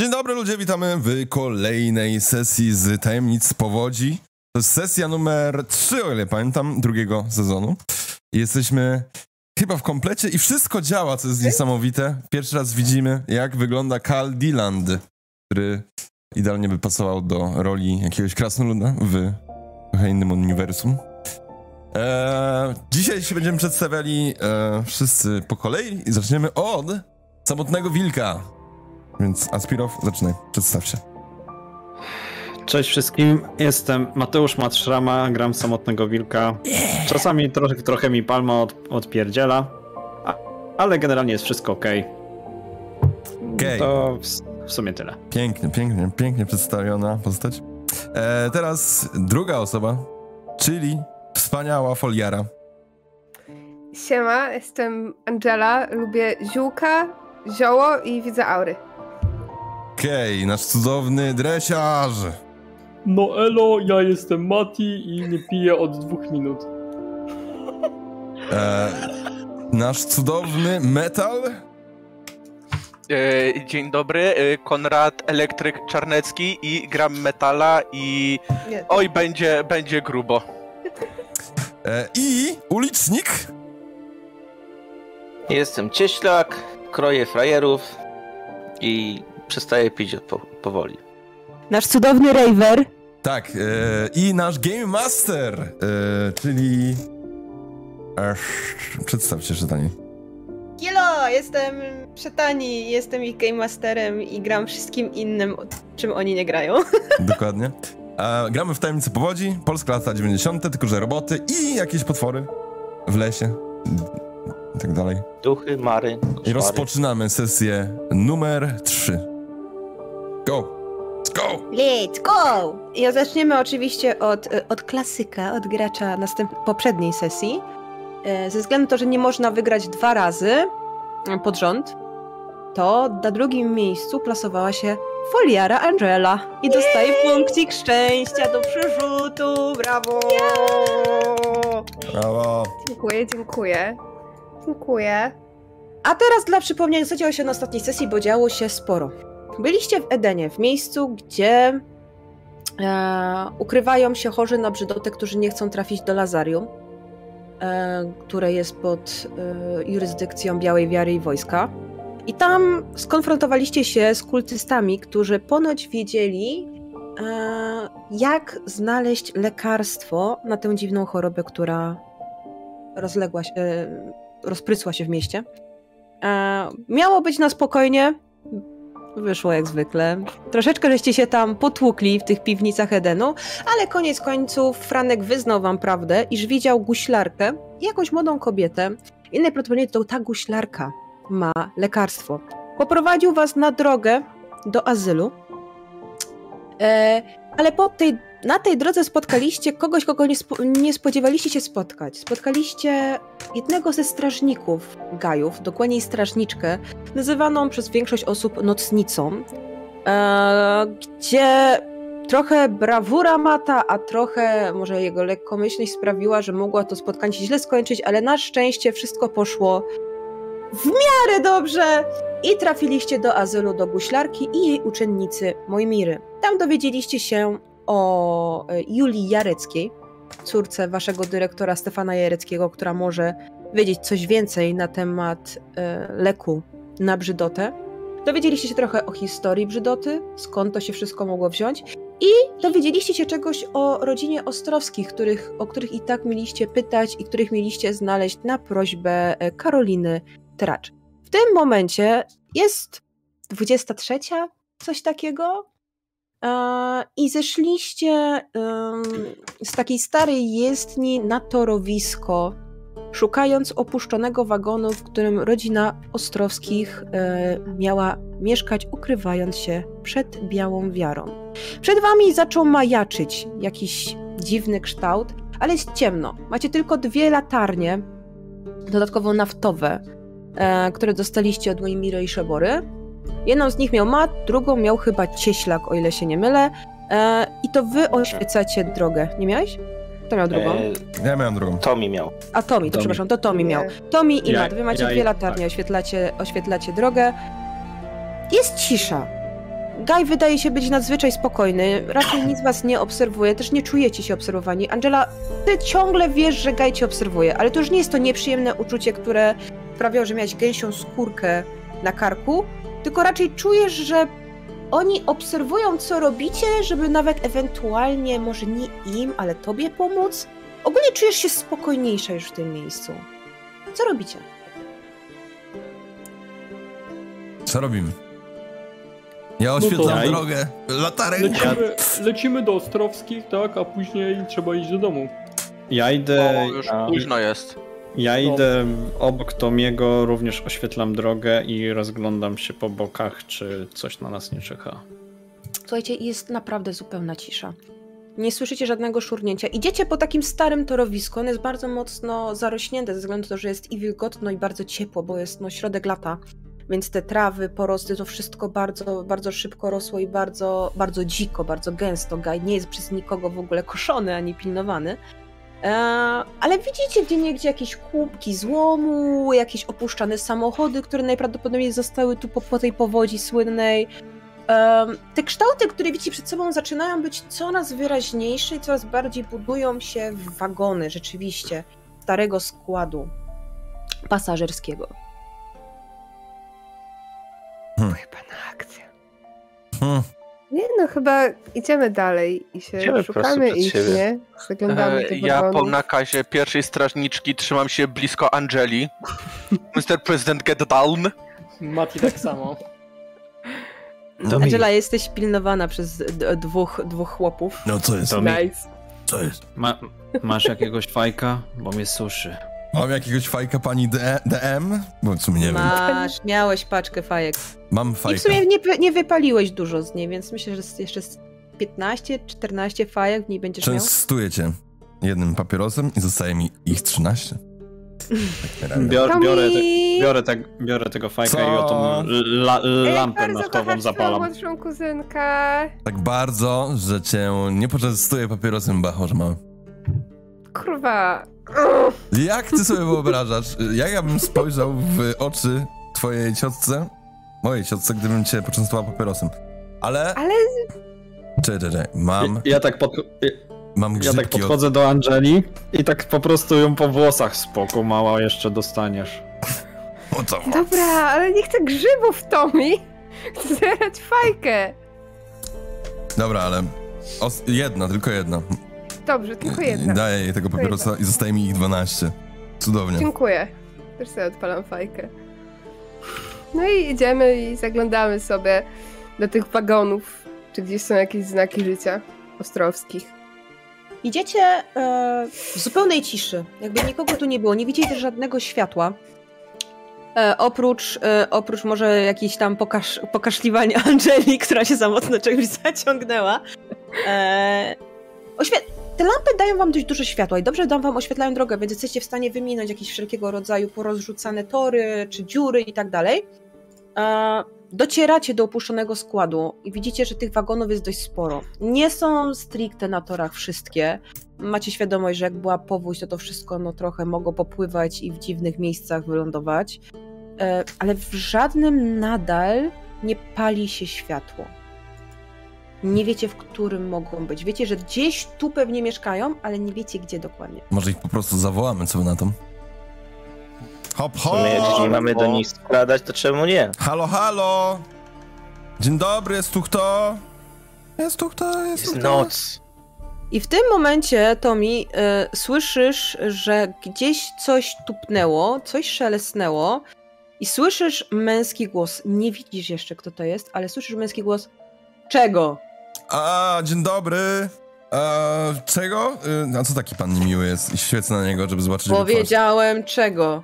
Dzień dobry ludzie, witamy w kolejnej sesji z Tajemnic Powodzi. To jest sesja numer 3, o ile pamiętam, drugiego sezonu. Jesteśmy chyba w komplecie i wszystko działa, co jest niesamowite. Pierwszy raz widzimy, jak wygląda Cal Diland, który idealnie by pasował do roli jakiegoś krasnoluda w trochę innym uniwersum. Eee, dzisiaj się będziemy przedstawiali e, wszyscy po kolei i zaczniemy od samotnego wilka. Więc Aspirow, zaczynaj, przedstaw się. Cześć wszystkim, jestem Mateusz Matrzrama, gram samotnego wilka. Czasami trochę, trochę mi palma od, odpierdziela, a, ale generalnie jest wszystko ok. Okej. To w, w sumie tyle. Pięknie, pięknie, pięknie przedstawiona postać. E, teraz druga osoba, czyli wspaniała foliara. Siema, jestem Angela, lubię ziółka, zioło i widzę aury. Okej, nasz cudowny dresiarz. No elo, ja jestem Mati i nie piję od dwóch minut. E, nasz cudowny metal. E, Dzień dobry, e, Konrad Elektryk Czarnecki i gram metala i Nie, oj będzie, będzie grubo. E, I ulicznik. Jestem cieślak, kroję frajerów i przestaję pić po, powoli. Nasz cudowny Raver. Tak, e, i nasz Game Master, e, czyli... Ech, przedstaw się, Szytanie. Kielo, jestem Przetani, jestem ich game masterem i gram wszystkim innym, czym oni nie grają. Dokładnie. E, gramy w Tajemnicy Powodzi, Polska lata 90., tylko że roboty i jakieś potwory w lesie i tak dalej. Duchy, mary, I koszmary. rozpoczynamy sesję numer 3. Go! Let's go! Let's go! Ja zaczniemy oczywiście od, od klasyka, od gracza następ- poprzedniej sesji. E, Ze względu na to, że nie można wygrać dwa razy e, pod rząd, to na drugim miejscu plasowała się Foliara Angela i dostaje punkcik szczęścia do przerzutu. Brawo! Brawo! dziękuję, dziękuję. Dziękuję. A teraz dla przypomnienia, co działo się na ostatniej sesji, bo działo się sporo. Byliście w Edenie, w miejscu, gdzie e, ukrywają się chorzy na brzydotę, którzy nie chcą trafić do Lazarium, e, które jest pod e, jurysdykcją Białej Wiary i Wojska. I tam skonfrontowaliście się z kultystami, którzy ponoć wiedzieli, e, jak znaleźć lekarstwo na tę dziwną chorobę, która rozległa się, e, rozprysła się w mieście. E, miało być na spokojnie. Wyszło jak zwykle. Troszeczkę żeście się tam potłukli w tych piwnicach Edenu, ale koniec końców Franek wyznał wam prawdę, iż widział guślarkę, jakąś młodą kobietę. I najprawdopodobniej to ta guślarka ma lekarstwo. Poprowadził was na drogę do azylu, e, ale po tej, na tej drodze spotkaliście kogoś, kogo nie, spo, nie spodziewaliście się spotkać. Spotkaliście jednego ze strażników Gajów, dokładniej strażniczkę, nazywaną przez większość osób nocnicą, e, gdzie trochę brawura Mata, a trochę może jego lekkomyślność sprawiła, że mogła to spotkanie się źle skończyć, ale na szczęście wszystko poszło w miarę dobrze i trafiliście do azylu do guślarki i jej uczennicy Mojmiry. Tam dowiedzieliście się o e, Julii Jareckiej, córce waszego dyrektora Stefana Jareckiego, która może wiedzieć coś więcej na temat e, leku na brzydotę. Dowiedzieliście się trochę o historii brzydoty, skąd to się wszystko mogło wziąć i dowiedzieliście się czegoś o rodzinie Ostrowskich, których, o których i tak mieliście pytać i których mieliście znaleźć na prośbę e, Karoliny Tracz. W tym momencie jest 23, coś takiego, I zeszliście z takiej starej jezdni na torowisko, szukając opuszczonego wagonu, w którym rodzina Ostrowskich e, miała mieszkać, ukrywając się przed białą wiarą. Przed wami zaczął majaczyć jakiś dziwny kształt, ale jest ciemno. Macie tylko dwie latarnie, dodatkowo naftowe, e, które dostaliście od Mojmiry i Szebory. Jedną z nich miał Mat, drugą miał chyba Cieślak, o ile się nie mylę. E, I to wy oświecacie drogę. Nie miałeś? Kto miał drugą? E, Ja miałem drugą. Tommy miał. A Tomi, to Tomi. przepraszam, to Tomi Nie. miał. Tomi i Ja- Mat, wy macie ja dwie latarnie, tak. oświetlacie, oświetlacie drogę. Jest cisza. Guy wydaje się być nadzwyczaj spokojny, raczej nic was nie obserwuje, też nie czujecie się obserwowani. Angela, ty ciągle wiesz, że Guy cię obserwuje, ale to już nie jest to nieprzyjemne uczucie, które sprawiało, że miałeś gęsią skórkę na karku, tylko raczej czujesz, że oni obserwują, co robicie, żeby nawet ewentualnie, może nie im, ale tobie pomóc. Ogólnie czujesz się spokojniejsza już w tym miejscu. Co robicie? Co robimy? Ja oświetlam ja- drogę. Latarek. Lecimy, lecimy do Ostrowskich, tak, a później trzeba iść do domu. Ja idę. O, już ja, późno jest. Ja idę obok Tomiego, również oświetlam drogę i rozglądam się po bokach, czy coś na nas nie czyha. Słuchajcie, jest naprawdę zupełna cisza. Nie słyszycie żadnego szurnięcia. Idziecie po takim starym torowisku. On jest bardzo mocno zarośnięte ze względu na to, że jest i wilgotno, i bardzo ciepło, bo jest no, środek lata. Więc te trawy, porosty, to wszystko bardzo, bardzo szybko rosło i bardzo, bardzo dziko, bardzo gęsto. Gaj nie jest przez nikogo w ogóle koszony ani pilnowany. E, ale widzicie gdzie niegdzie jakieś kubki złomu, jakieś opuszczane samochody, które najprawdopodobniej zostały tu po, po tej powodzi słynnej. Em, te kształty, które widzicie przed sobą, zaczynają być coraz wyraźniejsze i coraz bardziej budują się w wagony, rzeczywiście, starego składu pasażerskiego. Chyba na akcję. Hmm. Nie no, chyba idziemy dalej i się Idziemy po szukamy ich, siebie. nie? Zaglądamy E, ja po wagonów. nakazie pierwszej strażniczki trzymam się blisko Angeli. Mr. President, get down. Mati tak samo. Tomi, Angela, jesteś pilnowana przez dwóch, dwóch chłopów. No co jest? Nice. Co jest? ma, masz jakiegoś fajka? Bo mnie suszy. Mam jakiegoś fajka pani D- DM? Bo w sumie nie wiem. Masz, miałeś paczkę fajek. Mam I fajka. w sumie nie, nie wypaliłeś dużo z niej, więc myślę, że jeszcze z 15-14 fajek w niej będziesz miał. Częstuję cię jednym papierosem i zostaje mi ich 13. Tak realnie. Bior, Tomi! biorę, te, biorę, te, biorę tego fajka Co? i o tą la, Ej, lampę bardzo naftową zapalam. młodszą kuzynkę. Tak bardzo, że cię nie poczęstuję papierosem bachorz mały. Kurwa. Jak ty sobie wyobrażasz, jak ja bym spojrzał w oczy twojej ciotce, mojej ciotce, gdybym cię poczęstował papierosem? Ale... Ale Czekaj, czekaj, mam, Ja tak, pod, mam ja tak podchodzę do Angeli i tak po prostu ją po włosach spoko mała jeszcze dostaniesz. od... O co? dobra, ale nie chcę grzybów, Tomi. Chcę fajkę. Dobra, ale os- jedna, tylko jedna. Dobrze, tylko jedna. Daję jej tego papierosa i zostaje mi ich 12. Cudownie. Dziękuję. Też sobie odpalam fajkę. No i idziemy i zaglądamy sobie do tych wagonów, czy gdzieś są jakieś znaki życia ostrowskich. Idziecie e, w zupełnej ciszy, jakby nikogo tu nie było, nie widzicie też żadnego światła. E, oprócz, e, oprócz może jakiejś tam pokasz, pokaszliwania Angeli, która się za mocno czegoś zaciągnęła. E, oświe- te lampy dają wam dość dużo światła i dobrze dam wam oświetlają drogę, więc jesteście w stanie wyminąć jakieś wszelkiego rodzaju porozrzucane tory czy dziury i tak dalej. E, docieracie do opuszczonego składu i widzicie, że tych wagonów jest dość sporo. Nie są stricte na torach wszystkie. Macie świadomość, że jak była powódź, to to wszystko no, trochę mogło popływać i w dziwnych miejscach wylądować. E, ale w żadnym nadal nie pali się światło. Nie wiecie, w którym mogą być. Wiecie, że gdzieś tu pewnie mieszkają, ale nie wiecie, gdzie dokładnie. Może ich po prostu zawołamy, co wy na to? Hop, hop! sumie, jeżeli mamy do nich skradać, to czemu nie? Halo, halo! Dzień dobry, jest tu kto? Jest tu kto? Jest, tu Jest kto? noc. I w tym momencie, Tomi, e, słyszysz, że gdzieś coś tupnęło, coś szelestnęło i słyszysz męski głos. Nie widzisz jeszcze, kto to jest, ale słyszysz męski głos. Czego? A, dzień dobry. A, czego? Y, A co taki pan niemiły jest? I świecę na niego, żeby zobaczyć. Powiedziałem czego.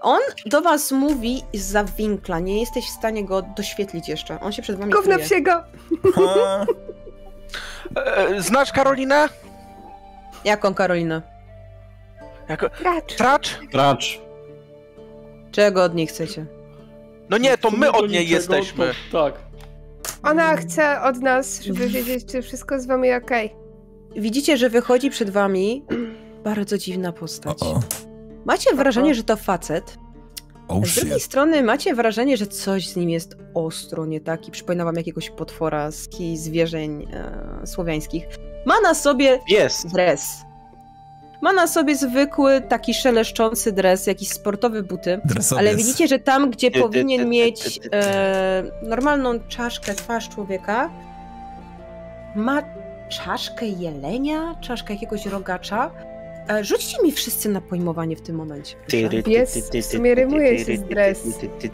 On do was mówi z winkla. Nie jesteś w stanie go doświetlić jeszcze. On się przed wami Gówno kryje. psiego. Ha, E, znasz Karolinę? Jaką Karolina? Jako... Tracz. Tracz? Tracz. Czego od niej chcecie? No nie, to my od niej niczego, jesteśmy. To, tak. Ona chce od nas, żeby wiedzieć, czy wszystko z wami okej. Widzicie, że wychodzi przed wami bardzo dziwna postać. o, o. Macie wrażenie, że to facet, Oh Z drugiej shit. strony macie wrażenie, że coś z nim jest ostro nie tak i przypomina wam jakiegoś potwora z kij zwierzeń e, słowiańskich. Ma na sobie Jest! dres. Ma na sobie zwykły, taki szeleszczący dres, jakiś sportowe buty. Dresowiec. Ale widzicie, że tam, gdzie powinien mieć e, normalną czaszkę, twarz człowieka, ma czaszkę jelenia, czaszkę jakiegoś rogacza. E, rzućcie mi wszyscy na pojmowanie w tym momencie. Pies w sumie rymuje się z dres,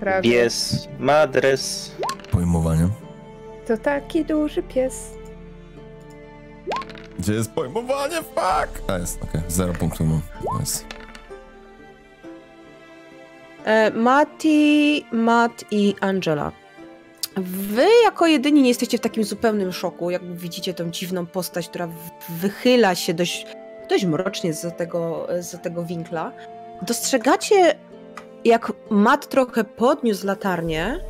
prawie. Pies ma dres. Pojmowanie. To taki duży pies. Gdzie jest pojmowanie? Fuck! A jest, okej. Zero punktów mam. Nice. E, Mati, Matt i Angela. Wy jako jedyni nie jesteście w takim zupełnym szoku, jak widzicie tą dziwną postać, która wychyla się dość, dość mrocznie z tego, z tego winkla. Dostrzegacie, jak Matt trochę podniósł latarnię,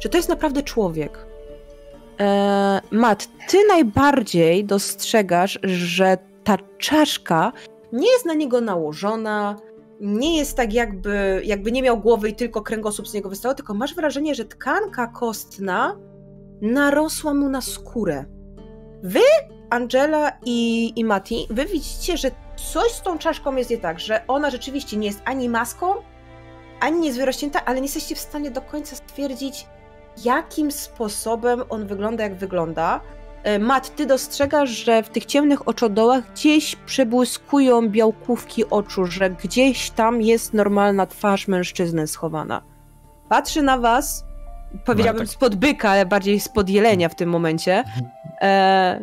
że to jest naprawdę człowiek. E, Matt, ty najbardziej dostrzegasz, że ta czaszka nie jest na niego nałożona, nie jest tak jakby, jakby nie miał głowy i tylko kręgosłup z niego wystawał, tylko masz wrażenie, że tkanka kostna narosła mu na skórę. Wy, Angela i, i Mati, wy widzicie, że coś z tą czaszką jest nie tak, że ona rzeczywiście nie jest ani maską, ani nie jest wyrośnięta, ale nie jesteście w stanie do końca stwierdzić, jakim sposobem on wygląda, jak wygląda. E, Matt, ty dostrzegasz, że w tych ciemnych oczodołach gdzieś przebłyskują białkówki oczu, że gdzieś tam jest normalna twarz mężczyzny schowana. Patrzy na was, powiedziałabym tak. spod byka, ale bardziej spod jelenia w tym momencie. E,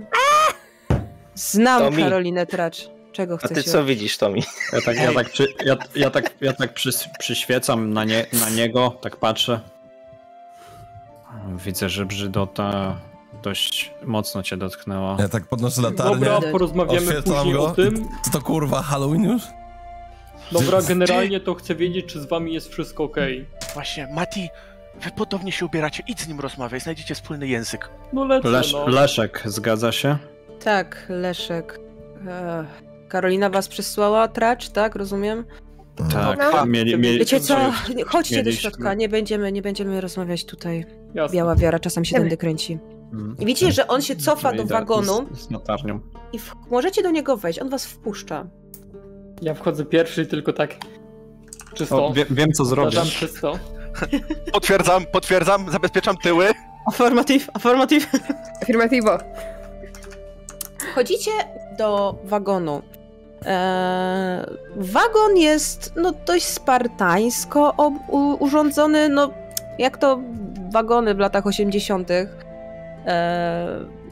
znam To mi. Karolinę Tracz. Czego A chcecie? ty co widzisz, Tomi? Ja tak, ja tak, przy, ja, ja tak, ja tak przys, przyświecam na, nie, na niego, tak patrzę. Widzę, że brzydota dość mocno cię dotknęła. Ja tak podnoszę latarnię. Dobra, porozmawiamy później go. o tym. Co to kurwa, Halloween już? Dobra, generalnie to chcę wiedzieć, czy z wami jest wszystko okej. Właśnie, Mati, wy podobnie się ubieracie, idź z nim rozmawiaj, znajdziecie wspólny język. No lecę, Lesz, no. Leszek, zgadza się? Tak, Leszek. E, Karolina was przysłała, Tracz, tak? Rozumiem? Tak, No. mieli, mieli, Wiecie co? Chodźcie do mieliśmy- środka, nie będziemy, nie będziemy rozmawiać tutaj. Jasne. Biała wiara czasem się tędy kręci. Mm. I widzicie, że on się cofa do wagonu Z, z latarnią. i w, możecie do niego wejść, on was wpuszcza. Ja wchodzę pierwszy, tylko tak czysto. O, wie, wiem co zrobisz. czysto. Potwierdzam, potwierdzam, zabezpieczam tyły. Afirmatyw, afirmatyw. Afirmativo. Wchodzicie do wagonu. Eee, wagon jest no, dość spartańsko urządzony, no jak to wagony w latach 80. Eee,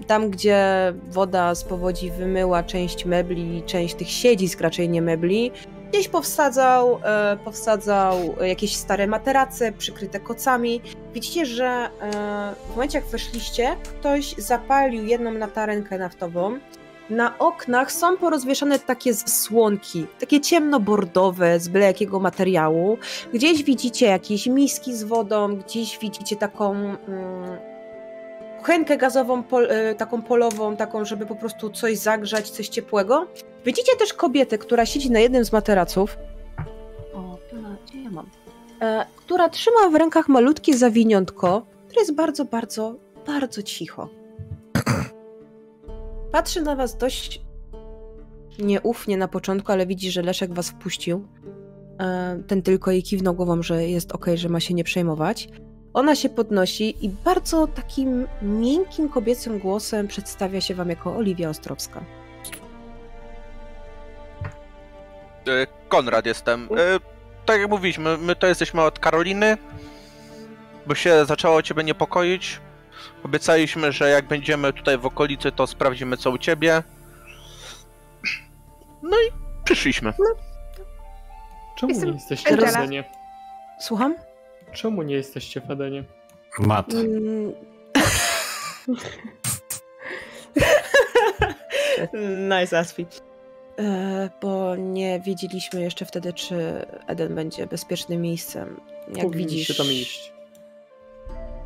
tam, gdzie woda z powodzi wymyła część mebli, część tych siedzisk, raczej nie mebli, gdzieś powsadzał, e, powsadzał jakieś stare materace przykryte kocami. Widzicie, że e, w momencie jak weszliście, ktoś zapalił jedną latarenkę naftową. Na oknach są porozwieszane takie zasłonki, takie ciemnobordowe, z byle jakiego materiału. Gdzieś widzicie jakieś miski z wodą, gdzieś widzicie taką mm, kuchenkę gazową, pol, e, taką polową, taką, żeby po prostu coś zagrzać, coś ciepłego. Widzicie też kobietę, która siedzi na jednym z materaców. O, gdzie ja mam? E, która trzyma w rękach malutkie zawiniątko, które jest bardzo, bardzo, bardzo cicho. Patrzy na was dość nieufnie na początku, ale widzi, że Leszek was wpuścił. E, ten tylko jej kiwnął głową, że jest okej, że ma się nie przejmować. Ona się podnosi i bardzo takim miękkim kobiecym głosem przedstawia się wam jako Oliwia Ostrowska. E, Konrad jestem. E, Tak jak mówiliśmy, my to jesteśmy od Karoliny, bo się zaczęło ciebie niepokoić. Obiecaliśmy, że jak będziemy tutaj w okolicy, to sprawdzimy co u ciebie. No i przyszliśmy. Czemu Jestem nie jesteście w Angela. Edenie? Słucham? Czemu nie jesteście w Edenie? Mat. Mm. nice, Asfi. E, bo nie wiedzieliśmy jeszcze wtedy, czy Eden będzie bezpiecznym miejscem. Jak Powinniście widzisz, tam iść.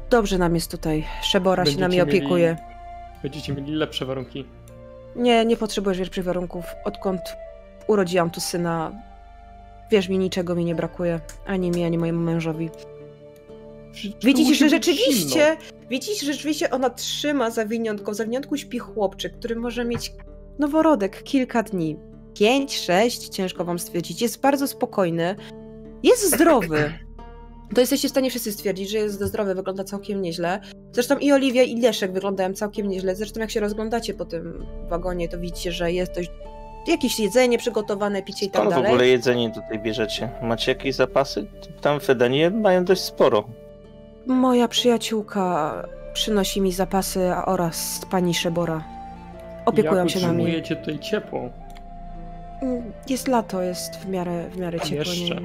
Dobrze nam jest tutaj. Szebora się nami Będziecie opiekuje. Będziecie mieli lepsze warunki. Nie, nie potrzebujesz lepszych warunków. Odkąd urodziłam tu syna, Wierz mi, niczego mi nie brakuje. Ani mi, ani mojemu mężowi. Widzicie, że rzeczywiście, widzicie, że rzeczywiście ona trzyma zawiniątko. W zawiniątku śpi chłopczyk, który może mieć noworodek kilka dni. Pięć, sześć, ciężko wam stwierdzić. Jest bardzo spokojny. Jest zdrowy. To jesteście w stanie wszyscy stwierdzić, że jest zdrowy, wygląda całkiem nieźle. Zresztą i Oliwia, i Leszek wyglądają całkiem nieźle. Zresztą jak się rozglądacie po tym wagonie, to widzicie, że jest dość jakieś jedzenie przygotowane, picie i tak Skąd w dalej. ogóle jedzenie tutaj bierzecie? Macie jakieś zapasy? Tam w Edenie mają dość sporo. Moja przyjaciółka przynosi mi zapasy a- oraz pani Szebora. Opiekują Jak się nami. utrzymujecie tutaj ciepło? Mm, Jest lato, jest w miarę, w miarę ciepło. Jeszcze.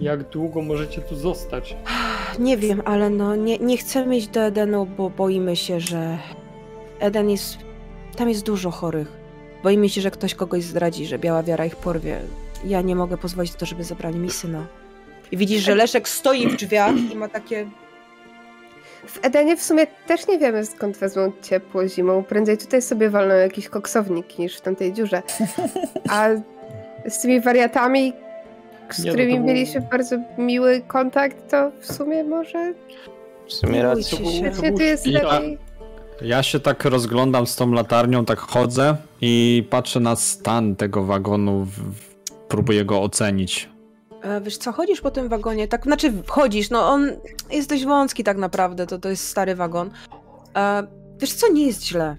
Jak długo możecie tu zostać? nie wiem, ale no nie, nie chcemy iść do Edenu, bo boimy się, że Eden jest... Tam jest dużo chorych. Boimy się, że ktoś kogoś zdradzi, że biała wiara ich porwie. Ja nie mogę pozwolić na to, żeby zabrali mi syna. I widzisz, że Leszek stoi w drzwiach i ma takie... W Edenie w sumie też nie wiemy skąd wezmą ciepło zimą. Prędzej tutaj sobie walną jakiś koksownik niż w tamtej dziurze. A z tymi wariatami, z Nie, no którymi to było- mieliśmy bardzo miły kontakt, to w sumie może W sumie właśnie tu jest lepiej. Ja się tak rozglądam z tą latarnią, tak chodzę i patrzę na stan tego wagonu, próbuję go ocenić. E, Wiesz co, chodzisz po tym wagonie, tak, znaczy chodzisz, no on jest dość wąski tak naprawdę, to, to jest stary wagon. E, Wiesz co, nie jest źle.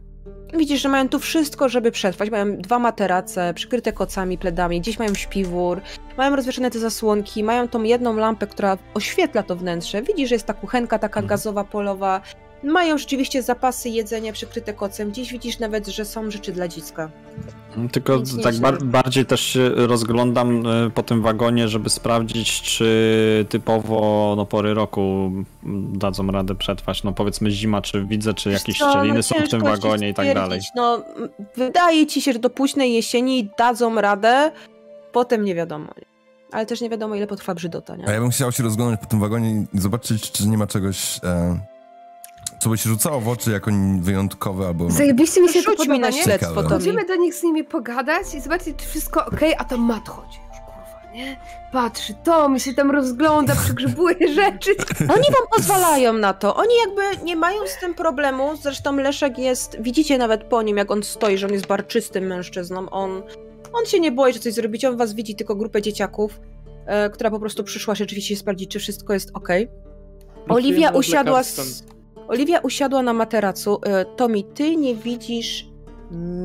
Widzisz, że mają tu wszystko, żeby przetrwać. Mają dwa materace, przykryte kocami, pledami, gdzieś mają śpiwór, mają rozwieszone te zasłonki, mają tą jedną lampę, która oświetla to wnętrze. Widzisz, że jest ta kuchenka taka Mhm. gazowa, polowa. Mają rzeczywiście zapasy jedzenia przykryte kocem. Gdzieś widzisz nawet, że są rzeczy dla dziecka. Tylko tak bar bardziej też się rozglądam e, po tym wagonie, żeby sprawdzić, czy typowo no, pory roku m, dadzą radę przetrwać. No powiedzmy zima, czy widzę, czy jakieś Co, no szczeliny są w tym wagonie i tak dalej. No, wydaje ci się, że do późnej jesieni dadzą radę, potem nie wiadomo. Ale też nie wiadomo, ile potrwa brzydota, nie? A ja bym chciał się rozglądać po tym wagonie i zobaczyć, czy nie ma czegoś, e, co by się rzucało w oczy jako wyjątkowe albo... Zajebiście mi się to Rzuć mi podoba, na nie? śledztwo. Chodzimy do nich z nimi pogadać i zobaczyć, czy wszystko okej, a tam mat chodzi już, kurwa, nie? Patrzy, to mi się tam rozgląda, przygrzebuje rzeczy. Oni wam pozwalają na to. Oni jakby nie mają z tym problemu. Zresztą Leszek jest, widzicie nawet po nim, jak on stoi, że on jest barczystym mężczyzną. On, on się nie boi, że coś zrobić. On was widzi tylko grupę dzieciaków, e, która po prostu przyszła rzeczywiście sprawdzić, czy wszystko jest okej. Oliwia usiadła z... Oliwia usiadła na materacu. E, Tomi, ty nie widzisz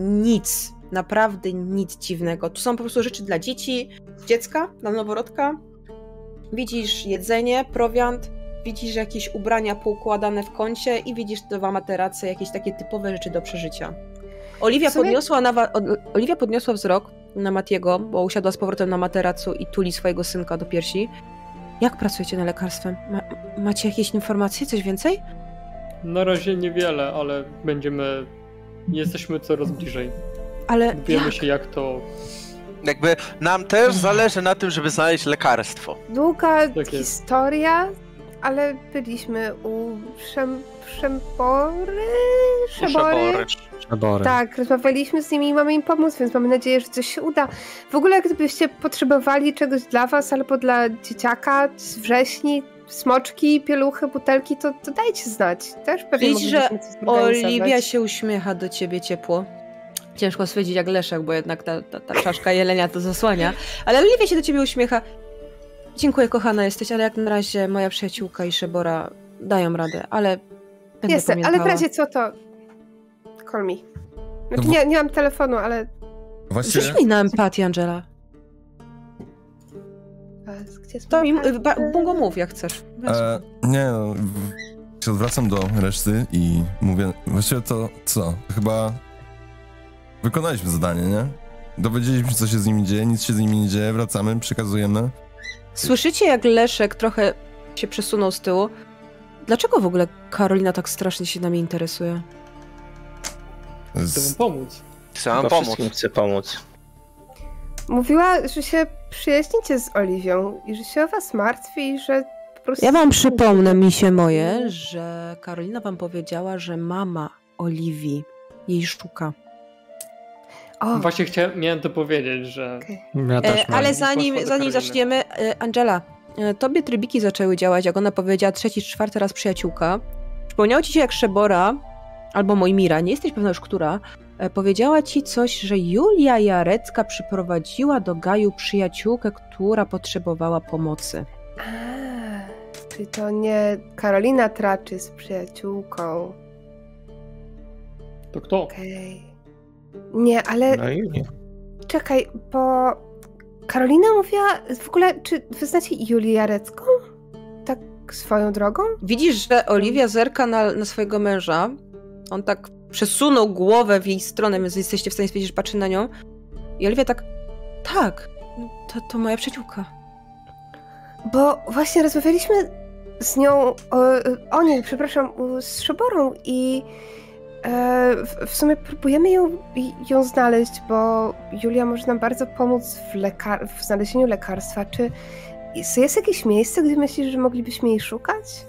nic, naprawdę nic dziwnego. Tu są po prostu rzeczy dla dzieci, dziecka, dla noworodka. Widzisz jedzenie, prowiant, widzisz jakieś ubrania poukładane w kącie i widzisz dwa materace, jakieś takie typowe rzeczy do przeżycia. Oliwia, sumie- podniosła, na Oliwia podniosła wzrok na Matiego, bo usiadła z powrotem na materacu i tuli swojego synka do piersi. Jak pracujecie nad lekarstwem? Ma- macie jakieś informacje, coś więcej? Na razie niewiele, ale będziemy. Jesteśmy coraz bliżej. Ale Dowiemy jak? się, jak to. Jakby nam też zależy na tym, żeby znaleźć lekarstwo. Długa jest. historia, ale byliśmy u Szem... Szempory? Szembory? Szabory. Tak, rozmawialiśmy z nimi i mamy im pomóc, więc mamy nadzieję, że coś się uda. W ogóle gdybyście potrzebowali czegoś dla was albo dla dzieciaka z wrześni, smoczki, pieluchy, butelki, to, to dajcie znać. Też pewnie Widzisz, że. Oliwia się uśmiecha do ciebie ciepło. Ciężko stwierdzić jak Leszek, bo jednak ta, ta, ta czaszka jelenia to zasłania. Ale Oliwia się do ciebie uśmiecha. Dziękuję, kochana jesteś, ale jak na razie moja przyjaciółka i Szebora dają radę, ale będę Jestem, ale w pamiętała. razie co to... Call me. Znaczy, No bo- nie, nie mam telefonu, ale... Rzuć mi na empatię, Angela. Gdzie To? Bungo mów, jak chcesz. E, nie, no, się odwracam do reszty i mówię, właściwie to co? Chyba wykonaliśmy zadanie, nie? Dowiedzieliśmy się, co się z nimi dzieje, nic się z nimi nie dzieje, wracamy, przekazujemy. Słyszycie, jak Leszek trochę się przesunął z tyłu? Dlaczego w ogóle Karolina tak strasznie się nami interesuje? Chcę wam Z, pomóc. Chcę wam Chyba pomóc. chcę pomóc. Mówiła, że się przyjaźnicie z Oliwią i że się o was martwi i że po prostu... Ja wam przypomnę, misie moje, że Karolina wam powiedziała, że mama Oliwii jej szuka. O, Właśnie chciałem, miałem to powiedzieć, że okej. Ja E, ale zanim, zanim zaczniemy, e, Angela, e, tobie trybiki zaczęły działać, jak ona powiedziała trzeci, czwarty raz przyjaciółka. Przypomniało ci się, jak Szebora, albo Mojmira, nie jesteś pewna już która, powiedziała ci coś, że Julia Jarecka przyprowadziła do Gaju przyjaciółkę, która potrzebowała pomocy. A, czyli to nie Karolina traczy z przyjaciółką. to kto? Okej. Nie, ale No i nie. czekaj, bo Karolina mówiła w ogóle, czy wy znacie Julię Jarecką? Tak swoją drogą? Widzisz, że Oliwia zerka na, na swojego męża. On tak przesunął głowę w jej stronę, więc jesteście w stanie stwierdzić, że patrzy na nią. I Oliwia tak, tak, to, to moja przyjaciółka. Bo właśnie rozmawialiśmy z nią o, o niej, przepraszam, z Szoborą i e, w, w sumie próbujemy ją, ją znaleźć, bo Julia może nam bardzo pomóc w, lekar- w znalezieniu lekarstwa. Czy jest, jest jakieś miejsce, gdzie myślisz, że moglibyśmy jej szukać?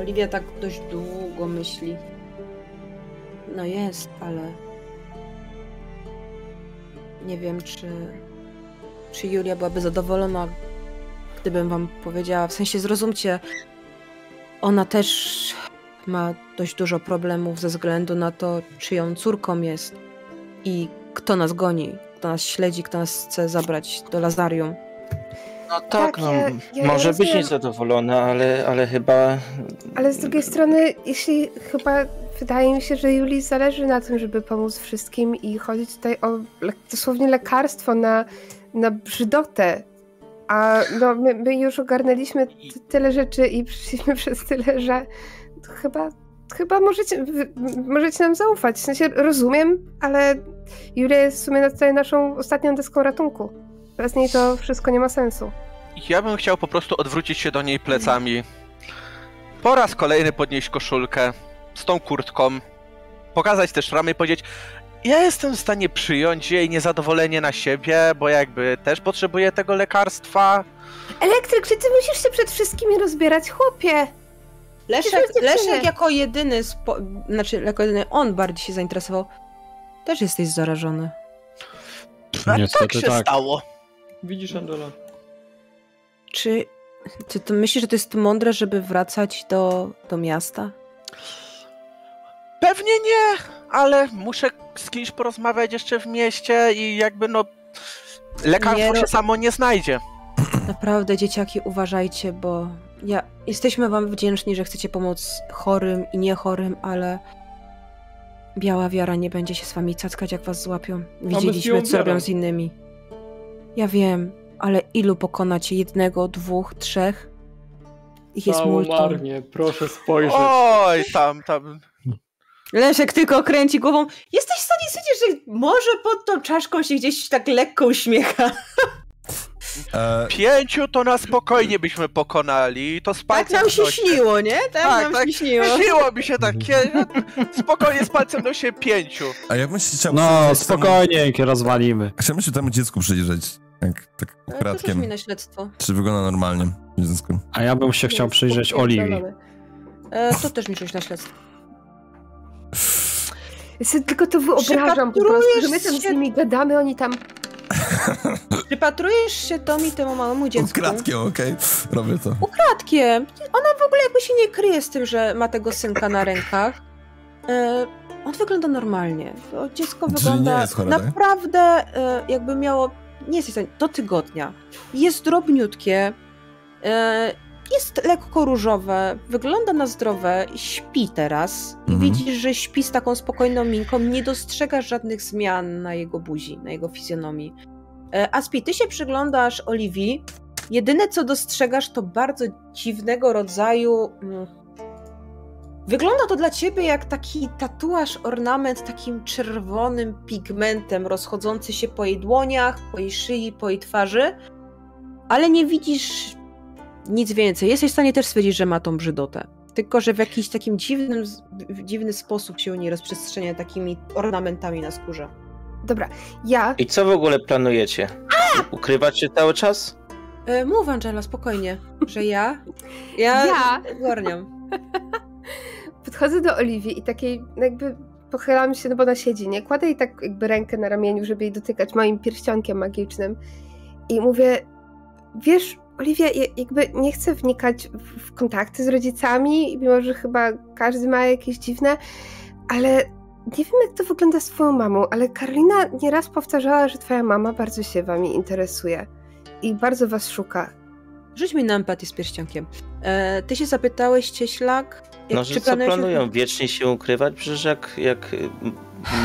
Oliwia tak dość długo myśli. No jest, ale nie wiem, czy, czy Julia byłaby zadowolona, gdybym wam powiedziała. W sensie zrozumcie, ona też ma dość dużo problemów ze względu na to, czyją córką jest i kto nas goni, kto nas śledzi, kto nas chce zabrać do Lazarium. No tak, Tak, no, ja- ja może być rozumiem. niezadowolona, ale, ale chyba... Ale z drugiej strony, jeśli chyba wydaje mi się, że Julii zależy na tym, żeby pomóc wszystkim i chodzi tutaj o le- dosłownie lekarstwo na, na brzydotę. A no, my, my już ogarnęliśmy tyle rzeczy i przyszliśmy przez tyle, że chyba, chyba możecie, możecie nam zaufać. W sensie rozumiem, ale Julia jest w sumie tutaj naszą ostatnią deską ratunku. Bez niej to wszystko nie ma sensu. Ja bym chciał po prostu odwrócić się do niej plecami. Po raz kolejny podnieść koszulkę z tą kurtką, pokazać te szramy i powiedzieć ja jestem w stanie przyjąć jej niezadowolenie na siebie, bo jakby też potrzebuję tego lekarstwa. Elektryk, czy ty musisz się przed wszystkimi rozbierać, chłopie? Leszek. Leszek jako jedyny, spo, znaczy jako jedyny on bardziej się zainteresował. Też jesteś zarażony. A tak Niestety się tak. stało. Widzisz, Angela? Czy, czy ty myślisz, że to jest mądre, żeby wracać do, do miasta? Pewnie nie, ale muszę z kimś porozmawiać jeszcze w mieście i jakby no lekarstwo Nie, się no- samo nie znajdzie. Naprawdę, dzieciaki, uważajcie, bo ja, jesteśmy wam wdzięczni, że chcecie pomóc chorym i niechorym, ale biała wiara nie będzie się z wami cackać, jak was złapią. Widzieliśmy, co robią z innymi. Ja wiem, ale ilu pokonacie? Jednego, dwóch, trzech? Ich jest Całą multum. armię, proszę spojrzeć. Oj, tam, tam. Leszek tylko kręci głową. Jesteś w stanie stwierdzić, że może pod tą czaszką się gdzieś tak lekko uśmiecha. E, Pięciu to na spokojnie byśmy pokonali, to z Tak palcem nam się nosie. śniło, nie? Tak, Tak, nam tak. się śniło. Śniło mi się takie, spokojnie z palcem nosie pięciu. a ja bym się chciał No, przyjrzeć temu- spokojnie, rozwalimy. Chciałbym się temu dziecku przyjrzeć. Tak Ale to też ukradkiem. mi na śledztwo. Czy wygląda normalnie dziecku? A ja bym się chciał przyjrzeć Oliwii. E, to też mi rzuć na śledztwo. Ja sobie tylko to wyobrażam po prostu, że my tam z nimi gadamy, oni tam... Przypatrujesz się Tomi temu małemu dziecku. Ukradkiem, okej? Robię to. Ukradkiem. Ona w ogóle jakby się nie kryje z tym, że ma tego synka na rękach. E, on wygląda normalnie. To dziecko Czyli wygląda chore, tak? naprawdę e, jakby miało, nie jest do tygodnia. Jest drobniutkie, e, jest lekko różowe, wygląda na zdrowe, śpi teraz i Mhm. widzisz, że śpi z taką spokojną minką, nie dostrzegasz żadnych zmian na jego buzi, na jego fizjonomii. E, Aspi, ty się przyglądasz Oliwii, jedyne co dostrzegasz to bardzo dziwnego rodzaju... mm, Wygląda to dla ciebie jak taki tatuaż, ornament takim czerwonym pigmentem rozchodzący się po jej dłoniach, po jej szyi, po jej twarzy, ale nie widzisz nic więcej. Jesteś w stanie też stwierdzić, że ma tą brzydotę. Tylko, że w jakiś takim dziwnym, w dziwny sposób się u niej rozprzestrzenia takimi ornamentami na skórze. Dobra, ja... I co w ogóle planujecie? Ukrywać się cały czas? E, mów, Angela, spokojnie, że ja. Ja. Ja? Podchodzę do Oliwii i takiej jakby pochylam się, no bo ona siedzi, nie? Kładę jej tak jakby rękę na ramieniu, żeby jej dotykać moim pierścionkiem magicznym. I mówię, wiesz, Oliwia, ja jakby nie chcę wnikać w, kontakty z rodzicami, mimo że chyba każdy ma jakieś dziwne, ale nie wiem, jak to wygląda z twoją mamą, ale Karolina nieraz powtarzała, że twoja mama bardzo się wami interesuje i bardzo was szuka. Rzuć mi na empatię z pierścionkiem. E, ty się zapytałeś, Cieślak, jak, No, że co planujesz- planują? Wiecznie się ukrywać? Przecież jak, jak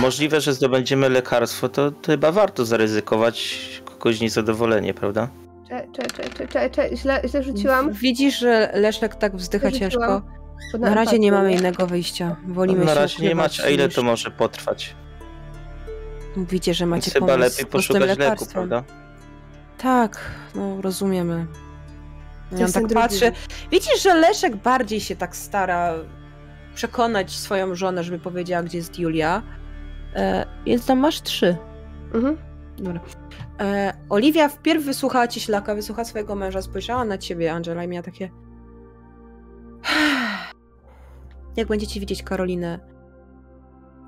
możliwe, że zdobędziemy lekarstwo, to, to chyba warto zaryzykować kogoś niezadowolenie, prawda? Cze, cze, cze, cze, cze, cze. Źle, źle rzuciłam. Widzisz, że Leszek tak wzdycha Rzuciłam. ciężko. Na razie nie mamy innego wyjścia. Wolimy na się razie nie ukrywać macie, a ile niż- to może potrwać? Mówicie, że macie Więc chyba pomysł lepiej z poszukać leku, lekarstwem. prawda? Tak, no rozumiemy. Ja tak drugi patrzę. Widzisz, że Leszek bardziej się tak stara przekonać swoją żonę, żeby powiedziała, gdzie jest Julia. E, więc tam masz trzy. Mhm. Dobra. E, Oliwia wpierw wysłuchała cieślaka, wysłuchała swojego męża, spojrzała na ciebie, Angela, i miała takie. Jak będziecie widzieć Karolinę,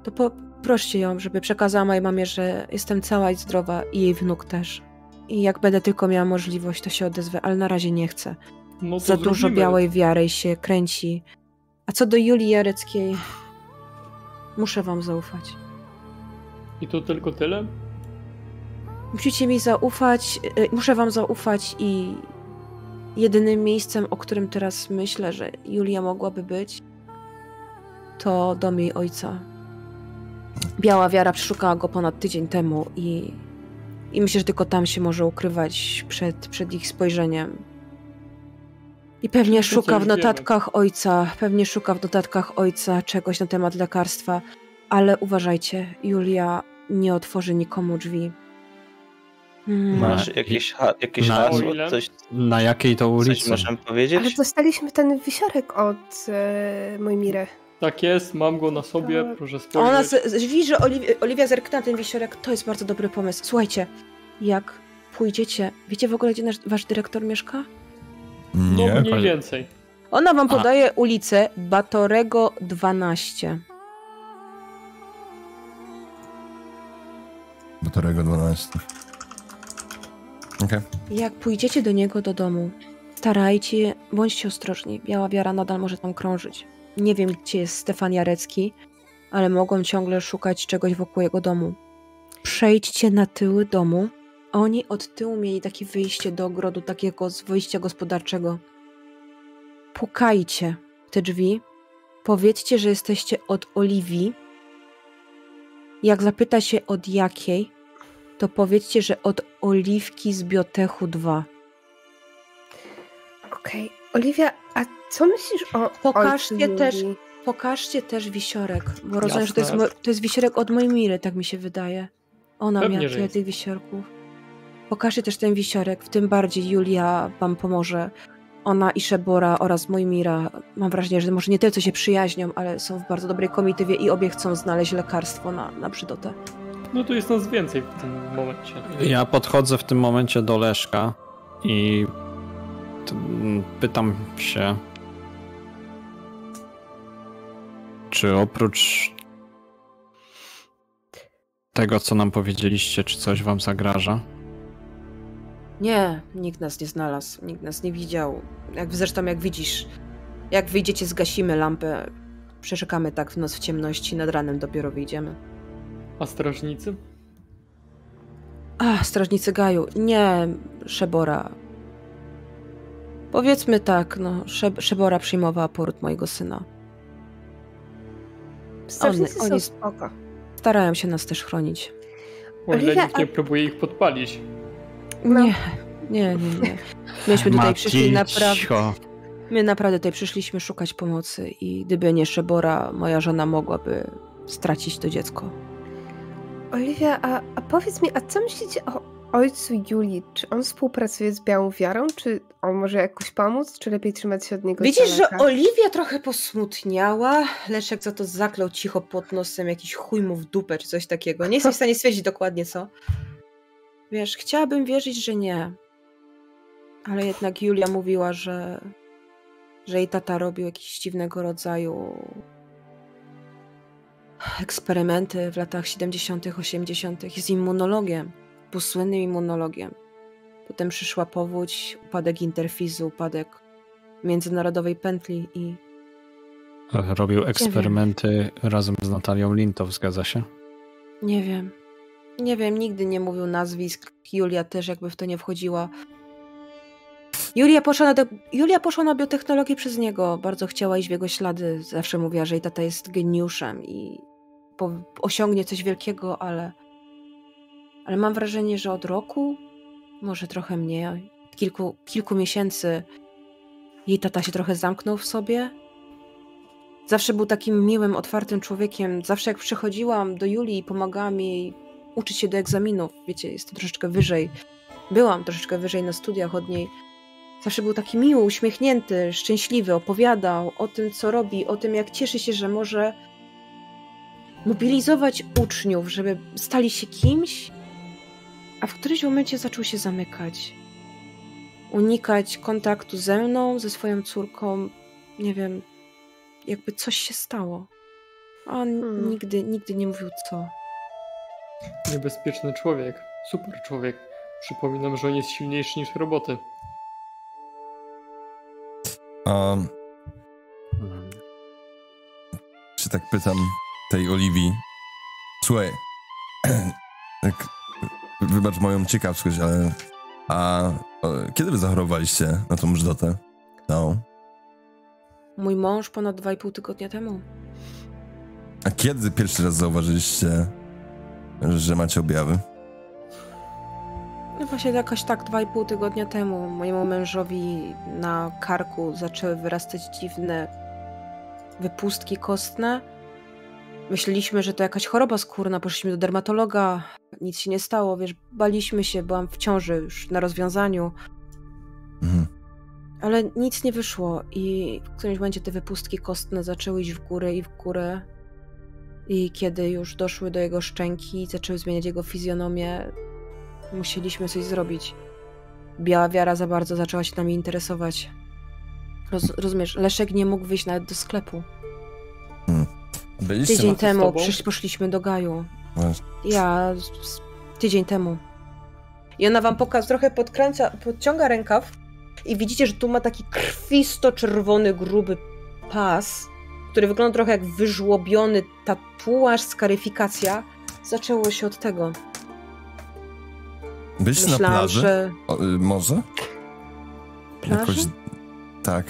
to poproście ją, żeby przekazała mojej mamie, że jestem cała i zdrowa i jej wnuk też. I jak będę tylko miała możliwość, to się odezwę, ale na razie nie chcę. No Za dużo zrobimy. białej wiary się kręci. A co do Julii Jareckiej, muszę wam zaufać. I to tylko tyle? Musicie mi zaufać, y, muszę wam zaufać i jedynym miejscem, o którym teraz myślę, że Julia mogłaby być, to dom jej ojca. Biała wiara przeszukała go ponad tydzień temu i, i myślę, że tylko tam się może ukrywać przed, przed ich spojrzeniem. I pewnie szuka w notatkach ojca, pewnie szuka w notatkach ojca czegoś na temat lekarstwa, ale uważajcie, Julia nie otworzy nikomu drzwi. Mm. Masz Na- jakieś, ha, jakieś na- hasło? Coś, Na jakiej to coś ulicy? możemy powiedzieć? Ale dostaliśmy ten wisiorek od e, Mojmiry. Tak jest, mam go na sobie, Tak. proszę Ona spojrzeć. z- widzi, że Oliwia, Oliwia zerknęła ten wisiorek. To jest bardzo dobry pomysł. Słuchajcie, jak pójdziecie, wiecie w ogóle, gdzie nasz, wasz dyrektor mieszka? No Nie, mniej ale- więcej. Ona wam A. podaje ulicę Batorego 12. Batorego 12. Okej. Jak pójdziecie do niego do domu, starajcie, bądźcie ostrożni. Biała wiara nadal może tam krążyć. Nie wiem, gdzie jest Stefan Jarecki, ale mogą ciągle szukać czegoś wokół jego domu. Przejdźcie na tyły domu. Oni od tyłu mieli takie wyjście do ogrodu, takiego z wyjścia gospodarczego. Pukajcie w te drzwi. Powiedzcie, że jesteście od Oliwii. Jak zapyta się od jakiej, to powiedzcie, że od Oliwki z Biotechu 2. Okej. Oliwia, a co myślisz o Pokażcie też-? Pokażcie też wisiorek, bo rozumiem, że to jest, to jest wisiorek od mojej Miry, tak mi się wydaje. Ona Pewnie, miała tyle tych wisiorków. Pokażcie też ten wisiorek, w tym bardziej Julia wam pomoże. Ona i Szebora oraz Mojmira, mam wrażenie, że może nie tyle co się przyjaźnią, ale są w bardzo dobrej komitywie i obie chcą znaleźć lekarstwo na, na brzydotę. No to jest nas więcej w tym momencie. Ja podchodzę w tym momencie do Leszka i pytam się, czy oprócz tego, co nam powiedzieliście, czy coś wam zagraża? Nie, nikt nas nie znalazł, nikt nas nie widział. Jak zresztą jak widzisz, jak wyjdziecie, zgasimy lampę. Przeszukamy tak w noc w ciemności, nad ranem dopiero wyjdziemy. A strażnicy? A, strażnicy Gaju. Nie, Szebora. Powiedzmy tak, no, Szeb Szebora przyjmowała poród mojego syna. Strażnicy są oni- spoko. Starają się nas też chronić. Oliwia, nikt nie próbuje ich podpalić. No. Nie, nie, nie, nie. Myśmy tutaj przyszli naprawdę... My naprawdę tutaj przyszliśmy szukać pomocy i gdyby nie Szebora, moja żona mogłaby stracić to dziecko. Oliwia, a, a powiedz mi, a co myślicie o ojcu Julii? Czy on współpracuje z Białą Wiarą? Czy on może jakoś pomóc? Czy lepiej trzymać się od niego Widzisz, że? Oliwia trochę posmutniała. Leszek za to zaklął cicho pod nosem jakiś chuj mu w dupę czy coś takiego. Nie jestem w stanie stwierdzić dokładnie co. Wiesz, chciałabym wierzyć, że nie. Ale jednak Julia mówiła, że, że jej tata robił jakiś dziwnego rodzaju eksperymenty w latach 70., 80., jest immunologiem, był słynnym immunologiem. Potem przyszła powódź, upadek interfizu, upadek międzynarodowej pętli i Robił eksperymenty razem z Natalią Lintow, zgadza się? nie wiem. Nie wiem, nigdy nie mówił nazwisk. Julia też jakby w to nie wchodziła. Julia poszła, na do... Julia poszła na biotechnologię przez niego. Bardzo chciała iść w jego ślady. Zawsze mówiła, że jej tata jest geniuszem i po... osiągnie coś wielkiego, ale. Ale mam wrażenie, że od roku, może trochę mniej, kilku, kilku miesięcy, jej tata się trochę zamknął w sobie. Zawsze był takim miłym, otwartym człowiekiem. Zawsze jak przychodziłam do Julii i pomagałam jej uczyć się do egzaminów, wiecie, jest to troszeczkę wyżej. Byłam troszeczkę wyżej na studiach od niej. Zawsze był taki miły, uśmiechnięty, szczęśliwy, opowiadał o tym, co robi, o tym, jak cieszy się, że może mobilizować uczniów, żeby stali się kimś, a w którymś momencie zaczął się zamykać. Unikać kontaktu ze mną, ze swoją córką. Nie wiem, jakby coś się stało. A on Hmm. nigdy, nigdy nie mówił co. Niebezpieczny człowiek. Super człowiek. Przypominam, że on jest silniejszy niż roboty. A się tak pytam tej Oliwii. Słuchaj, tak, wybacz moją ciekawskość, ale a kiedy wy zachorowaliście na tą mrzodotę? No. Mój mąż ponad 2,5 tygodnia temu. A kiedy pierwszy raz zauważyliście, że macie objawy? No właśnie jakoś tak 2,5 tygodnia temu mojemu mężowi na karku zaczęły wyrastać dziwne wypustki kostne. Myśleliśmy, że to jakaś choroba skórna, poszliśmy do dermatologa, nic się nie stało, wiesz, baliśmy się, byłam w ciąży już na rozwiązaniu, Mhm. ale nic nie wyszło i w którymś momencie te wypustki kostne zaczęły iść w górę i w górę i kiedy już doszły do jego szczęki i zaczęły zmieniać jego fizjonomię, musieliśmy coś zrobić. Biała wiara za bardzo zaczęła się nami interesować. Roz, rozumiesz, Leszek nie mógł wyjść nawet do sklepu. Byliście Tydzień temu przysz, poszliśmy do Gaju. Ja tydzień temu. I ona wam pokaz trochę podkręca, podciąga rękaw i widzicie, że tu ma taki krwisto-czerwony, gruby pas, który wygląda trochę jak wyżłobiony tatuaż, skaryfikacja. Zaczęło się od tego. Byliście na Myślałam, plaży? że... O, y, może? Plaży? Tak,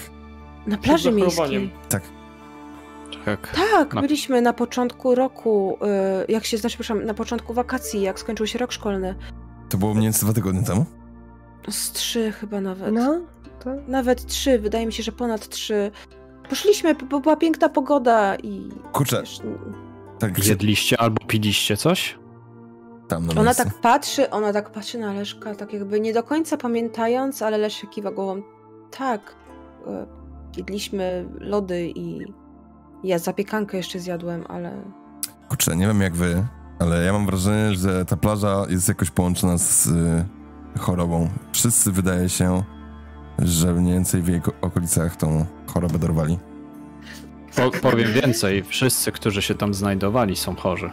Na plaży miejskiej. tak. Tak. Tak, Na- byliśmy na początku roku, y, jak się, znaczy, przepraszam, na początku wakacji, jak skończył się rok szkolny. To było mniej więcej dwa tygodnie temu? Z trzy chyba nawet. No, to Nawet trzy, wydaje mi się, że ponad trzy. Poszliśmy, bo była piękna pogoda i. Kurczę, Wiesz, tak gdzie Jedliście albo piliście coś? Tam na ona miejscu. tak patrzy, ona tak patrzy na Leszka, tak jakby nie do końca pamiętając, ale Leszek kiwa głową. Tak. e, Jedliśmy lody i ja zapiekankę jeszcze zjadłem, ale Kurczę, nie wiem jak wy, ale ja mam wrażenie, że ta plaża jest jakoś połączona z y, chorobą. Wszyscy wydaje się, że mniej więcej w jej ko- okolicach tą chorobę dorwali. Po, powiem więcej, wszyscy, którzy się tam znajdowali, są chorzy.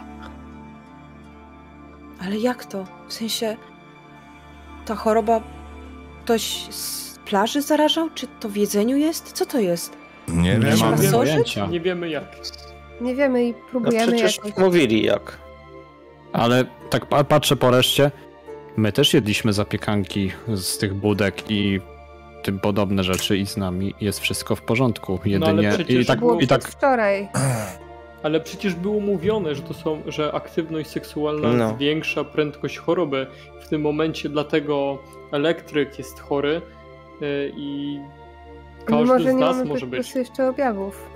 Ale jak to? W sensie ta choroba ktoś z plaży zarażał? Czy to w jedzeniu jest? Co to jest? Nie Nie wiem, mam pasożyt? pojęcia. Nie wiemy jak. nie wiemy i No próbujemy przecież jakoś. mówili jak. Ale tak pa- patrzę po reszcie, my też jedliśmy zapiekanki z tych budek i tym podobne rzeczy i z nami jest wszystko w porządku. No ale Jedynie przecież i tak, Było i tak wczoraj. Ale przecież było mówione, że to są, że aktywność seksualna No. zwiększa prędkość choroby. W tym momencie dlatego elektryk jest chory yy, i każdy może z nie nas mamy może być. jeszcze objawów.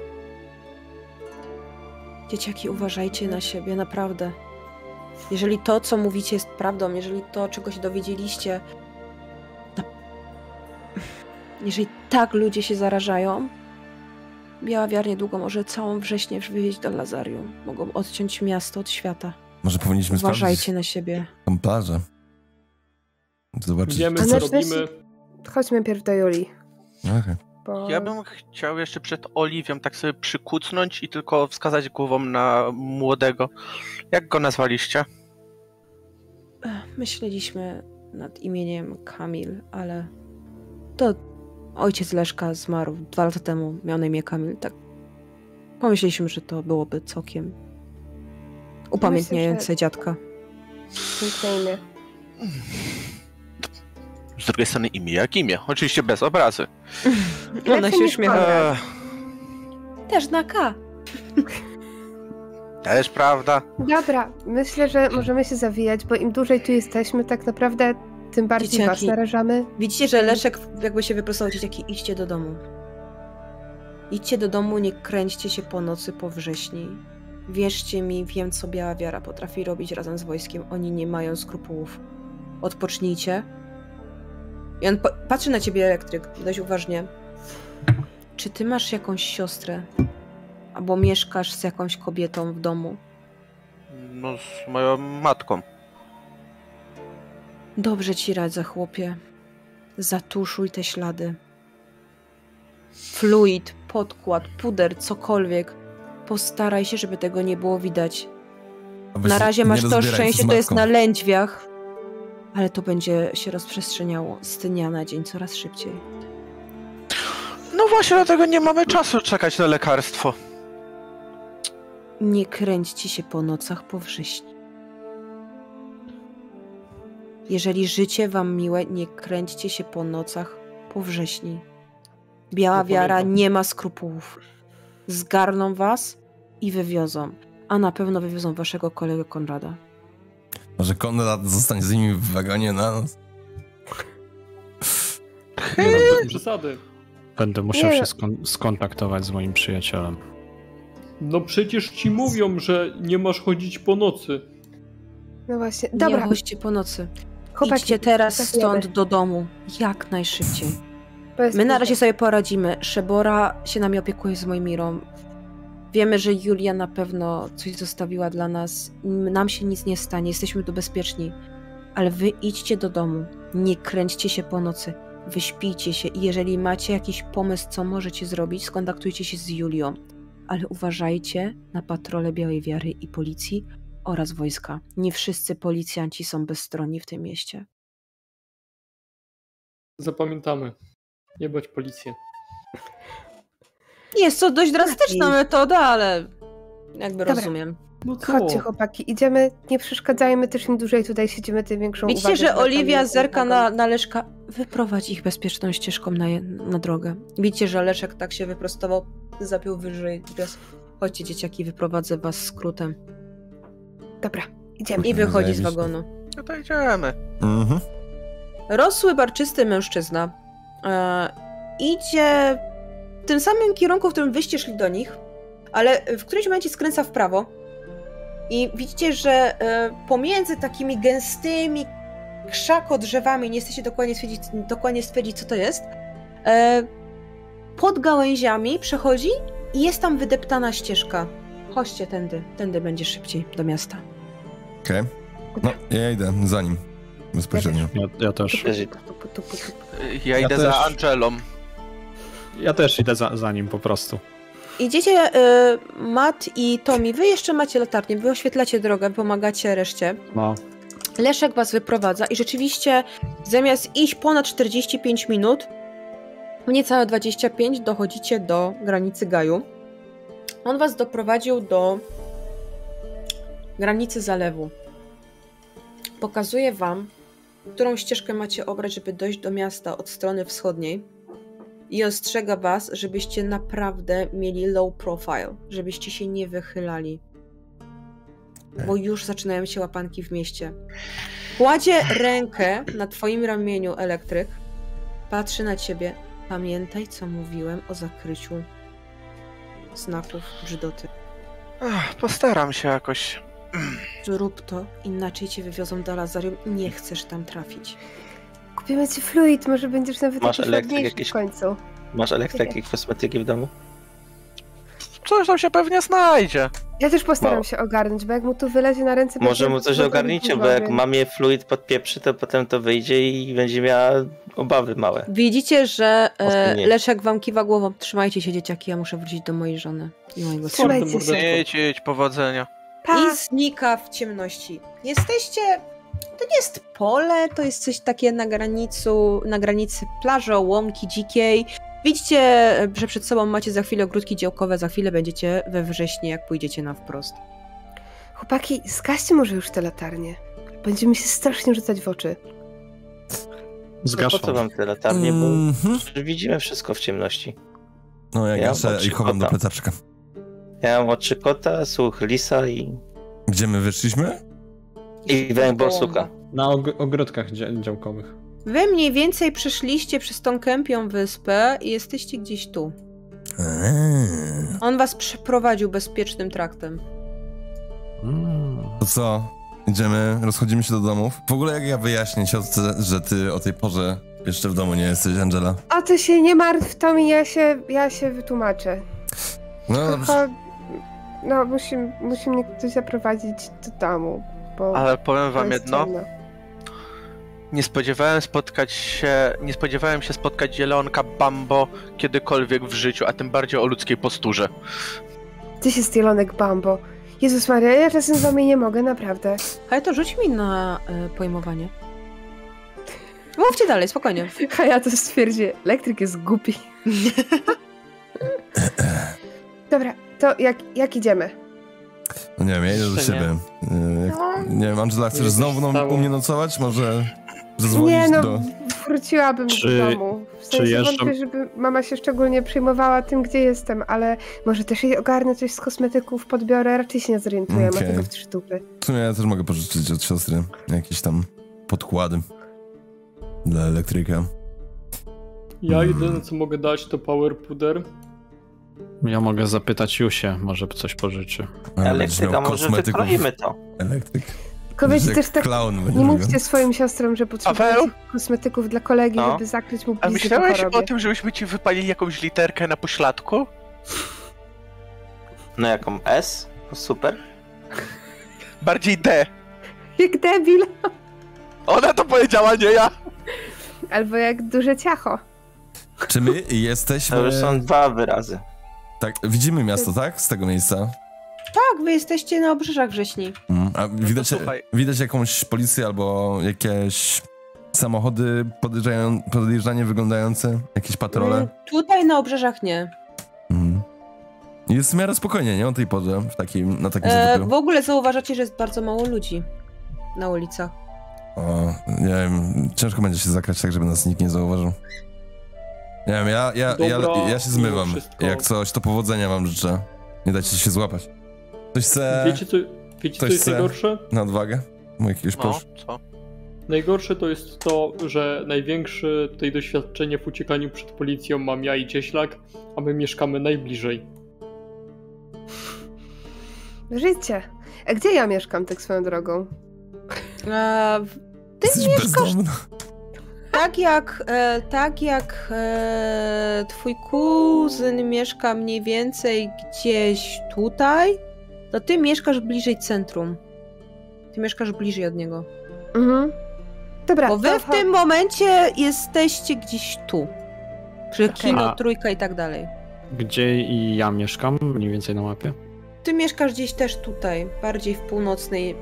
Dzieciaki, uważajcie na siebie, naprawdę. Jeżeli to, co mówicie, jest prawdą, jeżeli to, czego się dowiedzieliście, jeżeli tak ludzie się zarażają, Biała Wiar niedługo może całą wrześnię wywieźć do Lazarium. Mogą odciąć miasto od świata. może powinniśmy sprawdzić Uważajcie na siebie. tą plażę. Zobaczyć. Wiemy A co robimy. Chodźmy pierw do Julii. Okej. Bo... Ja bym chciał jeszcze przed Oliwią tak sobie przykucnąć i tylko wskazać głową na młodego. Jak go nazwaliście? Myśleliśmy nad imieniem Kamil, ale to ojciec Leszka zmarł dwa lata temu, miał na imię Kamil. Tak pomyśleliśmy, że to byłoby całkiem upamiętniające Myślę, że- dziadka. Piękne. Z drugiej strony imię jak imię. Oczywiście bez obrazy. Ona się uśmiecha. Eee, Też na K. też prawda. Dobra, myślę, że możemy się zawijać, bo im dłużej tu jesteśmy, tak naprawdę tym bardziej Dzieciaki. was narażamy. Widzicie, że Leszek jakby się wyprostował, dzieciaki, idźcie do domu. Idźcie do domu, nie kręćcie się po nocy, po wrześni. Wierzcie mi, wiem co Biała Wiara potrafi robić razem z wojskiem. Oni nie mają skrupułów. Odpocznijcie. I on po- patrzy na ciebie, elektryk, dość uważnie. Czy ty masz jakąś siostrę? Albo mieszkasz z jakąś kobietą w domu? No z moją matką. Dobrze ci radzę, chłopie. Zatuszuj te ślady. Fluid, podkład, puder, cokolwiek. Postaraj się, żeby tego nie było widać. Aby Na razie masz to szczęście, to jest na lędźwiach. Ale to będzie się rozprzestrzeniało z dnia na dzień coraz szybciej. No właśnie dlatego nie mamy czasu czekać na lekarstwo. Nie kręćcie się po nocach po wrześni. Jeżeli życie wam miłe, nie kręćcie się po nocach po wrześni. Biała No, wiara pamiętam. nie ma skrupułów. Zgarną was i wywiozą. A na pewno wywiozą waszego kolegę Konrada. Może Konrad zostanie z nimi w wagonie na noc? Nie przesady. Będę musiał Nie. się skon- skontaktować z moim przyjacielem. No przecież ci mówią, że nie masz chodzić po nocy. No właśnie. Nie Dobra, chodźcie po nocy. Chłopaki, Idźcie teraz zostawiamy. stąd do domu. Jak najszybciej. My na razie sobie poradzimy. Szebora się nami opiekuje z Mojmirą. Wiemy, że Julia na pewno coś zostawiła dla nas. Nam się nic nie stanie, jesteśmy tu bezpieczni. Ale wy idźcie do domu. Nie kręćcie się po nocy. Wyśpijcie się i jeżeli macie jakiś pomysł, co możecie zrobić, skontaktujcie się z Julią. Ale uważajcie na patrole Białej Wiary i policji oraz wojska. Nie wszyscy policjanci są bezstronni w tym mieście. Zapamiętamy. Nie bądź policję. Jest to dość drastyczna metoda, ale jakby Dobra. rozumiem. No co? Chodźcie chłopaki, idziemy, nie przeszkadzajmy też im dłużej tutaj siedzimy, tym większą Widzicie, uwagę że zwracamy Oliwia na zerka na, na Leszka. Wyprowadź ich bezpieczną ścieżką na, na drogę. Widzicie, że Leszek tak się wyprostował, zapiął wyżej dres. Chodźcie dzieciaki, wyprowadzę was skrótem. Dobra, idziemy. I wychodzi z wagonu. No to idziemy. Mhm. Rosły, barczysty mężczyzna e, idzie w tym samym kierunku, w którym wyście szli do nich, ale w którymś momencie skręca w prawo i widzicie, że e, pomiędzy takimi gęstymi krzakodrzewami, nie jesteście dokładnie stwierdzić, dokładnie stwierdzić co to jest, e, pod gałęziami przechodzi i jest tam wydeptana ścieżka. Chodźcie tędy, tędy będzie szybciej do miasta. Okej. No, ja idę za nim. Bezpośrednio. Ja, ja też. Ja, Ja idę też. za Angelą. Ja też idę za, za nim po prostu. Idziecie, y, Matt i Tommy, wy jeszcze macie latarnię, wy oświetlacie drogę, pomagacie reszcie. No, Leszek was wyprowadza i rzeczywiście zamiast iść ponad 45 minut, w niecałe 25 dochodzicie do granicy Gaju. On was doprowadził do granicy zalewu. Pokazuje wam, którą ścieżkę macie obrać, żeby dojść do miasta od strony wschodniej. I ostrzega was, żebyście naprawdę mieli low profile, żebyście się nie wychylali. Bo już zaczynają się łapanki w mieście. Kładzie rękę na twoim ramieniu elektryk, patrzy na ciebie. Pamiętaj, co mówiłem o zakryciu znaków brzydoty. Ach, postaram się jakoś. Zrób to, inaczej cię wywiozą do Lazarium i nie chcesz tam trafić. Kupimy ci fluid, może będziesz nawet Masz elektryk ładniejszy jakiś? w końcu. Masz elektryki, kosmetyki w domu? Coś tam się pewnie znajdzie. Ja też postaram Mało. się ogarnąć, bo jak mu tu wylezie na ręce... Może mu coś ogarnijcie, bo jak mamie fluid podpieprzy, to potem to wyjdzie i będzie miała obawy małe. Widzicie, że e. Leszek wam kiwa głową. Trzymajcie się, dzieciaki, ja muszę wrócić do mojej żony i mojego syna. Trzymajcie się. Idź, idź, powodzenia. Pa! I znika w ciemności. Jesteście. To nie jest pole, to jest coś takie na granicu, na granicy plaży, łąki dzikiej. Widzicie, że przed sobą macie za chwilę ogródki działkowe, za chwilę będziecie we wrześnie, jak pójdziecie na wprost. Chłopaki, zgaście może już te latarnie. Będzie mi się strasznie rzucać w oczy. Po co Zgaszam. wam te latarnie, bo Mhm. widzimy wszystko w ciemności. No ja Ja gaszę i chowam do plecaczka. Ja mam oczy kota, słuch lisa i, Gdzie my wyszliśmy? i borsuka. Na og- ogrodkach dzia- działkowych. Wy mniej więcej przeszliście przez tą kępią wyspę i jesteście gdzieś tu. Eee. On was przeprowadził bezpiecznym traktem. Mm. To co? Idziemy, rozchodzimy się do domów. W ogóle jak ja wyjaśnię ciotce, że ty o tej porze jeszcze w domu nie jesteś, Angela? O ty się nie martw, Tomi, ja się, ja się wytłumaczę. No Tylko, no, musi, musi mnie ktoś zaprowadzić do domu, bo... Ale powiem wam jedno. ciemno. Nie spodziewałem spotkać się, nie spodziewałem się spotkać zielonka Bambo kiedykolwiek w życiu, a tym bardziej o ludzkiej posturze. Ty się stielonek Bambo. Jezus Maria, ja czasem z wami nie mogę, naprawdę. Ale to rzuć mi na e, pojmowanie. Mówcie dalej, spokojnie. A ja to stwierdzi, elektryk jest głupi. Dobra, to jak, jak idziemy? No nie wiem, ja idę do Jeszcze nie. siebie. Jak- Nie wiem, Angela, chcesz Nie, znowu no, u mnie nocować? Może zadzwonić Nie no, do... wróciłabym Czy- do domu. W sensie jeżdżą- wątpię, żeby mama się szczególnie przejmowała tym, gdzie jestem, ale może też jej ogarnę coś z kosmetyków, podbiorę, raczej się nie zorientuję, ma Okej. tego w trzy dupy. W sumie ja też mogę pożyczyć od siostry jakieś tam podkłady dla elektryka. Ja Mm. jedyne co mogę dać to power puder. Ja mogę zapytać Jusię, może coś pożyczy. Elektryka, może wykroimy to. Elektryk. Jak też tak nie mówcie swoim siostrom, że potrzebują kosmetyków dla kolegi, No. żeby zakryć mu A blizny po myślałeś o tym, żebyśmy ci wypalili jakąś literkę na pośladku? No jaką S? To Super. Bardziej D. Jak debil, Ona to powiedziała, nie ja. albo jak duże ciacho. Czy my To jesteśmy... już są dwa wyrazy. Tak, widzimy miasto, tak? Z tego miejsca. Tak, wy jesteście na obrzeżach wrześni. Mm. A widać, słuchaj. widać jakąś policję albo jakieś samochody podjeżdżanie wyglądające? Jakieś patrole? Mm, Tutaj na obrzeżach nie. Mhm. Jest w miarę spokojnie, nie? O tej porze, w takim, na takim E, w ogóle zauważacie, że jest bardzo mało ludzi na ulicach. O, nie wiem, ciężko będzie się zakrać tak, żeby nas nikt nie zauważył. Nie wiem, ja, ja, ja, Dobra, ja się zmywam. Jak coś, to powodzenia wam życzę. Nie dajcie się złapać. Ktoś chce Wiecie co, wiecie, co jest chce- najgorsze? na odwagę? Mój jakiegoś No, proszę. co? Najgorsze to jest to, że największe tutaj doświadczenie w uciekaniu przed policją mam ja i Cieślak, a my mieszkamy najbliżej. Życie. A gdzie ja mieszkam tak swoją drogą? E, ty Jesteś mieszkasz bezdomna. tak jak, e, tak jak e, twój kuzyn mieszka mniej więcej gdzieś tutaj, to ty mieszkasz bliżej centrum. Ty mieszkasz bliżej od niego. Mhm. Dobra, Bo wy to w tym momencie jesteście gdzieś tu. Przy kino, A- trójka i tak dalej. Gdzie i ja mieszkam, mniej więcej na mapie? Ty mieszkasz gdzieś też tutaj, bardziej w północnej,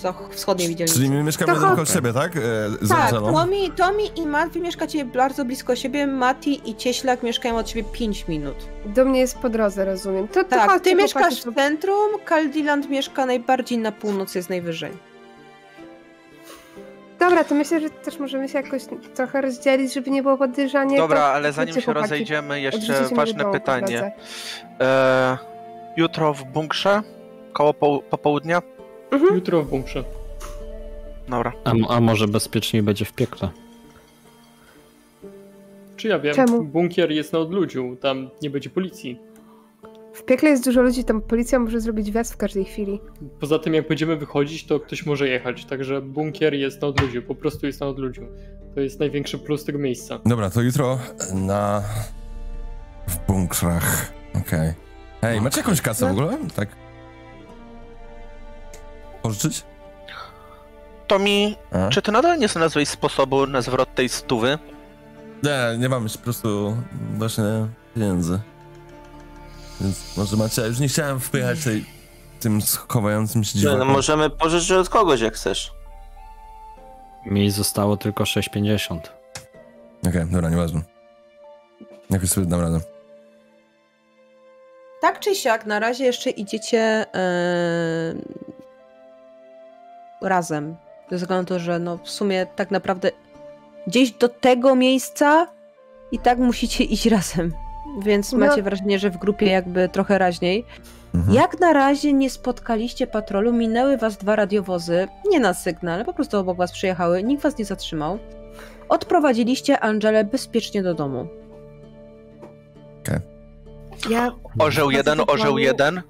północno-wschodniej widzielnicy. Czyli my mieszkamy tylko chodź. od siebie, tak? E, Tak? Tomi, Tomi i Matt, wy mieszkacie bardzo blisko siebie. Mati i Cieślak mieszkają od siebie 5 minut. Do mnie jest po drodze, rozumiem. To, to Tak, ty mieszkasz w centrum, Kaldiland mieszka najbardziej na północ, jest najwyżej. Dobra, to myślę, że też możemy się jakoś trochę rozdzielić, żeby nie było podejrzanie. Dobra, to- ale zanim się rozejdziemy, jeszcze ważne pytanie. E, jutro w bunkrze? Koło po, popołudnia? Mhm. Jutro w bunkrze. Dobra. A, a może bezpieczniej będzie w piekle? Czy ja wiem, Czemu? bunkier jest na odludziu, tam nie będzie policji. W piekle jest dużo ludzi, tam policja może zrobić wjazd w każdej chwili. Poza tym jak będziemy wychodzić, to ktoś może jechać, także bunkier jest na odludziu, po prostu jest na odludziu. To jest największy plus tego miejsca. Dobra, to jutro na... w bunkrach. Okej. Hej, macie jakąś kasę w ogóle? Tak. Pożyczyć? To mi, A? czy ty nadal nie znalazłeś sposobu na zwrot tej stówy? Nie, nie mam już po prostu właśnie pieniędzy. Więc może macie, już nie chciałem wpychać tej, tym schowającym się no dziwakom. możemy pożyczyć od kogoś, jak chcesz. Mi zostało tylko 6,50. Okej, dobra, nieważne. Jakoś sobie dam radę. Tak czy siak, na razie jeszcze idziecie e, razem. Ze względu na to, że no w sumie tak naprawdę gdzieś do tego miejsca i tak musicie iść razem. Więc No. macie wrażenie, że w grupie jakby trochę raźniej. Mhm. Jak na razie nie spotkaliście patrolu, minęły was dwa radiowozy, nie na sygnał, po prostu obok was przyjechały, nikt was nie zatrzymał. Odprowadziliście Angelę bezpiecznie do domu. Ja Orzeł jeden, orzeł jeden.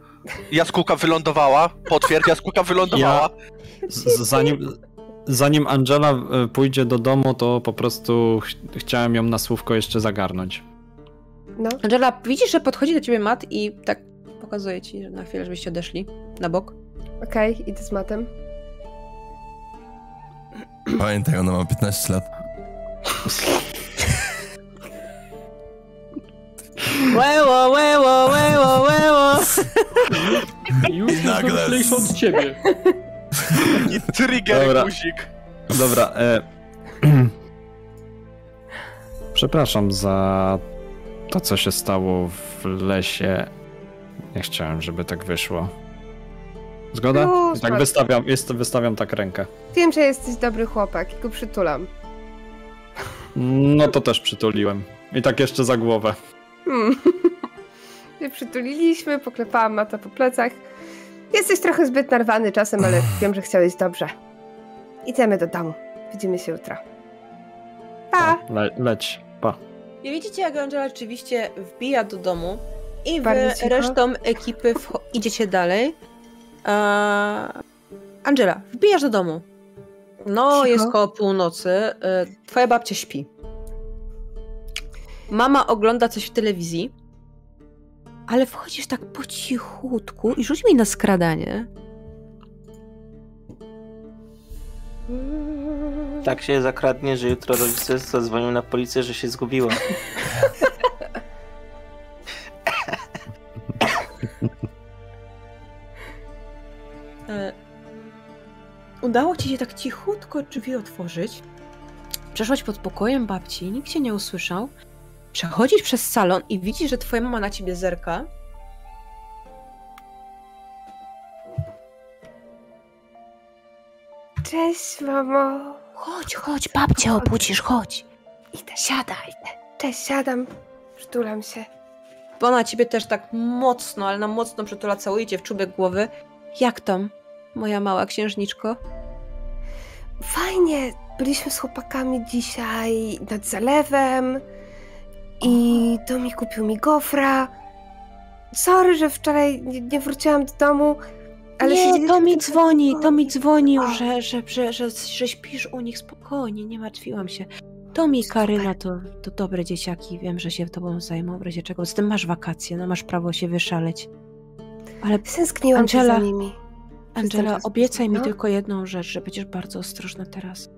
Jaskółka wylądowała. Potwierdź, jaskółka wylądowała. Z- zanim, zanim Angela e, pójdzie do domu, to po prostu ch chciałem ją na słówko jeszcze zagarnąć. No, Angela, widzisz, że podchodzi do ciebie Matt i tak pokazuje ci że na chwilę, żebyście odeszli na bok. okej, idę z matem. Pamiętaj, ona ma 15 lat. Łeło, łeło, łeło, łeło. Już Nagle. jest od ciebie. I trigger Dobra. guzik. Dobra. E... Przepraszam za to, co się stało w lesie. Nie chciałem, żeby tak wyszło. Zgoda? No, tak wystawiam, jest, wystawiam tak rękę. Wiem, że jesteś dobry chłopak i go przytulam. No to też przytuliłem. I tak jeszcze za głowę. Hmm. Się przytuliliśmy, poklepałam mata po plecach. Jesteś trochę zbyt narwany czasem, ale wiem, że chciałeś dobrze. Idziemy do domu. Widzimy się jutro. Pa! Le, leć. Pa. I widzicie, jak Angela rzeczywiście wbija do domu i wy resztą ekipy idziecie dalej. Angela, wbijasz do domu. No, Cicho. jest koło północy. y, Twoja babcia śpi. Mama ogląda coś w telewizji, ale wchodzisz tak po cichutku i rzuć mi na skradanie. Tak się zakradnie, że jutro rodzice zadzwonią na policję, że się zgubiła. E, Udało ci się tak cichutko drzwi otworzyć. Przeszłaś pod pokojem babci, nikt cię nie usłyszał. Przechodzisz przez salon i widzisz, że twoja mama na ciebie zerka. Cześć, mamo. Chodź, chodź, babcię obudzisz, chodź. Idę, siadaj. Cześć, siadam. Przytulam się. Bo ona ciebie też tak mocno, ale na mocno przytula, całuje cię w czubek głowy. Jak tam, moja mała księżniczko? Fajnie. Byliśmy z chłopakami dzisiaj nad zalewem i Tomi kupił mi gofra. Sorry, że wczoraj nie, nie wróciłam do domu, ale nie, to mi dzwoni, to mi dzwonił, że, że, że, że, że śpisz u nich spokojnie, nie martwiłam się. To mi Super. Karyna to, to dobre dzieciaki, wiem, że się tobą zajmą w razie czego. Z tym masz wakacje, no masz prawo się wyszaleć. Ale Stęskniłam się Angela, za nimi. Angela, obiecaj mi No. tylko jedną rzecz, że będziesz bardzo ostrożna teraz.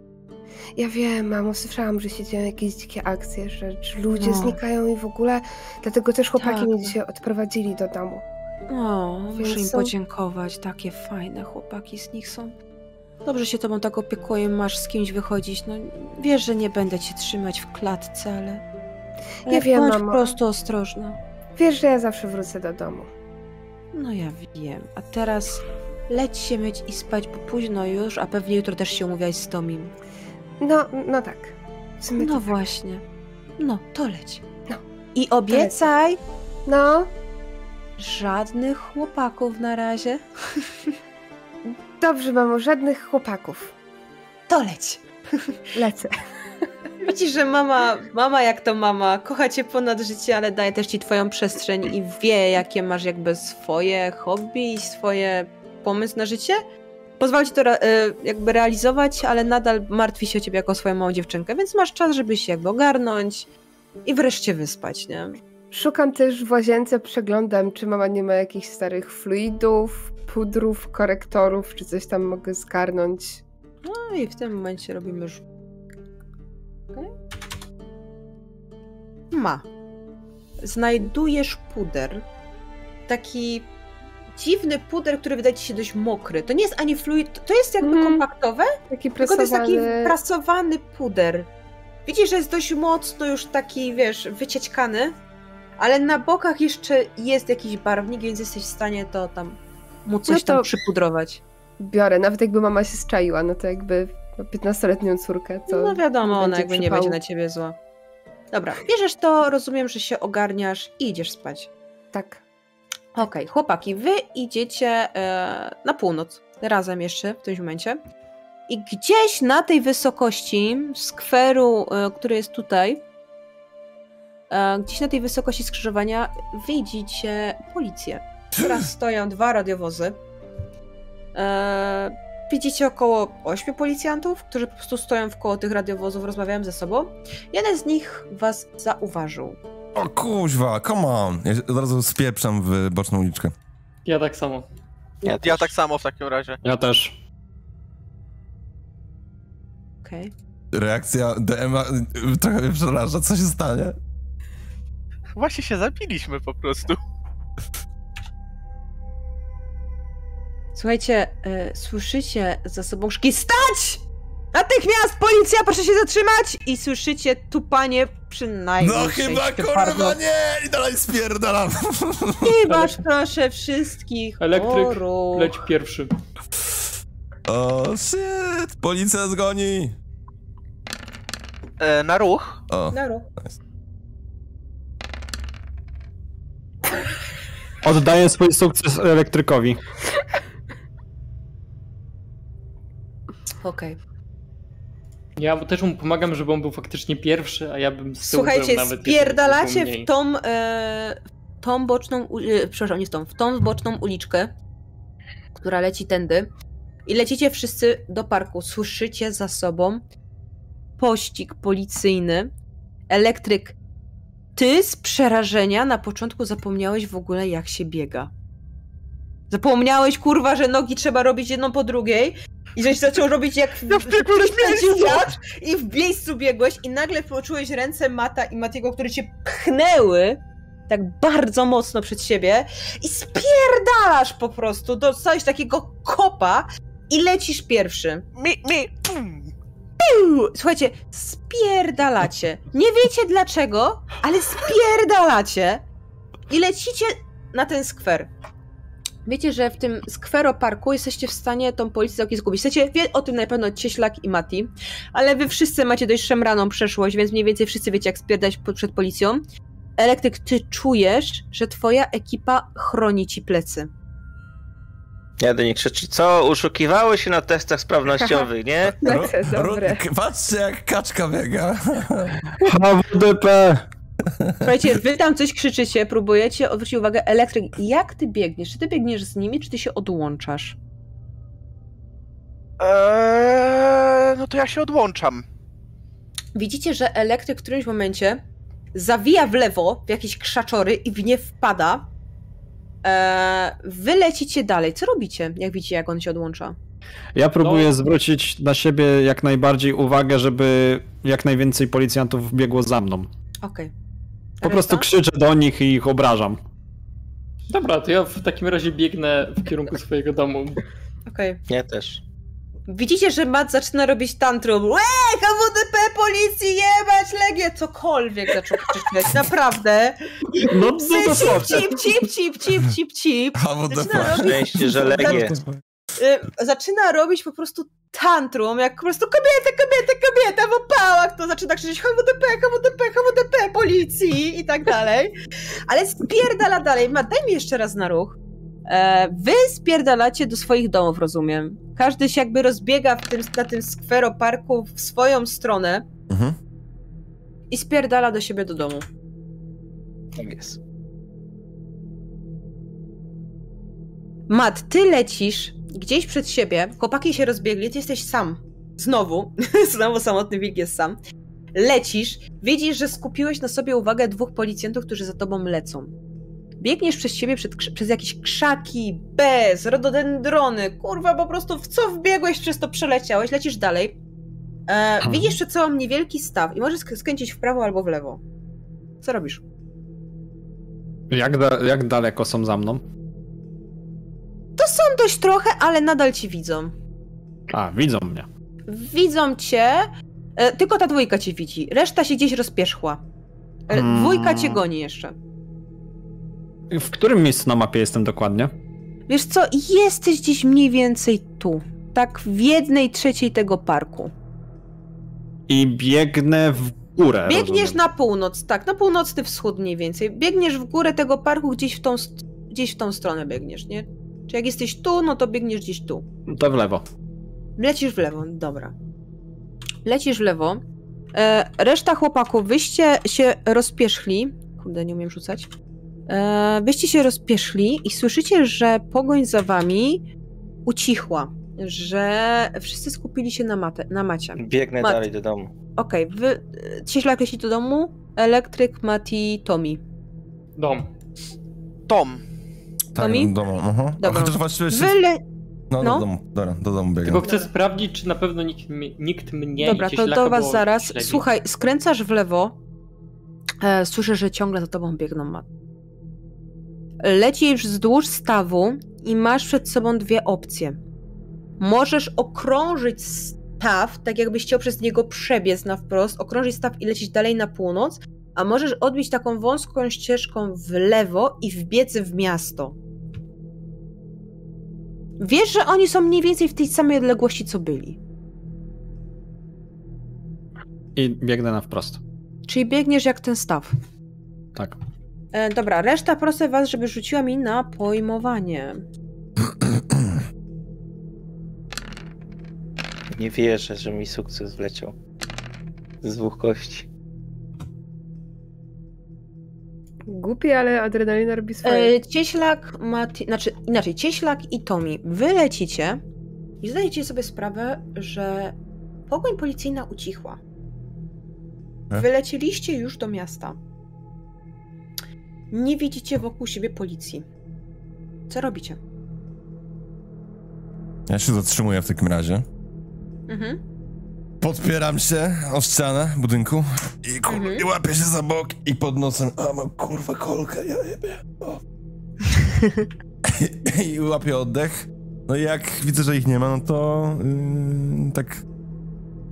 Ja wiem, mamo, słyszałam, że się dzieją jakieś dzikie akcje, że, ludzie No. znikają i w ogóle. Dlatego też chłopaki Tak. mnie dzisiaj odprowadzili do domu. O, muszę im Więc są- podziękować, takie fajne chłopaki z nich są. Dobrze się tobą tak opiekuję, masz z kimś wychodzić, no wiesz, że nie będę cię trzymać w klatce, ale... ale Ja wiem, bądź mamo. po prostu ostrożna. Wiesz, że ja zawsze wrócę do domu. No ja wiem. A teraz leć się myć i spać, bo późno już, a pewnie jutro też się umówiać z Tomim. No, no tak. No to właśnie. No, to leć. No. I obiecaj No, żadnych chłopaków na razie. dobrze, mamo, żadnych chłopaków. To leć. Lecę. Widzisz, że mama, mama jak to mama, kocha cię ponad życie, ale daje też ci twoją przestrzeń i wie, jakie masz jakby swoje hobby i swoje pomysł na życie. Pozwala ci to re- y, jakby realizować, ale nadal martwi się o ciebie jako swoją małą dziewczynkę, więc masz czas, żeby się jakby ogarnąć i wreszcie wyspać, nie? Szukam też w łazience, przeglądam, czy mama nie ma jakichś starych fluidów, pudrów, korektorów, czy coś tam mogę zgarnąć. No i w tym momencie robimy rzut. Okej. Ma. Znajdujesz puder. Taki dziwny puder, który wydaje ci się dość mokry. To nie jest ani fluid, to jest jakby Mhm. kompaktowe, Taki tylko to jest taki prasowany. puder. Widzisz, że jest dość mocno już taki, wiesz, wyciećkany, ale na bokach jeszcze jest jakiś barwnik, więc jesteś w stanie to tam mu coś No tam przypudrować. Biorę, nawet jakby mama się zczaiła, no to jakby ma 15-letnią córkę, to No wiadomo, ona jakby nie przypału. będzie na ciebie zła. Dobra, bierzesz to, rozumiem, że się ogarniasz i idziesz spać. Tak. Okej, chłopaki, wy idziecie e, na północ, razem jeszcze w tym momencie. I gdzieś na tej wysokości skweru, e, który jest tutaj, e, gdzieś na tej wysokości skrzyżowania widzicie policję. Teraz stoją dwa radiowozy. E, widzicie około ośmiu policjantów, którzy po prostu stoją wkoło tych radiowozów, rozmawiają ze sobą. Jeden z nich was zauważył. O kuźwa, come on. Ja od razu spieprzam w boczną uliczkę. Ja tak samo. Ja, Ja tak samo w takim razie. Ja też. Okej. Reakcja DMA y, trochę mnie przeraża. Co się stanie? Właśnie się zabiliśmy po prostu. Słuchajcie, e, słyszycie za sobą szki Stać! Natychmiast! Policja, proszę się zatrzymać! I słyszycie tupanie przynajmniej No chyba kurwa nie! I dalej spierdalam. I was proszę wszystkich Elektryk, o. Leć pierwszy. O shit! Policja zgoni! E, na ruch. O, Na ruch. Oddaję swój sukces elektrykowi. Okej. Ja też mu pomagam, żeby on był faktycznie pierwszy, a ja bym z Słuchajcie, nawet spierdalacie mniej. w tą, e, tą boczną, e, przepraszam, nie w tą, w tą boczną uliczkę, która leci tędy i lecicie wszyscy do parku. Słyszycie za sobą pościg policyjny. Elektryk, ty z przerażenia na początku zapomniałeś w ogóle jak się biega. Zapomniałeś, kurwa, że nogi trzeba robić jedną po drugiej i żeś zaczął robić jak Ja w miejscu! wiatr i w miejscu biegłeś i nagle poczułeś ręce Mata i Matiego, które cię pchnęły tak bardzo mocno przed siebie i spierdalasz po prostu, dostałeś takiego kopa i lecisz pierwszy. Mi, mi, pum. Słuchajcie, spierdalacie. Nie wiecie dlaczego, ale spierdalacie i lecicie na ten skwer. Wiecie, że w tym skweroparku jesteście w stanie tą policję całkiem zgubić. Chcecie, wie o tym na pewno Cieślak i Mati, ale wy wszyscy macie dość szemraną przeszłość, więc mniej więcej wszyscy wiecie, jak spierdać przed policją. Elektryk, ty czujesz, że twoja ekipa chroni ci plecy. Ja do nich krzyczy, co, uszukiwały się na testach sprawnościowych, nie? No k- patrzcie jak kaczka biega. HWDP! Słuchajcie, wy tam coś krzyczycie, próbujecie odwrócić uwagę. Elektryk, jak ty biegniesz? Czy ty biegniesz z nimi, czy ty się odłączasz? Eee, no to ja się odłączam. Widzicie, że elektryk w którymś momencie zawija w lewo w jakieś krzaczory i w nie wpada. Eee, wy lecicie dalej. Co robicie, jak widzicie, jak on się odłącza? Ja próbuję No. zwrócić na siebie jak najbardziej uwagę, żeby jak najwięcej policjantów biegło za mną. Okej. Po prostu krzyczę do nich i ich obrażam. Dobra, to ja w takim razie biegnę w kierunku swojego domu. Okej. Ja też. Widzicie, że Matt zaczyna robić tantrum. Łe, HWDP, policji, jebać, legię, cokolwiek zaczął krzyczeć, naprawdę. No, no Cip, dosłownie. cip, cip, cip, cip, cip, cip. HWDP. Zaczyna robić Szczęście, że legie. y, zaczyna robić po prostu tantrum, jak po prostu kobieta, kobieta, kobieta w opałach, to zaczyna krzyczeć HWDP, HWDP, HWDP, policji i tak dalej. Ale spierdala dalej. Ma, daj mi jeszcze raz na ruch. E, wy spierdalacie do swoich domów, rozumiem. Każdy się jakby rozbiega w tym, na tym skweroparku w swoją stronę Mhm. i spierdala do siebie do domu. Tak jest. Mat, ty lecisz gdzieś przed siebie, chłopaki się rozbiegli, ty jesteś sam. Znowu. Znowu samotny wilk jest sam. lecisz, widzisz, że skupiłeś na sobie uwagę dwóch policjantów, którzy za tobą lecą. Biegniesz przez siebie przed, przez jakieś krzaki, bez, rododendrony, kurwa, po prostu w co wbiegłeś, przez to przeleciałeś, lecisz dalej. E, widzisz przed sobą niewielki staw i możesz sk- skręcić w prawo albo w lewo. Co robisz? Jak, da, jak daleko są za mną? To są dość trochę, ale nadal ci widzą. A, widzą mnie. Widzą cię, e, tylko ta dwójka cię widzi. Reszta się gdzieś rozpierzchła. E, Hmm. Dwójka cię goni jeszcze. W którym miejscu na mapie jestem dokładnie? Wiesz co, jesteś gdzieś mniej więcej tu. Tak w jednej trzeciej tego parku. I biegnę w górę. Biegniesz rozumiem. na północ, tak, na północny wschód mniej więcej. Biegniesz w górę tego parku, gdzieś w tą, gdzieś w tą stronę biegniesz, nie? Czy jak jesteś tu, no to biegniesz gdzieś tu. To w lewo. Lecisz w lewo, dobra. Lecisz w lewo. E, reszta chłopaków, wyście się rozpieszli. Kurde, nie umiem rzucać. E, wyście się rozpieszli i słyszycie, że pogoń za wami ucichła. Że wszyscy skupili się na, matę, na macie. Biegnę Mat. dalej do domu. Okej, wy... e, Cieślak leci do domu, elektryk, Mati, Tomi. Dom. Tom. Tak, Tomi? do domu, aha. A Dobra. Chociaż właściwie się... Wy le... No, no. do domu, dobra, do domu biegam. Tylko chcę sprawdzić, czy na pewno nikt, nikt mnie Dobra, to do was zaraz. śledzi. Słuchaj, skręcasz w lewo. E, słyszę, że ciągle za tobą biegną mat. Lecisz wzdłuż stawu i masz przed sobą dwie opcje. Możesz okrążyć staw, tak jakbyś chciał przez niego przebiec na wprost, okrążyć staw i lecieć dalej na północ, a możesz odbić taką wąską ścieżką w lewo i wbiec w miasto. Wiesz, że oni są mniej więcej w tej samej odległości, co byli. I biegnę na wprost. Czyli biegniesz jak ten staw. Tak. E, dobra, reszta proszę was, żeby rzuciła mi na pojmowanie. Nie wierzę, że mi sukces wleciał. Z dwóch kości. Głupie, ale adrenalina robi swoje. E, cieślak, Mati... znaczy inaczej, Cieślak i Tomi, wy lecicie i zdajecie sobie sprawę, że pogoń policyjna ucichła. E? Wylecieliście już do miasta. Nie widzicie wokół siebie policji. Co robicie? Ja się zatrzymuję w takim razie. Mhm. Podpieram się o ścianę budynku i, kur... Mhm. i łapię się za bok i pod nosem, a mam kurwa kolkę, ja jebie. O. I łapię oddech. No i jak widzę, że ich nie ma, no to yy, tak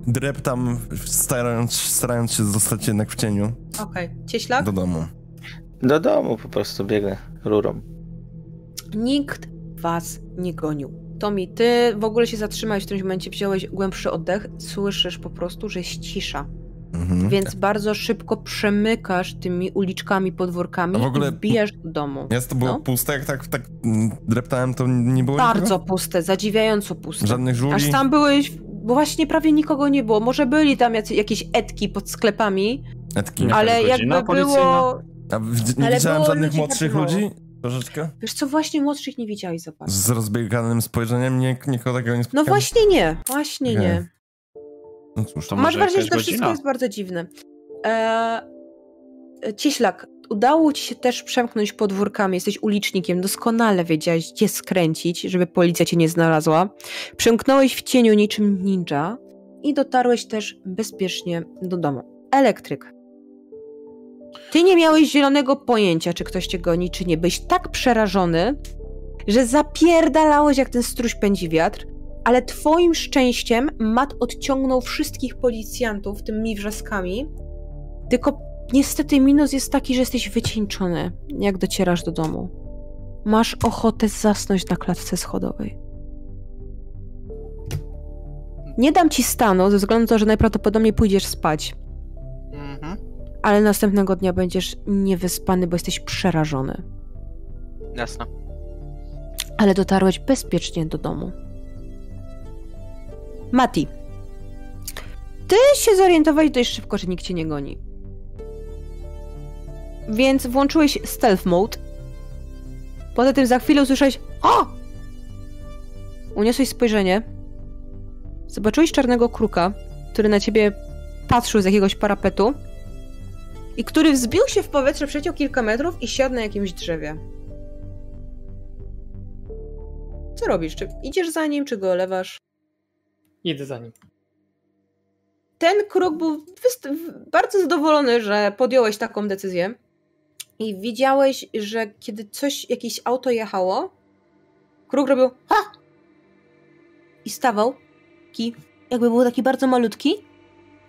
dreptam, starając, starając się zostać jednak w cieniu Okej, Cieślak? do domu. Do domu po prostu biegnę rurą. Nikt was nie gonił. Tomi, ty w ogóle się zatrzymałeś w którymś momencie, wziąłeś głębszy oddech, słyszysz po prostu, że jest cisza. Mhm. Więc bardzo szybko przemykasz tymi uliczkami, podwórkami w ogóle- i wbijasz do domu. Miasto było No. puste, jak tak, tak mm, dreptałem, to nie było Bardzo nikogo? puste, zadziwiająco puste. Żadnych żuli? Aż tam byłeś, bo właśnie prawie nikogo nie było. Może byli tam jacy, jakieś etki pod sklepami, Etki. Ale jakby policyjna? było... A w- nie Ale widziałem żadnych młodszych mało. ludzi? Troszeczkę? Wiesz co, właśnie młodszych nie widziałeś za bardzo. Z rozbieganym spojrzeniem nie, nikogo takiego nie No spotkałem? właśnie nie, właśnie Okej. nie. No cóż, To Masz wrażenie, że to wszystko jest bardzo dziwne. Eee, Cieślak, udało ci się też przemknąć podwórkami, jesteś ulicznikiem, doskonale wiedziałeś, gdzie skręcić, żeby policja cię nie znalazła. Przemknąłeś w cieniu niczym ninja i dotarłeś też bezpiecznie do domu. Elektryk. Ty nie miałeś zielonego pojęcia, czy ktoś cię goni, czy nie. Byłeś tak przerażony, że zapierdalałeś, jak ten struś pędzi wiatr, ale twoim szczęściem Matt odciągnął wszystkich policjantów tymi wrzaskami. Tylko niestety minus jest taki, że jesteś wycieńczony, jak docierasz do domu. Masz ochotę zasnąć na klatce schodowej. Nie dam ci stanu, ze względu na to, że najprawdopodobniej pójdziesz spać. Ale następnego dnia będziesz niewyspany, bo jesteś przerażony. Jasne. ale dotarłeś bezpiecznie do domu. Mati, ty się zorientowałeś dość szybko, że nikt cię nie goni. Więc włączyłeś stealth mode. Poza tym za chwilę usłyszałeś O! Uniosłeś spojrzenie. Zobaczyłeś czarnego kruka, który na ciebie patrzył z jakiegoś parapetu i który wzbił się w powietrze, przeciął kilka metrów i siadł na jakimś drzewie. Co robisz? Czy idziesz za nim, czy go olewasz? Idę za nim. ten kruk był bardzo zadowolony, że podjąłeś taką decyzję. I widziałeś, że kiedy coś, jakieś auto jechało, kruk robił ha! I stawał, taki, jakby był taki bardzo malutki,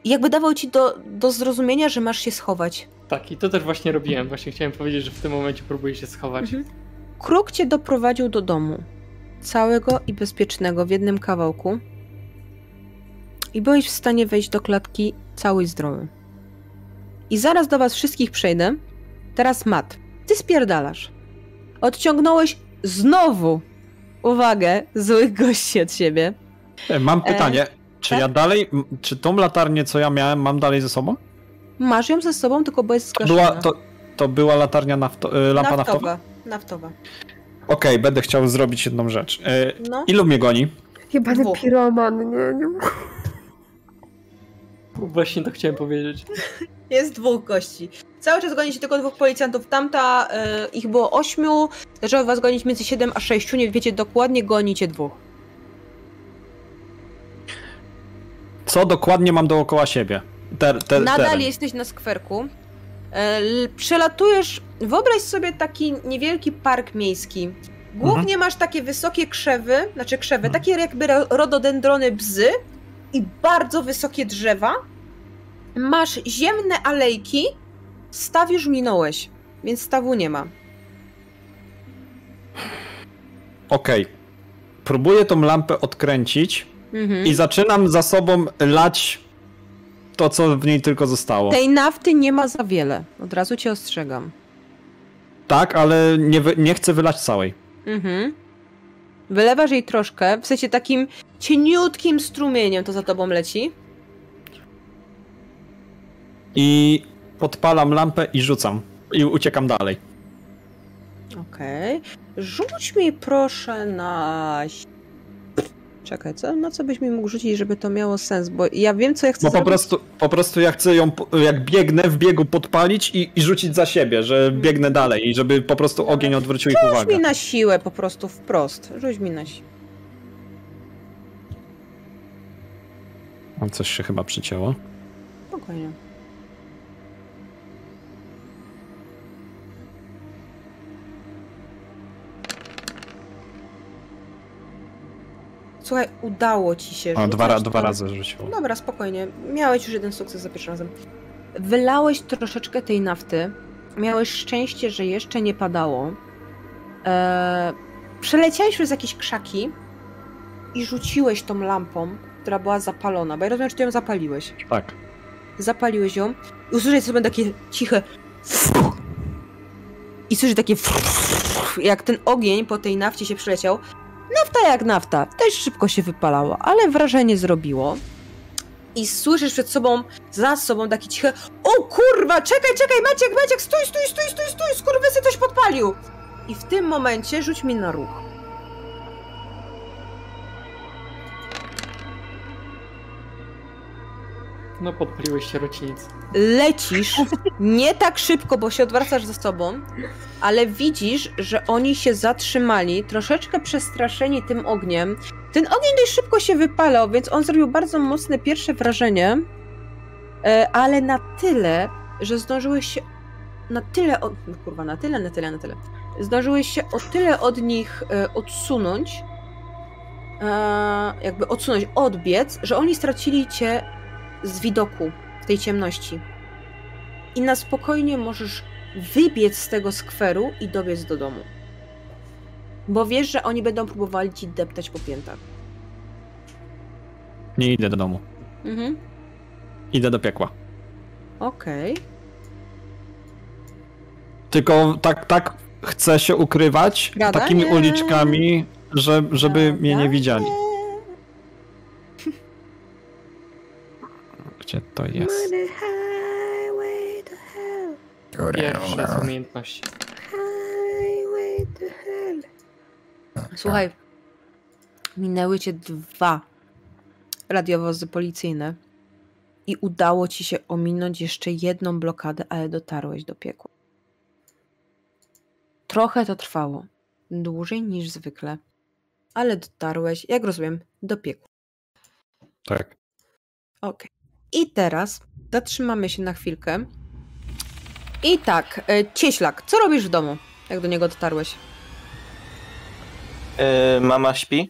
jakby dawał ci do, do zrozumienia, że masz się schować. Tak, i to też właśnie robiłem. Właśnie chciałem powiedzieć, że w tym momencie próbuję się schować. Mhm. Kruk cię doprowadził do domu. Całego i bezpiecznego w jednym kawałku. I byłeś w stanie wejść do klatki cały i zdrowy. I zaraz do was wszystkich przejdę. Teraz Mat. Ty spierdalasz. Odciągnąłeś znowu uwagę złych gości od siebie. E, Mam pytanie. Czy tak? ja dalej, czy tą latarnię, co ja miałem, mam dalej ze sobą? Masz ją ze sobą, tylko bo jest zgaszona. Była, to, to była latarnia nafto, e, lampa naftowa? naftowa. Naftowa. Okej, będę chciał zrobić jedną rzecz. E, No. Ilu mnie goni? Jebany Dwóch. piroman, nie, nie. Właśnie to chciałem powiedzieć. Jest dwóch gości. Cały czas goni się tylko dwóch policjantów. Tamta, e, ich było ośmiu, zaczęło was gonić między 7 a 6, nie wiecie dokładnie, gonicie dwóch. Co dokładnie mam dookoła siebie? Ter, ter, Nadal teren. jesteś na skwerku. E, przelatujesz, wyobraź sobie taki niewielki park miejski. Głównie masz takie wysokie krzewy, znaczy krzewy, takie jakby ro- rododendrony bzy i bardzo wysokie drzewa. Masz ziemne alejki, staw już minąłeś, więc stawu nie ma. Okej. Próbuję tą lampę odkręcić Mhm. i zaczynam za sobą lać to, co w niej tylko zostało. Tej nafty nie ma za wiele, od razu cię ostrzegam. Tak, ale nie, nie chcę wylać całej. Mhm. Wylewasz jej troszkę, w sensie takim cieniutkim strumieniem to za tobą leci. I podpalam lampę i rzucam. I uciekam dalej. Okej. Rzuć mi proszę na... Czekaj, co? na co byś mi mógł rzucić, żeby to miało sens? Bo ja wiem, co ja chcę Bo po zrobić. prostu, po prostu ja chcę ją, jak biegnę, w biegu podpalić i, i rzucić za siebie, że biegnę dalej i żeby po prostu ogień odwrócił ich Rzuć uwagę. mi na siłę po prostu, wprost. Rzuć mi na siłę. Coś się chyba przycięło. Spokojnie. Słuchaj, udało ci się. O, dwa, dwa to- razy rzuciło. Dobra, spokojnie. Miałeś już jeden sukces za pierwszym razem. Wylałeś troszeczkę tej nafty. Miałeś szczęście, że jeszcze nie padało. Eee, przeleciałeś przez jakieś krzaki i rzuciłeś tą lampą, która była zapalona, bo ja rozumiem, że ty ją zapaliłeś. Tak. Zapaliłeś ją i usłyszałeś sobie takie ciche i słyszysz takie jak ten ogień po tej nafcie się przeleciał. Nafta jak nafta, też szybko się wypalała, ale wrażenie zrobiło. I słyszysz przed sobą, za sobą takie ciche O kurwa, czekaj, czekaj, Maciek, Maciek, stój, stój, stój, stój, stój, skurwysy coś podpalił! I w tym momencie rzuć mi na ruch. No podpaliłeś sierocinic. lecisz nie tak szybko, bo się odwracasz za sobą, ale widzisz, że oni się zatrzymali, troszeczkę przestraszeni tym ogniem. Ten ogień dość szybko się wypalał, więc on zrobił bardzo mocne pierwsze wrażenie, e, ale na tyle, że zdążyłeś się na tyle, no kurwa, na tyle, na tyle, na tyle. Zdążyłeś się o tyle od nich e, odsunąć, e, jakby odsunąć, odbiec, że oni stracili cię z widoku w tej ciemności. I na spokojnie możesz wybiec z tego skweru i dobiec do domu. Bo wiesz, że oni będą próbowali ci deptać po piętach. Nie idę do domu. Mhm. Idę do piekła. Okej. Tylko tak, tak chcę się ukrywać takimi uliczkami, że, żeby mnie nie widzieli. Gdzie to jest? Pierwsze z umiejętności. Słuchaj, minęły cię dwa radiowozy policyjne i udało ci się ominąć jeszcze jedną blokadę, ale dotarłeś do piekła. Trochę to trwało, dłużej niż zwykle, ale dotarłeś, jak rozumiem, do piekła. Tak. Okej. I teraz zatrzymamy się na chwilkę. I tak, e, Cieślak, co robisz w domu, jak do niego dotarłeś? E, mama śpi?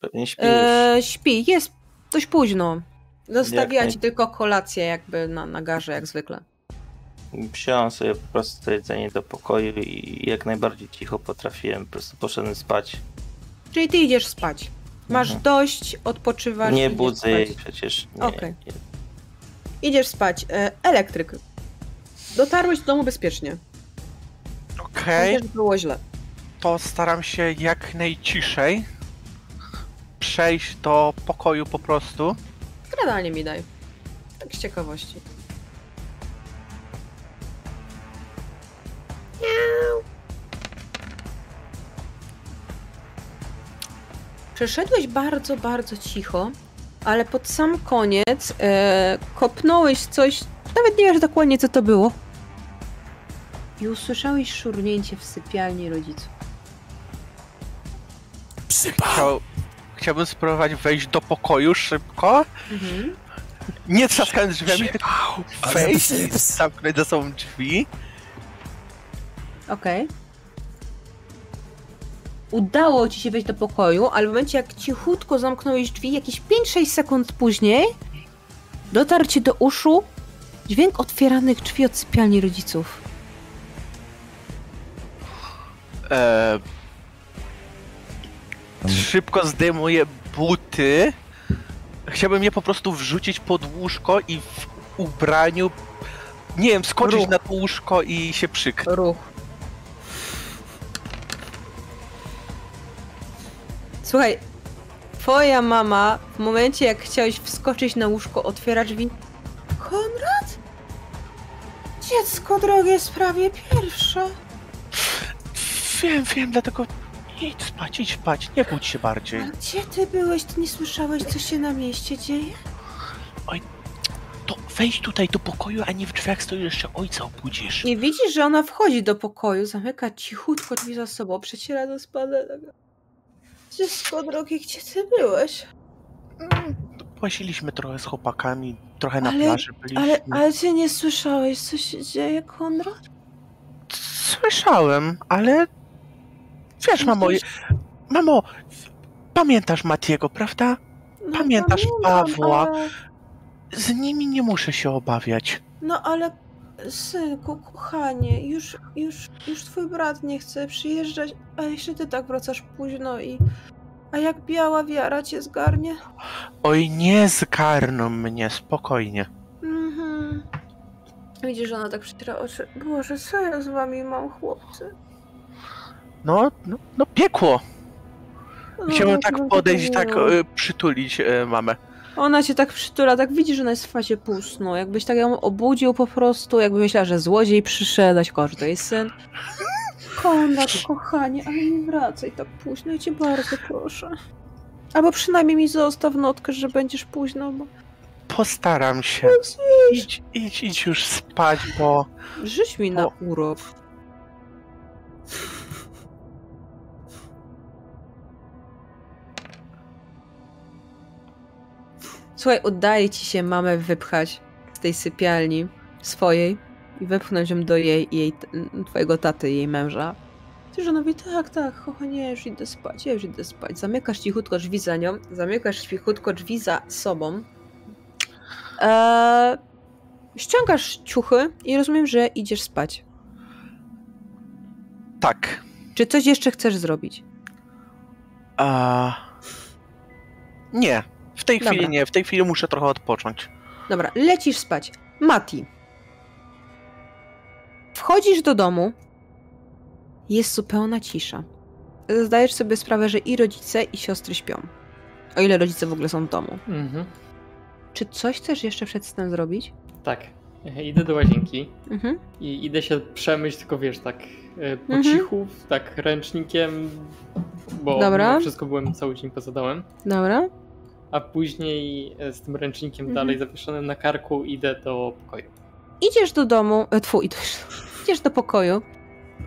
Pewnie śpi. E, śpi, jest dość późno. Zostawiła Jak ci tylko kolację jakby na, na garze, jak zwykle. Wziąłem sobie po prostu jedzenie do pokoju i jak najbardziej cicho potrafiłem. Po prostu poszedłem spać. Czyli ty idziesz spać. Masz Mhm. dość, odpoczywasz. Nie budzę jej przecież. Nie, Okej. Idziesz spać. E, elektryk. Dotarłeś do domu bezpiecznie. Okej, Chociaż było źle. to staram się jak najciszej przejść do pokoju po prostu. Skradanie mi daj. Tak z ciekawości. Przeszedłeś bardzo, bardzo cicho, ale pod sam koniec e, kopnąłeś coś, nawet nie wiesz dokładnie co to było. I usłyszałeś szurnięcie w sypialni rodziców. Chciał, chciałbym spróbować wejść do pokoju szybko, Mhm. nie trzaskając drzwiami, tylko wejść i zamknąć za sobą drzwi. Okej. Udało ci się wejść do pokoju, ale w momencie jak cichutko zamknąłeś drzwi, jakieś 5-6 sekund później dotarł ci do uszu dźwięk otwieranych drzwi od sypialni rodziców. E, szybko zdejmuję buty. Chciałbym je po prostu wrzucić pod łóżko i w ubraniu, nie wiem, skoczyć Ruch. na to łóżko i się przykryć. Ruch. Słuchaj, twoja mama w momencie jak chciałeś wskoczyć na łóżko, otwiera drzwi. Konrad? Dziecko drogie jest prawie pierwsze. Wiem, wiem, dlatego idź spać, idź spać, nie budź się bardziej. A gdzie ty byłeś? Ty nie słyszałeś, co się na mieście dzieje? To wejdź tutaj do pokoju, a nie w drzwiach stoi jeszcze ojca obudzisz. I widzisz, że ona wchodzi do pokoju, zamyka cichutko drzwi za sobą, przeciera do spadenek. Dziecko drogie, gdzie ty byłeś? Płaciliśmy trochę z chłopakami, trochę na Ale- plaży byliśmy. Ale, ale ty nie słyszałeś, co się dzieje, Konrad? Słyszałem, ale... Wiesz, mamo, mamo, pamiętasz Matiego, prawda? No, Pamiętasz pamiętam, Pawła? ale- Z nimi nie muszę się obawiać. No ale, synku, kochanie, już, już, już twój brat nie chce przyjeżdżać, a jeszcze ty tak wracasz późno i... A jak biała wiara cię zgarnie? Oj, nie zgarną mnie, spokojnie. Mhm. Widzisz, że ona tak przyciera oczy. Boże, co ja z wami mam, chłopcy? No, no, no piekło. No, Chciałbym tak no, podejść, tak e, przytulić e, mamę. Ona cię tak przytula, tak widzi, że ona jest w fazie. Jakbyś tak ją obudził po prostu, jakby myślała, że złodziej przyszedł, a się to jest syn. Konrad, kochanie, ale nie wracaj tak późno, ja cię bardzo proszę. Albo przynajmniej mi zostaw notkę, że będziesz późno, bo... Postaram się. Idź, idź, idź już spać, bo... Rzuć mi na O. urok. Słuchaj, udaje ci się mamę wypchać z tej sypialni swojej i wepchnąć ją do jej jej, twojego taty, jej męża. Ty żona mówi, tak, tak, kochanie, ja już idę spać, ja już idę spać. Zamykasz cichutko drzwi za nią, zamykasz cichutko drzwi za sobą. Eee, ściągasz ciuchy i rozumiem, że idziesz spać. Tak. Czy coś jeszcze chcesz zrobić? A... Nie. W tej Dobra. chwili nie. W tej chwili muszę trochę odpocząć. Dobra, lecisz spać. Mati. Wchodzisz do domu. Jest zupełna cisza. Zdajesz sobie sprawę, że i rodzice, i siostry śpią. O ile rodzice w ogóle są w domu. Mhm. Czy coś chcesz jeszcze przed snem zrobić? Tak. E, Idę do łazienki Mhm. i idę się przemyć, tylko wiesz, tak e, po Mhm. cichu, tak ręcznikiem, bo Dobra. wszystko byłem cały dzień poza domem. Dobra. A później e, z tym ręcznikiem Mhm. dalej zawieszonym na karku idę do pokoju. Idziesz do domu, e, tfu, idziesz, idziesz do pokoju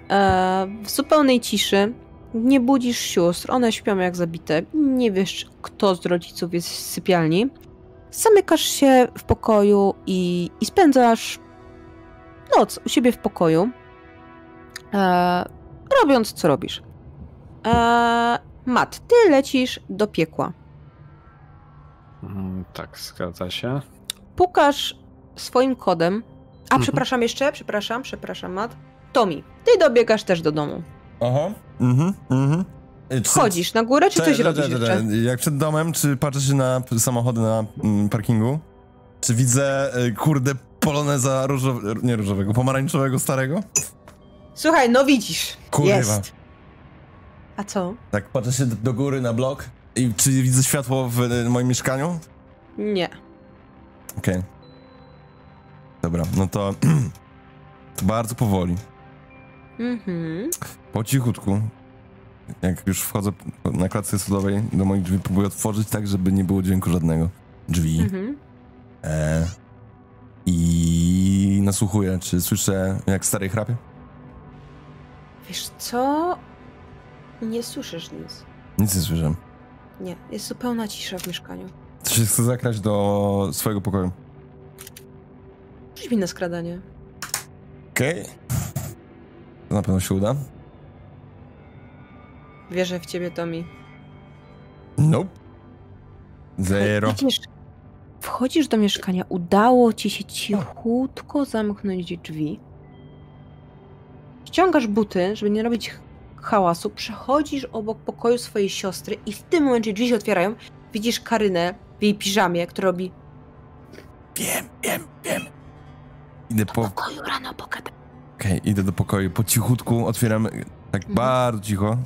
e, w zupełnej ciszy. Nie budzisz sióstr, one śpią jak zabite. Nie wiesz, kto z rodziców jest w sypialni. Zamykasz się w pokoju i, i spędzasz noc u siebie w pokoju, e, robiąc co robisz. E, Mat, ty lecisz do piekła. Mm, Tak, zgadza się. pukasz swoim kodem. A Mhm. przepraszam jeszcze, przepraszam, przepraszam, Mat. Tomi, ty dobiegasz też do domu. Aha. Mhm, mhm. Y, Wchodzisz na górę, czy coś robisz jeszcze? cześć. Jak przed domem, czy patrzę się na samochody na mm, parkingu? Czy widzę, y, kurde, poloneza różowego, nie różowego, pomarańczowego starego? Słuchaj, no widzisz. Kurwa. Jest. A co? Tak, patrzę się do góry na blok i czy widzę światło w y, moim mieszkaniu? Nie. Okej. Dobra, no to, to bardzo powoli, Mhm. po cichutku. Jak już wchodzę na klatce schodowej do moich drzwi, próbuję otworzyć tak, żeby nie było dźwięku żadnego. Drzwi. Mhm. E, I nasłuchuję, czy słyszę jak stary chrapie? Wiesz co? Nie słyszysz nic. Nic nie słyszę. Nie, jest zupełna cisza w mieszkaniu. To się chcę zakrać do swojego pokoju. Rzuć mi na skradanie. Okej. To na pewno się uda. Wierzę w ciebie, Tomi. Nope. Zero. Widzisz, wchodzisz do mieszkania, udało ci się cichutko zamknąć drzwi. Ściągasz buty, żeby nie robić hałasu, przechodzisz obok pokoju swojej siostry i w tym momencie drzwi się otwierają. Widzisz Karynę w jej piżamie, która robi Wiem, wiem, wiem. Idę po... Okej, pokoju rano pogadamy. idę do pokoju. Po cichutku otwieram, tak Mhm. bardzo cicho,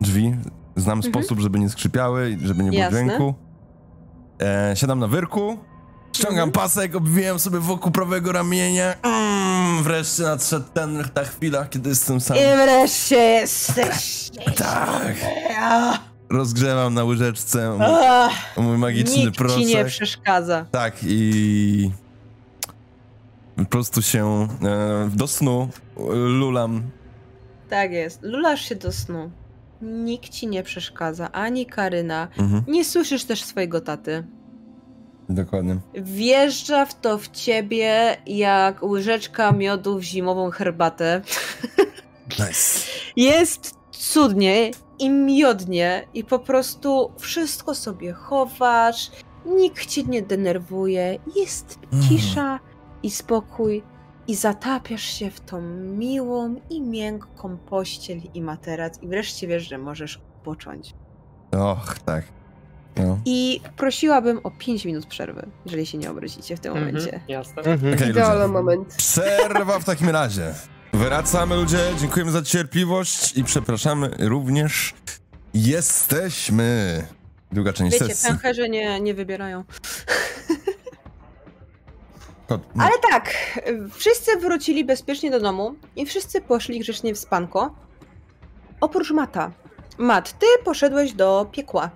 drzwi. Znam Mhm. sposób, żeby nie skrzypiały, żeby nie było Jasne. dźwięku. E, siadam na wyrku, ściągam pasek, obwijam sobie wokół prawego ramienia. Mm, wreszcie nadszedł ten, ta chwila, kiedy jestem sam. I wreszcie jesteś. Tak. Rozgrzewam na łyżeczce mój, mój magiczny Nikt proszek. ci nie przeszkadza. Tak, i po prostu się e, do snu lulam. Tak jest. Lulasz się do snu. Nikt ci nie przeszkadza, ani Karyna. Mhm, Nie słyszysz też swojego taty. Dokładnie. Wjeżdża w to w ciebie jak łyżeczka miodu w zimową herbatę. Nice. Jest cudnie i miodnie i po prostu wszystko sobie chowasz, nikt cię nie denerwuje, jest Mhm. cisza i spokój i zatapiasz się w tą miłą i miękką pościel i materac i wreszcie wiesz, że możesz począć. Och, tak. No. I prosiłabym o 5 minut przerwy, jeżeli się nie obrazicie w tym Mhm, momencie. jasne. Mhm. Okej, Idealny moment. Przerwa w takim razie. Wracamy ludzie, dziękujemy za cierpliwość i przepraszamy również. Jesteśmy. Druga część Wiecie, sesji. pęcherze nie, nie wybierają. No, Ale tak, wszyscy wrócili bezpiecznie do domu i wszyscy poszli grzecznie w spanko. Oprócz Mata. Mat, ty poszedłeś do piekła.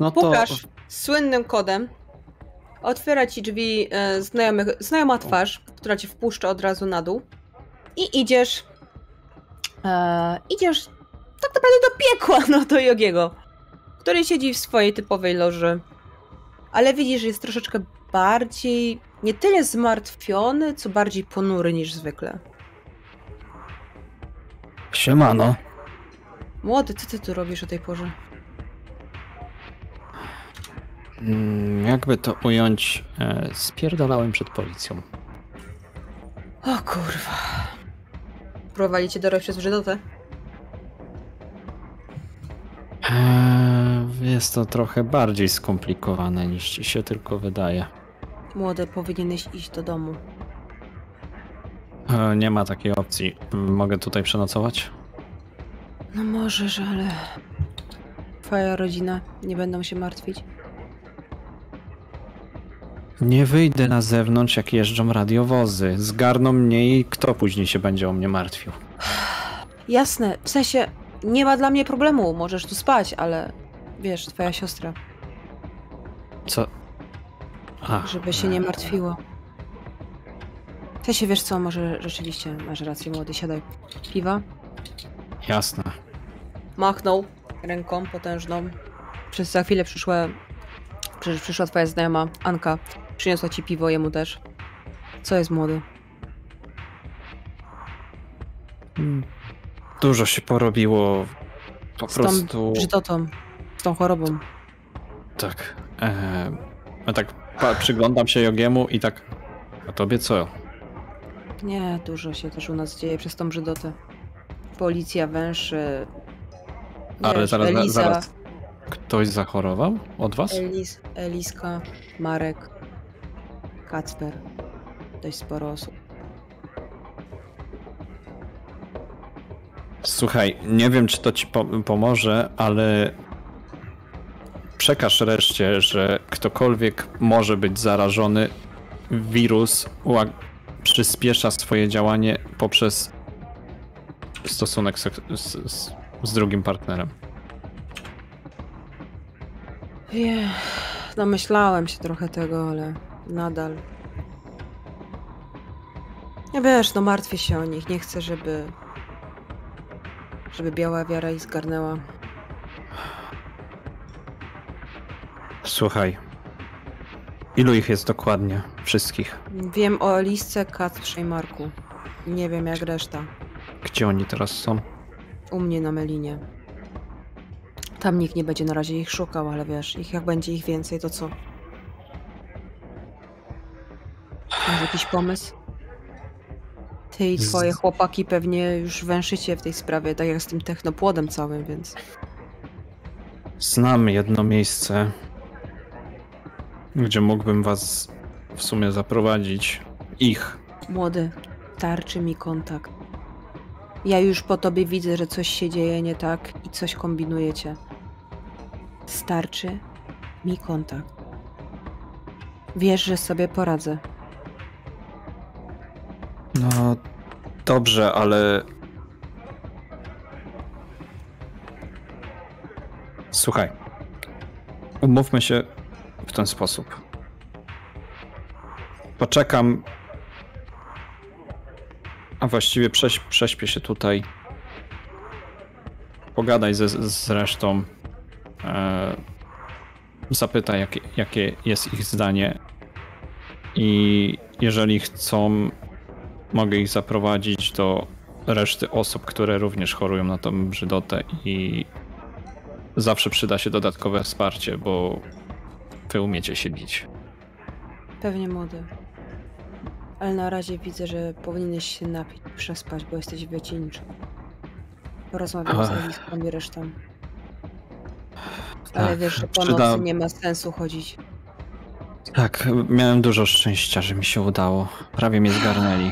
No to Pukasz słynnym kodem. Otwiera ci drzwi e, znajomy, znajoma twarz, która cię wpuszcza od razu na dół. I idziesz. E, idziesz tak naprawdę do piekła, no do Jogiego, który siedzi w swojej typowej loży. Ale widzisz, że jest troszeczkę bardziej. Nie tyle zmartwiony, co bardziej ponury niż zwykle. siemano. Młody, co ty tu robisz o tej porze? Mm, Jakby to ująć, e, spierdalałem przed policją. O kurwa. Próbowali cię dorwać przez brzydotę? Eee, Jest to trochę bardziej skomplikowane niż ci się tylko wydaje. Młody, powinieneś iść do domu. E, Nie ma takiej opcji. Mogę tutaj przenocować? No możesz, ale... Twoja rodzina nie będą się martwić. Nie wyjdę na zewnątrz, jak jeżdżą radiowozy. Zgarną mnie i kto później się będzie o mnie martwił? Jasne, w sensie nie ma dla mnie problemu, możesz tu spać, ale wiesz, twoja siostra. Co? A, żeby się nie martwiło. W sensie, wiesz co, może rzeczywiście masz rację, młody, siadaj. Piwa? jasne. Machnął ręką potężną. Przez za chwilę przyszła, przy, przyszła twoja znajoma, Anka. Przyniosła ci piwo, jemu też. Co jest młody? Mm, Dużo się porobiło. Po Z tą prostu. brzydotą, z tą chorobą. Tak. E, ja tak przyglądam się Jogiemu i tak. A tobie co? Nie, dużo się też u nas dzieje przez tą brzydotę. Policja węszy. Ale wiesz, zaraz, Eliza, zaraz. Ktoś zachorował od was? Elis, Eliska, Marek, Kacper. Dość sporo osób. Słuchaj, nie wiem, czy to ci po pomoże, ale przekaż reszcie, że ktokolwiek może być zarażony, wirus przyspiesza swoje działanie poprzez stosunek z, z, z drugim partnerem. Wie, domyślałem się trochę tego, ale nadal. Nie wiesz, no martwię się o nich. Nie chcę, żeby. żeby biała wiara ich zgarnęła. Słuchaj, ilu ich jest dokładnie? Wszystkich. Wiem o Elisce, Kacprze i Marku. Nie wiem jak reszta. Gdzie oni teraz są? U mnie na Melinie. Tam nikt nie będzie na razie ich szukał, ale wiesz, ich jak będzie ich więcej, to co? Masz jakiś pomysł? Ty i twoje chłopaki pewnie już węszycie w tej sprawie, tak jak z tym technopłodem całym, więc... Znam jedno miejsce, gdzie mógłbym was w sumie zaprowadzić. Ich. Młody, tarczy mi kontakt. Ja już po tobie widzę, że coś się dzieje nie tak i coś kombinujecie. Starczy mi kontakt. Wiesz, że sobie poradzę. No, dobrze, ale. Słuchaj. Umówmy się w ten sposób. Poczekam. A właściwie prześ, prześpię się tutaj. Pogadaj ze, z resztą. E, zapytaj, jakie, jakie jest ich zdanie. I jeżeli chcą mogę ich zaprowadzić do reszty osób, które również chorują na tą brzydotę i zawsze przyda się dodatkowe wsparcie, bo wy umiecie się bić. Pewnie młody. Ale na razie widzę, że powinieneś się napić, przespać, bo jesteś wycieńczy. Porozmawiam z. Eliską i resztą. Ale Tak, wiesz, że po przyda- nocy nie ma sensu chodzić. Tak, miałem dużo szczęścia, że mi się udało. Prawie mnie zgarnęli.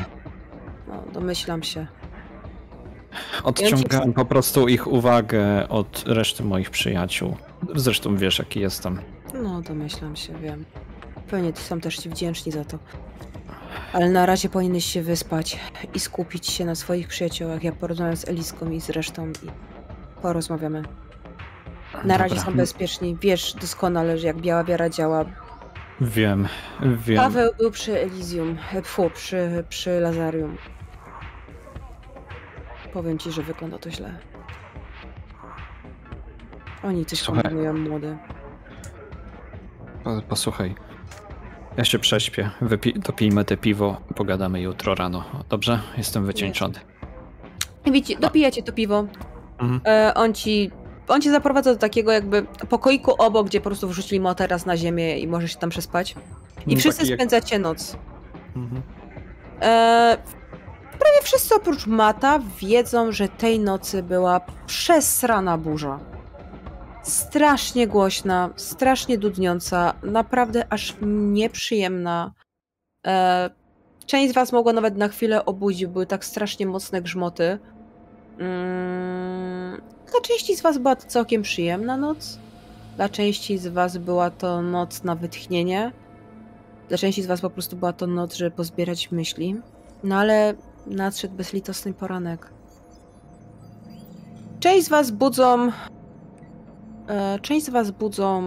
Domyślam się. Odciągałem po prostu ich uwagę od reszty moich przyjaciół. Zresztą wiesz, jaki jestem. No, domyślam się, wiem. Pewnie są też ci wdzięczni za to. Ale na razie powinieneś się wyspać i skupić się na swoich przyjaciołach. Ja porozmawiam z Eliską i z resztą i porozmawiamy. Na razie Dobra. są bezpieczni. Wiesz doskonale, że jak Biała Wiara działa. Wiem, wiem. Paweł był przy Elysium, e, fu, przy, przy Lazarium. Powiem ci, że wygląda to źle. Oni coś Słuchaj. kombinują, młody. Po- Posłuchaj. Ja się prześpię. Wypi- dopijmy te piwo. Pogadamy jutro rano. Dobrze? Jestem wycieńczony. Widzicie, dopijacie to piwo. Mhm. E, on ci. On cię zaprowadza do takiego jakby pokoiku obok, gdzie po prostu wrzucili materac na ziemię i możesz się tam przespać. I No, wszyscy jak- spędzacie noc. Mhm. E, prawie wszyscy oprócz Mata wiedzą, że tej nocy była przesrana burza. Strasznie głośna, strasznie dudniąca, naprawdę aż nieprzyjemna. E, część z was mogła nawet na chwilę obudzić, były tak strasznie mocne grzmoty. Mm, dla części z was była to całkiem przyjemna noc. Dla części z was była to noc na wytchnienie. Dla części z was po prostu była to noc, żeby pozbierać myśli. No ale nadszedł bezlitosny poranek. Część z was budzą... E, część z was budzą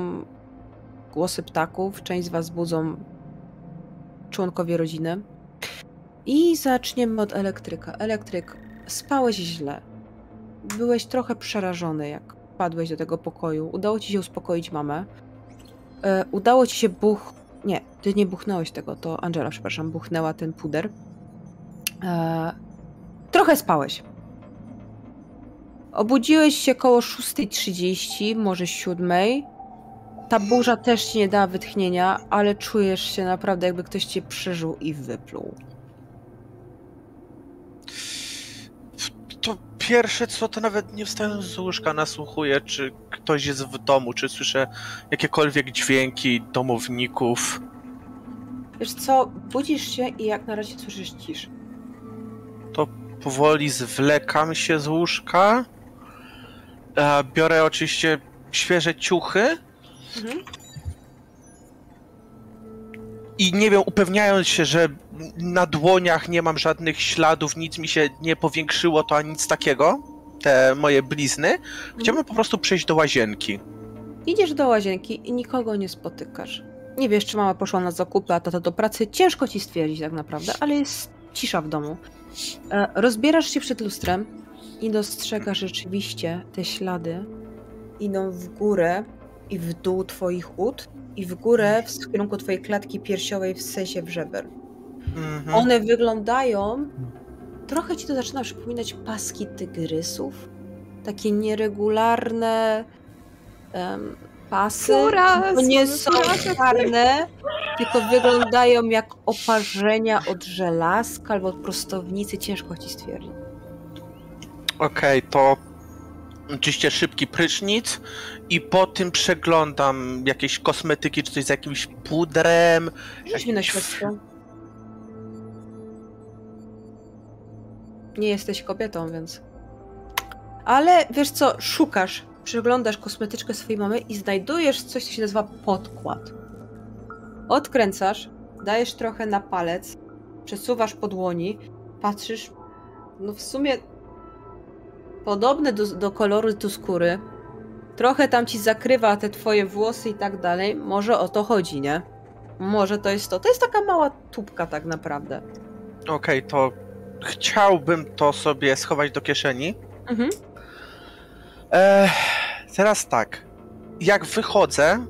głosy ptaków, część z was budzą członkowie rodziny. I zaczniemy od elektryka. Elektryk, spałeś źle. Byłeś trochę przerażony, jak wpadłeś do tego pokoju. Udało ci się uspokoić mamę. E, udało ci się buch... Nie, ty nie buchnąłeś tego, to Angela, przepraszam, buchnęła ten puder. E, trochę spałeś. Obudziłeś się koło 6.30, może 7.00. Ta burza też ci nie dała wytchnienia, ale czujesz się naprawdę jakby ktoś cię przeżył i wypluł. To pierwsze co, to nawet nie wstając z łóżka nasłuchuję, czy ktoś jest w domu, czy słyszę jakiekolwiek dźwięki domowników. Wiesz co, budzisz się i jak na razie słyszysz ciszę. Powoli zwlekam się z łóżka. E, Biorę oczywiście świeże ciuchy Mhm. i nie wiem, upewniając się, że na dłoniach nie mam żadnych śladów, nic mi się nie powiększyło, to ani nic takiego, te moje blizny, chciałbym po prostu przejść do łazienki. Idziesz do łazienki i nikogo nie spotykasz. Nie wiesz, czy mama poszła na zakupy, a tata do pracy. Ciężko ci stwierdzić tak naprawdę, ale jest cisza w domu. E, rozbierasz się przed lustrem i dostrzegasz rzeczywiście te ślady idą w górę i w dół twoich ud i w górę w kierunku twojej klatki piersiowej w sensie w żeber. Mhm. One wyglądają. Trochę ci to zaczyna przypominać paski tygrysów. Takie nieregularne em, pasy. Pióra, To nie są czarne, tylko wyglądają jak oparzenia od żelazka albo od prostownicy. Ciężko ci stwierdzić. Okej, to oczywiście szybki prysznic i po tym przeglądam jakieś kosmetyki czy coś z jakimś pudrem. Rzuć mi na śledztwo. Nie jesteś kobietą, więc. Ale wiesz co, szukasz, przeglądasz kosmetyczkę swojej mamy i znajdujesz coś, co się nazywa podkład. Odkręcasz, dajesz trochę na palec, przesuwasz po dłoni, patrzysz, no w sumie podobne do, do koloru do skóry. Trochę tam ci zakrywa te twoje włosy i tak dalej. Może o to chodzi, nie? Może to jest to. To jest taka mała tubka tak naprawdę. Okej, to chciałbym to sobie schować do kieszeni. Mhm. Eee, teraz tak. Jak wychodzę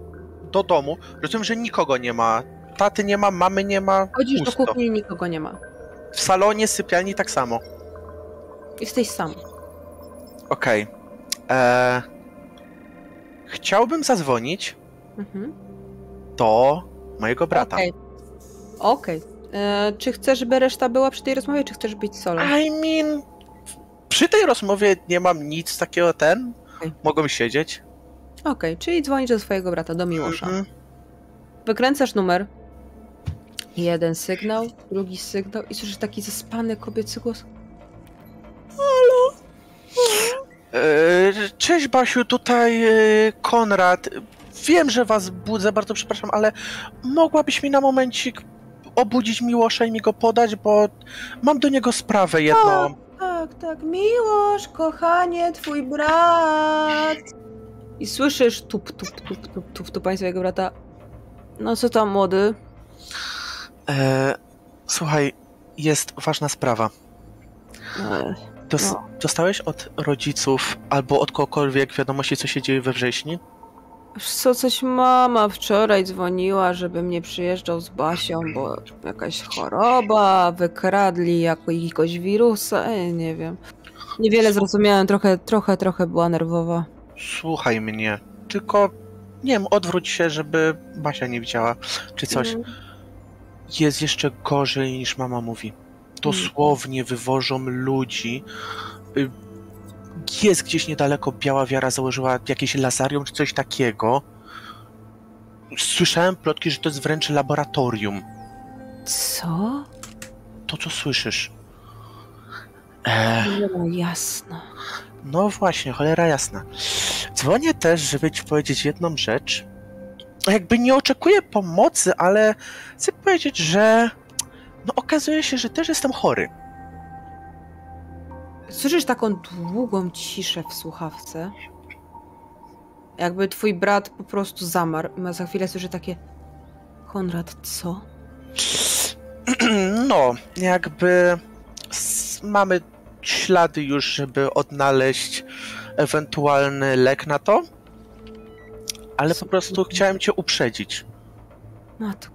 do domu, rozumiem, że nikogo nie ma. Taty nie ma, mamy nie ma. Chodzisz do pusto. kuchni i nikogo nie ma. W salonie, sypialni tak samo. Jesteś sam. Okej. Eee, chciałbym zadzwonić Mhm. do mojego brata. Okej. Okej. E, Czy chcesz, żeby reszta była przy tej rozmowie, czy chcesz być solo? I mean, przy tej rozmowie nie mam nic takiego ten. Okej. Mogą siedzieć. Okej, czyli dzwonisz do swojego brata, do Miłosza. Mhm. Wykręcasz numer. Jeden sygnał, drugi sygnał i słyszysz taki zaspany kobiecy głos. Eee, Cześć Basiu, tutaj e, Konrad. Wiem, że was budzę, bardzo przepraszam, ale mogłabyś mi na momencik obudzić Miłosza i mi go podać, bo mam do niego sprawę jedną. Tak, tak, Miłosz, kochanie, twój brat. I słyszysz tup, tup, tup, tup, tup, tup, swojego brata. No co tam, młody? Eee, słuchaj, jest ważna sprawa. E, Dos- No. Dostałeś od rodziców albo od kogokolwiek wiadomości, co się dzieje we wrześni? Co, coś mama wczoraj dzwoniła, żebym nie przyjeżdżał z Basią, bo jakaś choroba, wykradli jakiegoś wirusa, e, nie wiem. Niewiele zrozumiałem, trochę, trochę, trochę była nerwowa. Słuchaj mnie, tylko nie wiem, odwróć się, żeby Basia nie widziała, czy coś. Mhm. Jest jeszcze gorzej niż mama mówi. Dosłownie wywożą ludzi. Jest gdzieś niedaleko Biała Wiara założyła jakieś lazarium czy coś takiego. Słyszałem plotki, że to jest wręcz laboratorium. Co? To, co słyszysz. Eee, No jasno. no właśnie, cholera jasna. Dzwonię też, żeby ci powiedzieć jedną rzecz. Jakby nie oczekuję pomocy, ale chcę powiedzieć, że no okazuje się, że też jestem chory. Słyszysz taką długą ciszę w słuchawce. Jakby twój brat po prostu zamarł. A za chwilę słyszę takie... Konrad, co? No, jakby mamy ślady już, żeby odnaleźć ewentualny lek na to, ale po prostu chciałem cię uprzedzić. Matko.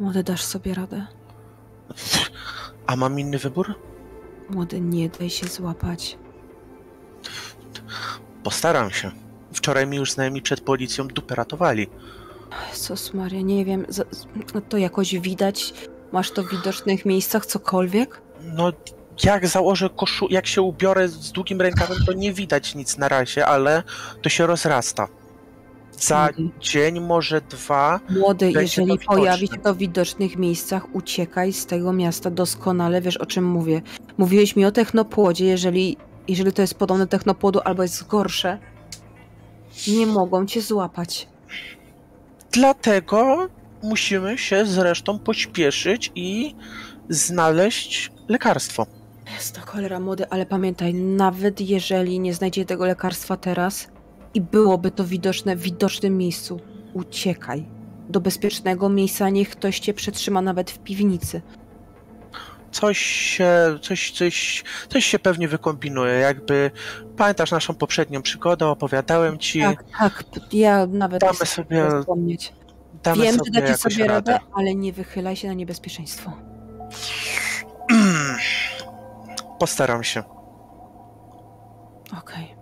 Młody, dasz sobie radę. A mam inny wybór? Młody, nie daj się złapać. Postaram się. Wczoraj mi już znajomi przed policją dupę ratowali. Jezus Maria, nie wiem, to jakoś widać? Masz to w widocznych miejscach, cokolwiek? No, jak założę koszu, jak się ubiorę z długim rękawem, to nie widać nic na razie, ale to się rozrasta. Za Mhm. dzień, może dwa. Młody, jeżeli pojawi się to w widocznych miejscach, uciekaj z tego miasta doskonale, wiesz o czym mówię. Mówiłeś mi o technopłodzie, jeżeli, jeżeli to jest podobne technopłodu albo jest gorsze, nie mogą cię złapać. Dlatego musimy się zresztą pośpieszyć i znaleźć lekarstwo. Jest to cholera młody, ale pamiętaj, nawet jeżeli nie znajdzie tego lekarstwa teraz i byłoby to widoczne w widocznym miejscu, uciekaj. Do bezpiecznego miejsca niech ktoś cię przetrzyma nawet w piwnicy. Coś się, coś, coś, coś się pewnie wykombinuje. Jakby pamiętasz naszą poprzednią przygodę, opowiadałem ci. Tak, tak, ja nawet Damy nie sobie- wspomnieć. Damy Wiem, sobie że dacie sobie radę, radę. ale nie wychylaj się na niebezpieczeństwo. Postaram się. Okej,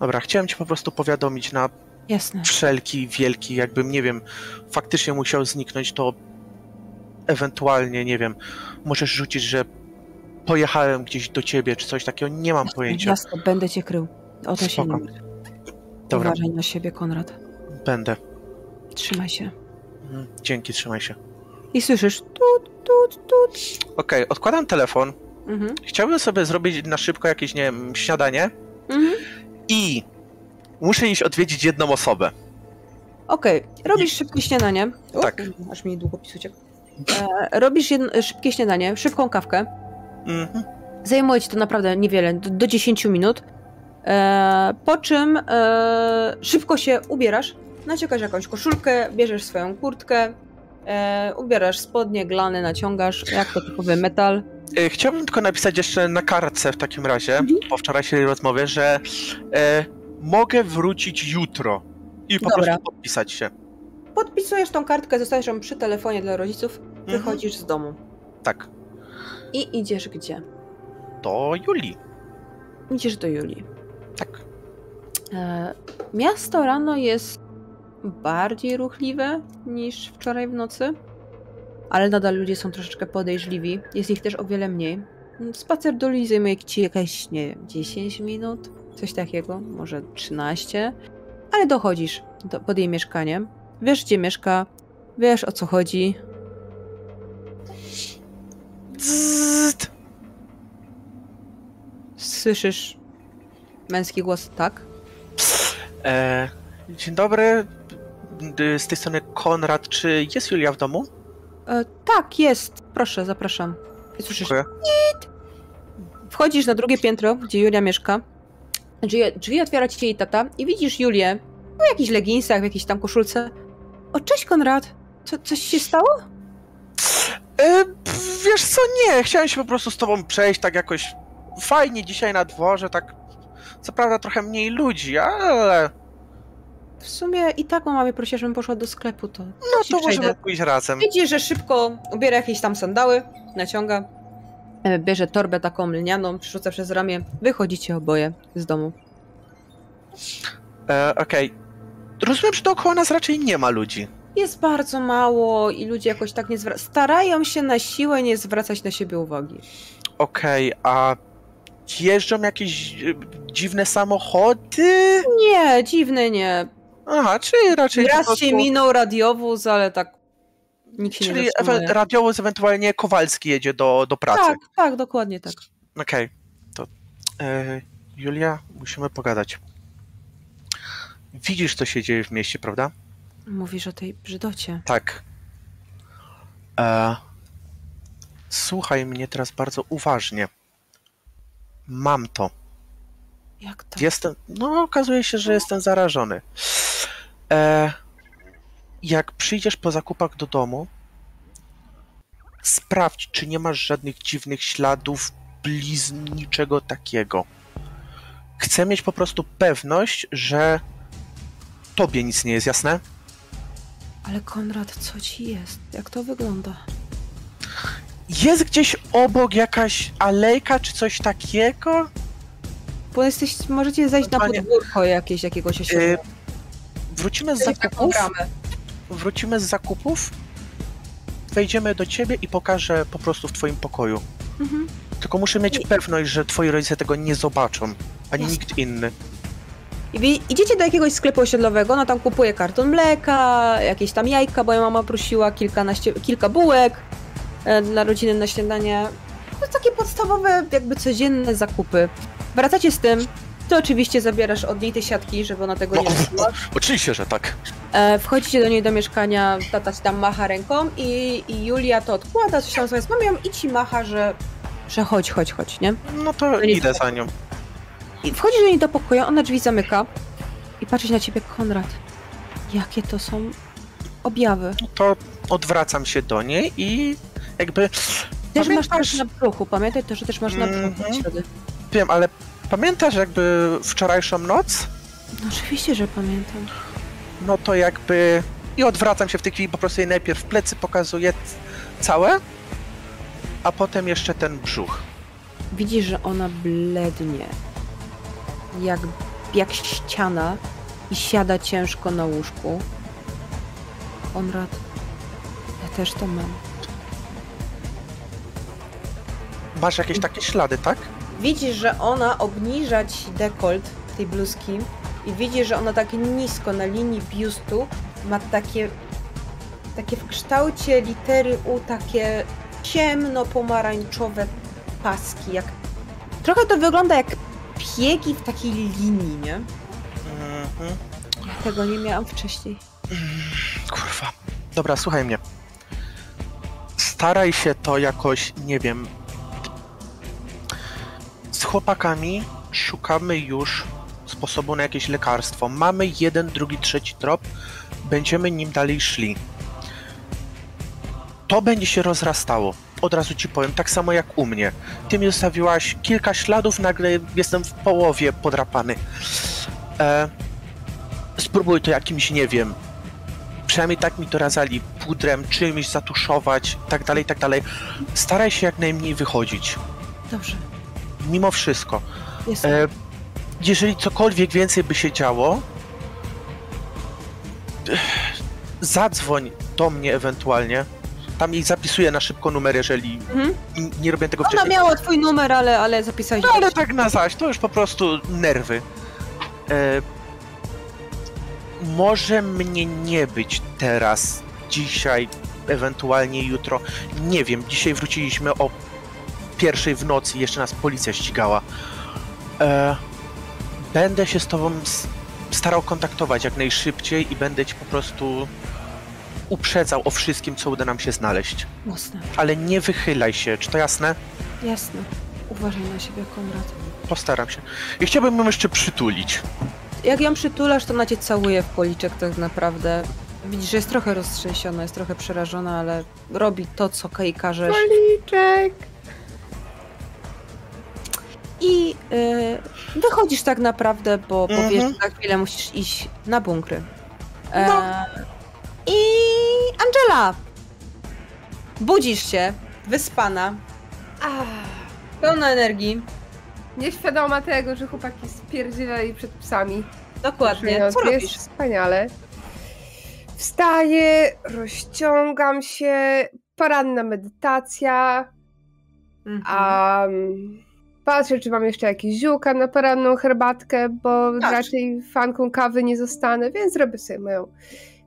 Dobra, chciałem ci po prostu powiadomić na jasne. wszelki, wielki, jakbym, nie wiem, faktycznie musiał zniknąć, to ewentualnie, nie wiem, możesz rzucić, że pojechałem gdzieś do ciebie, czy coś takiego, nie mam pojęcia. Jasne, będę cię krył. O to się Spoko. nie martw. Dobra, Uważaj na siebie, Konrad. będę. Trzymaj się. Mhm, Dzięki, trzymaj się. I słyszysz tut, tut, tut. Okej, odkładam telefon. Mhm. Chciałbym sobie zrobić na szybko jakieś, nie wiem, śniadanie Mhm. I muszę iść odwiedzić jedną osobę. Okej, robisz szybkie śniadanie. O, Tak. Aż mi długopis uciekł. E, robisz jedno, szybkie śniadanie, szybką kawkę. Mhm. Zajmuje ci to naprawdę niewiele, do, do 10 minut. E, po czym e, szybko się ubierasz, naciągasz jakąś koszulkę, bierzesz swoją kurtkę, e, ubierasz spodnie, glany, naciągasz, jak to typowy metal. E, Chciałbym tylko napisać jeszcze na kartce w takim razie, Mhm. po wczorajszej rozmowie, że e, mogę wrócić jutro i po Dobra. prostu podpisać się. Podpisujesz tą kartkę, zostajesz ją przy telefonie dla rodziców, Mhm. wychodzisz z domu. Tak, I idziesz gdzie? do Julii. Idziesz do Julii. Tak. E, miasto rano jest bardziej ruchliwe niż wczoraj w nocy, ale nadal ludzie są troszeczkę podejrzliwi. Jest ich też o wiele mniej. Spacer do Julii zajmuje ci jakieś, nie wiem, 10 minut, coś takiego, może 13, ale dochodzisz do, pod jej mieszkaniem. Wiesz, gdzie mieszka, wiesz o co chodzi. Słyszysz męski głos, tak? E, dzień dobry, z tej strony Konrad. Czy jest Julia w domu? E, tak, jest. Proszę, zapraszam. I słyszysz, Dziękuję. Wchodzisz na drugie piętro, gdzie Julia mieszka. Drzwi, drzwi otwiera ci jej tata i widzisz Julię w jakichś leginsach, w jakiejś tam koszulce. O, cześć Konrad! Co, coś się stało? E, wiesz co, nie, chciałem się po prostu z tobą przejść tak jakoś fajnie dzisiaj na dworze, tak co prawda trochę mniej ludzi, ale W sumie i tak mama mnie prosiła, żebym poszła do sklepu, to no to możemy pójść razem. Widzisz, że szybko ubiera jakieś tam sandały, naciąga, e, bierze torbę taką lnianą, przerzuca przez ramię, wychodzicie oboje z domu. E, Okej. Rozumiem, że dookoła nas raczej nie ma ludzi. Jest bardzo mało i ludzie jakoś tak nie zwracają, starają się na siłę nie zwracać na siebie uwagi. Okej, a jeżdżą jakieś e, dziwne samochody? Nie, dziwne nie. Aha, czyli raczej Raz prostu... się minął radiowóz, ale tak nikt się Czyli nie ewe- radiowóz ewentualnie Kowalski jedzie do, do pracy. Tak, tak, dokładnie tak. Okej, to e, Julia, musimy pogadać. Widzisz, co się dzieje w mieście, prawda? Mówisz o tej brzydocie. Tak. E, słuchaj mnie teraz bardzo uważnie. Mam to. Jak to? Jestem. No, okazuje się, że jestem zarażony. E, jak przyjdziesz po zakupach do domu, sprawdź, czy nie masz żadnych dziwnych śladów, blizn, niczego takiego. Chcę mieć po prostu pewność, że tobie nic nie jest jasne. Ale Konrad, co ci jest? Jak to wygląda? Jest gdzieś obok jakaś alejka czy coś takiego? Bo jesteś, możecie zejść na podwórko jakieś, jakiegoś osiedla. E, wrócimy z zakupów. wrócimy z zakupów, wejdziemy do ciebie i pokażę po prostu w twoim pokoju. Mhm. Tylko muszę mieć I- pewność, że twoi rodzice tego nie zobaczą, ani Jasne. nikt inny. I idziecie do jakiegoś sklepu osiedlowego, ona tam kupuje karton mleka, jakieś tam jajka, bo moja mama prosiła kilkanaście, kilka bułek e, dla rodziny na śniadanie. No, takie podstawowe, jakby codzienne zakupy. Wracacie z tym, ty oczywiście zabierasz od niej te siatki, żeby ona tego No, nie robiła. oczywiście, że tak. E, wchodzicie do niej do mieszkania, tata ci tam macha ręką i, i Julia to odkłada, coś tam sobie z mamią i ci macha, że, że chodź, chodź, chodź, nie? No to nie idę za nią. I wchodzisz do niej do pokoju, ona drzwi zamyka i patrzy na ciebie Konrad. Jakie to są objawy? No to odwracam się do niej i jakby. Też masz Pamiętasz- też na brzuchu, pamiętaj to, że też masz na brzuchu od środy. Wiem, ale pamiętasz jakby wczorajszą noc? No oczywiście, że pamiętam. No to jakby. I odwracam się w tej chwili, po prostu jej najpierw plecy pokazuję całe, a potem jeszcze ten brzuch. Widzisz, że ona blednie. Jak, jak ściana i siada ciężko na łóżku. Konrad, ja też to mam. Masz jakieś takie ślady, tak? Widzisz, że ona obniża ci dekolt tej bluzki i widzisz, że ona tak nisko na linii biustu ma takie takie w kształcie litery U, takie ciemno-pomarańczowe paski, jak trochę to wygląda jak piegi w takiej linii, nie? Mhm. Ja tego nie miałam wcześniej. Kurwa. Dobra, słuchaj mnie. Staraj się to jakoś, nie wiem. Z chłopakami szukamy już sposobu na jakieś lekarstwo. Mamy jeden, drugi, trzeci trop. Będziemy nim dalej szli. To będzie się rozrastało. Od razu ci powiem, tak samo jak u mnie. Ty mi zostawiłaś kilka śladów, nagle jestem w połowie podrapany. E, spróbuj to jakimś, nie wiem, przynajmniej tak mi to radzali, pudrem, czymś zatuszować, tak dalej, tak dalej. Staraj się jak najmniej wychodzić. Dobrze, Mimo wszystko. E, jeżeli cokolwiek więcej by się działo, zadzwoń do mnie ewentualnie. Tam jej zapisuję na szybko numer, jeżeli Mhm. nie robię tego Ona wcześniej. miała twój numer, ale, ale zapisałeś No ale tak na zaś, to już po prostu nerwy. E, może mnie nie być teraz, dzisiaj, ewentualnie jutro. Nie wiem, dzisiaj wróciliśmy o pierwszej w nocy jeszcze nas policja ścigała. E, będę się z tobą starał kontaktować jak najszybciej i będę ci po prostu uprzedzał o wszystkim, co uda nam się znaleźć. Mocne, Ale nie wychylaj się, czy to jasne? jasne. Uważaj na siebie, Konrad. Postaram się. I chciałbym ją jeszcze przytulić. Jak ją przytulasz, to ona cię całuje w policzek tak naprawdę. Widzisz, że jest trochę roztrzęsiona, jest trochę przerażona, ale robi to, co jej każesz. Policzek. I y, wychodzisz tak naprawdę, bo, bo Mhm. wiesz, że za chwilę musisz iść na bunkry. E, No. I Angela! Budzisz się, wyspana, Ach, pełna energii. nieświadoma tego, że chłopaki spierdzielali przed psami. Dokładnie. Co to jest robisz? Wspaniale. Wstaję, rozciągam się, poranna medytacja, Mhm. a patrzę, czy mam jeszcze jakieś ziółka na poranną herbatkę, bo Tak. raczej fanką kawy nie zostanę, więc zrobię sobie moją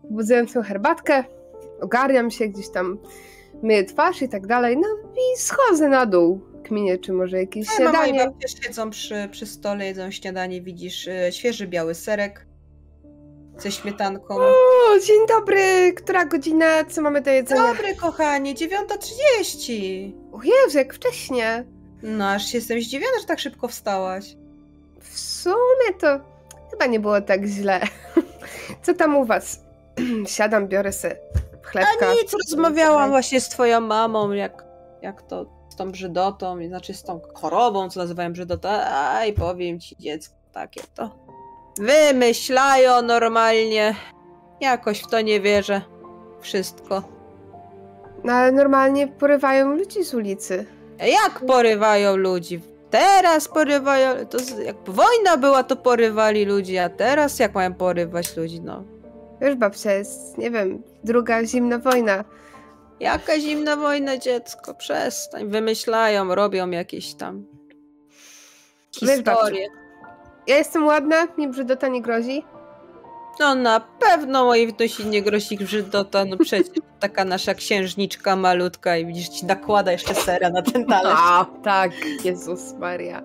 budzącą herbatkę, ogarniam się gdzieś tam, myję twarz i tak dalej, no i schodzę na dół. Kminię, czy może jakieś Mama i śniadanie. babcia siedzą przy, przy stole, jedzą śniadanie, widzisz e, świeży biały serek ze śmietanką. O, dzień dobry! Która godzina? Co mamy do jedzenia? Dobry, kochanie, 9.30. O Jezu, jak wcześnie. No, aż się jestem zdziwiona, że tak szybko wstałaś. W sumie to chyba nie było tak źle. Co tam u was? Siadam, biorę se chlebka. A nic, rozmawiałam właśnie z twoją mamą, jak, jak to z tą brzydotą, znaczy z tą chorobą, co nazywają brzydotą. Aj, powiem ci, dziecko, takie to. Wymyślają normalnie. Jakoś w to nie wierzę. Wszystko. No ale normalnie porywają ludzi z ulicy. Jak porywają ludzi? Teraz porywają. To jak wojna była, to porywali ludzi, a teraz jak mają porywać ludzi? No. Wiesz, babcia, jest, nie wiem, druga zimna wojna. Jaka zimna wojna, dziecko? Przestań. Wymyślają, robią jakieś tam historie. Ja jestem ładna, mi brzydota nie grozi. No na pewno mojej wnusi nie grozi brzydota, no przecież taka nasza księżniczka malutka i widzisz, ci nakłada jeszcze sera na ten talerz. A, tak, Jezus Maria.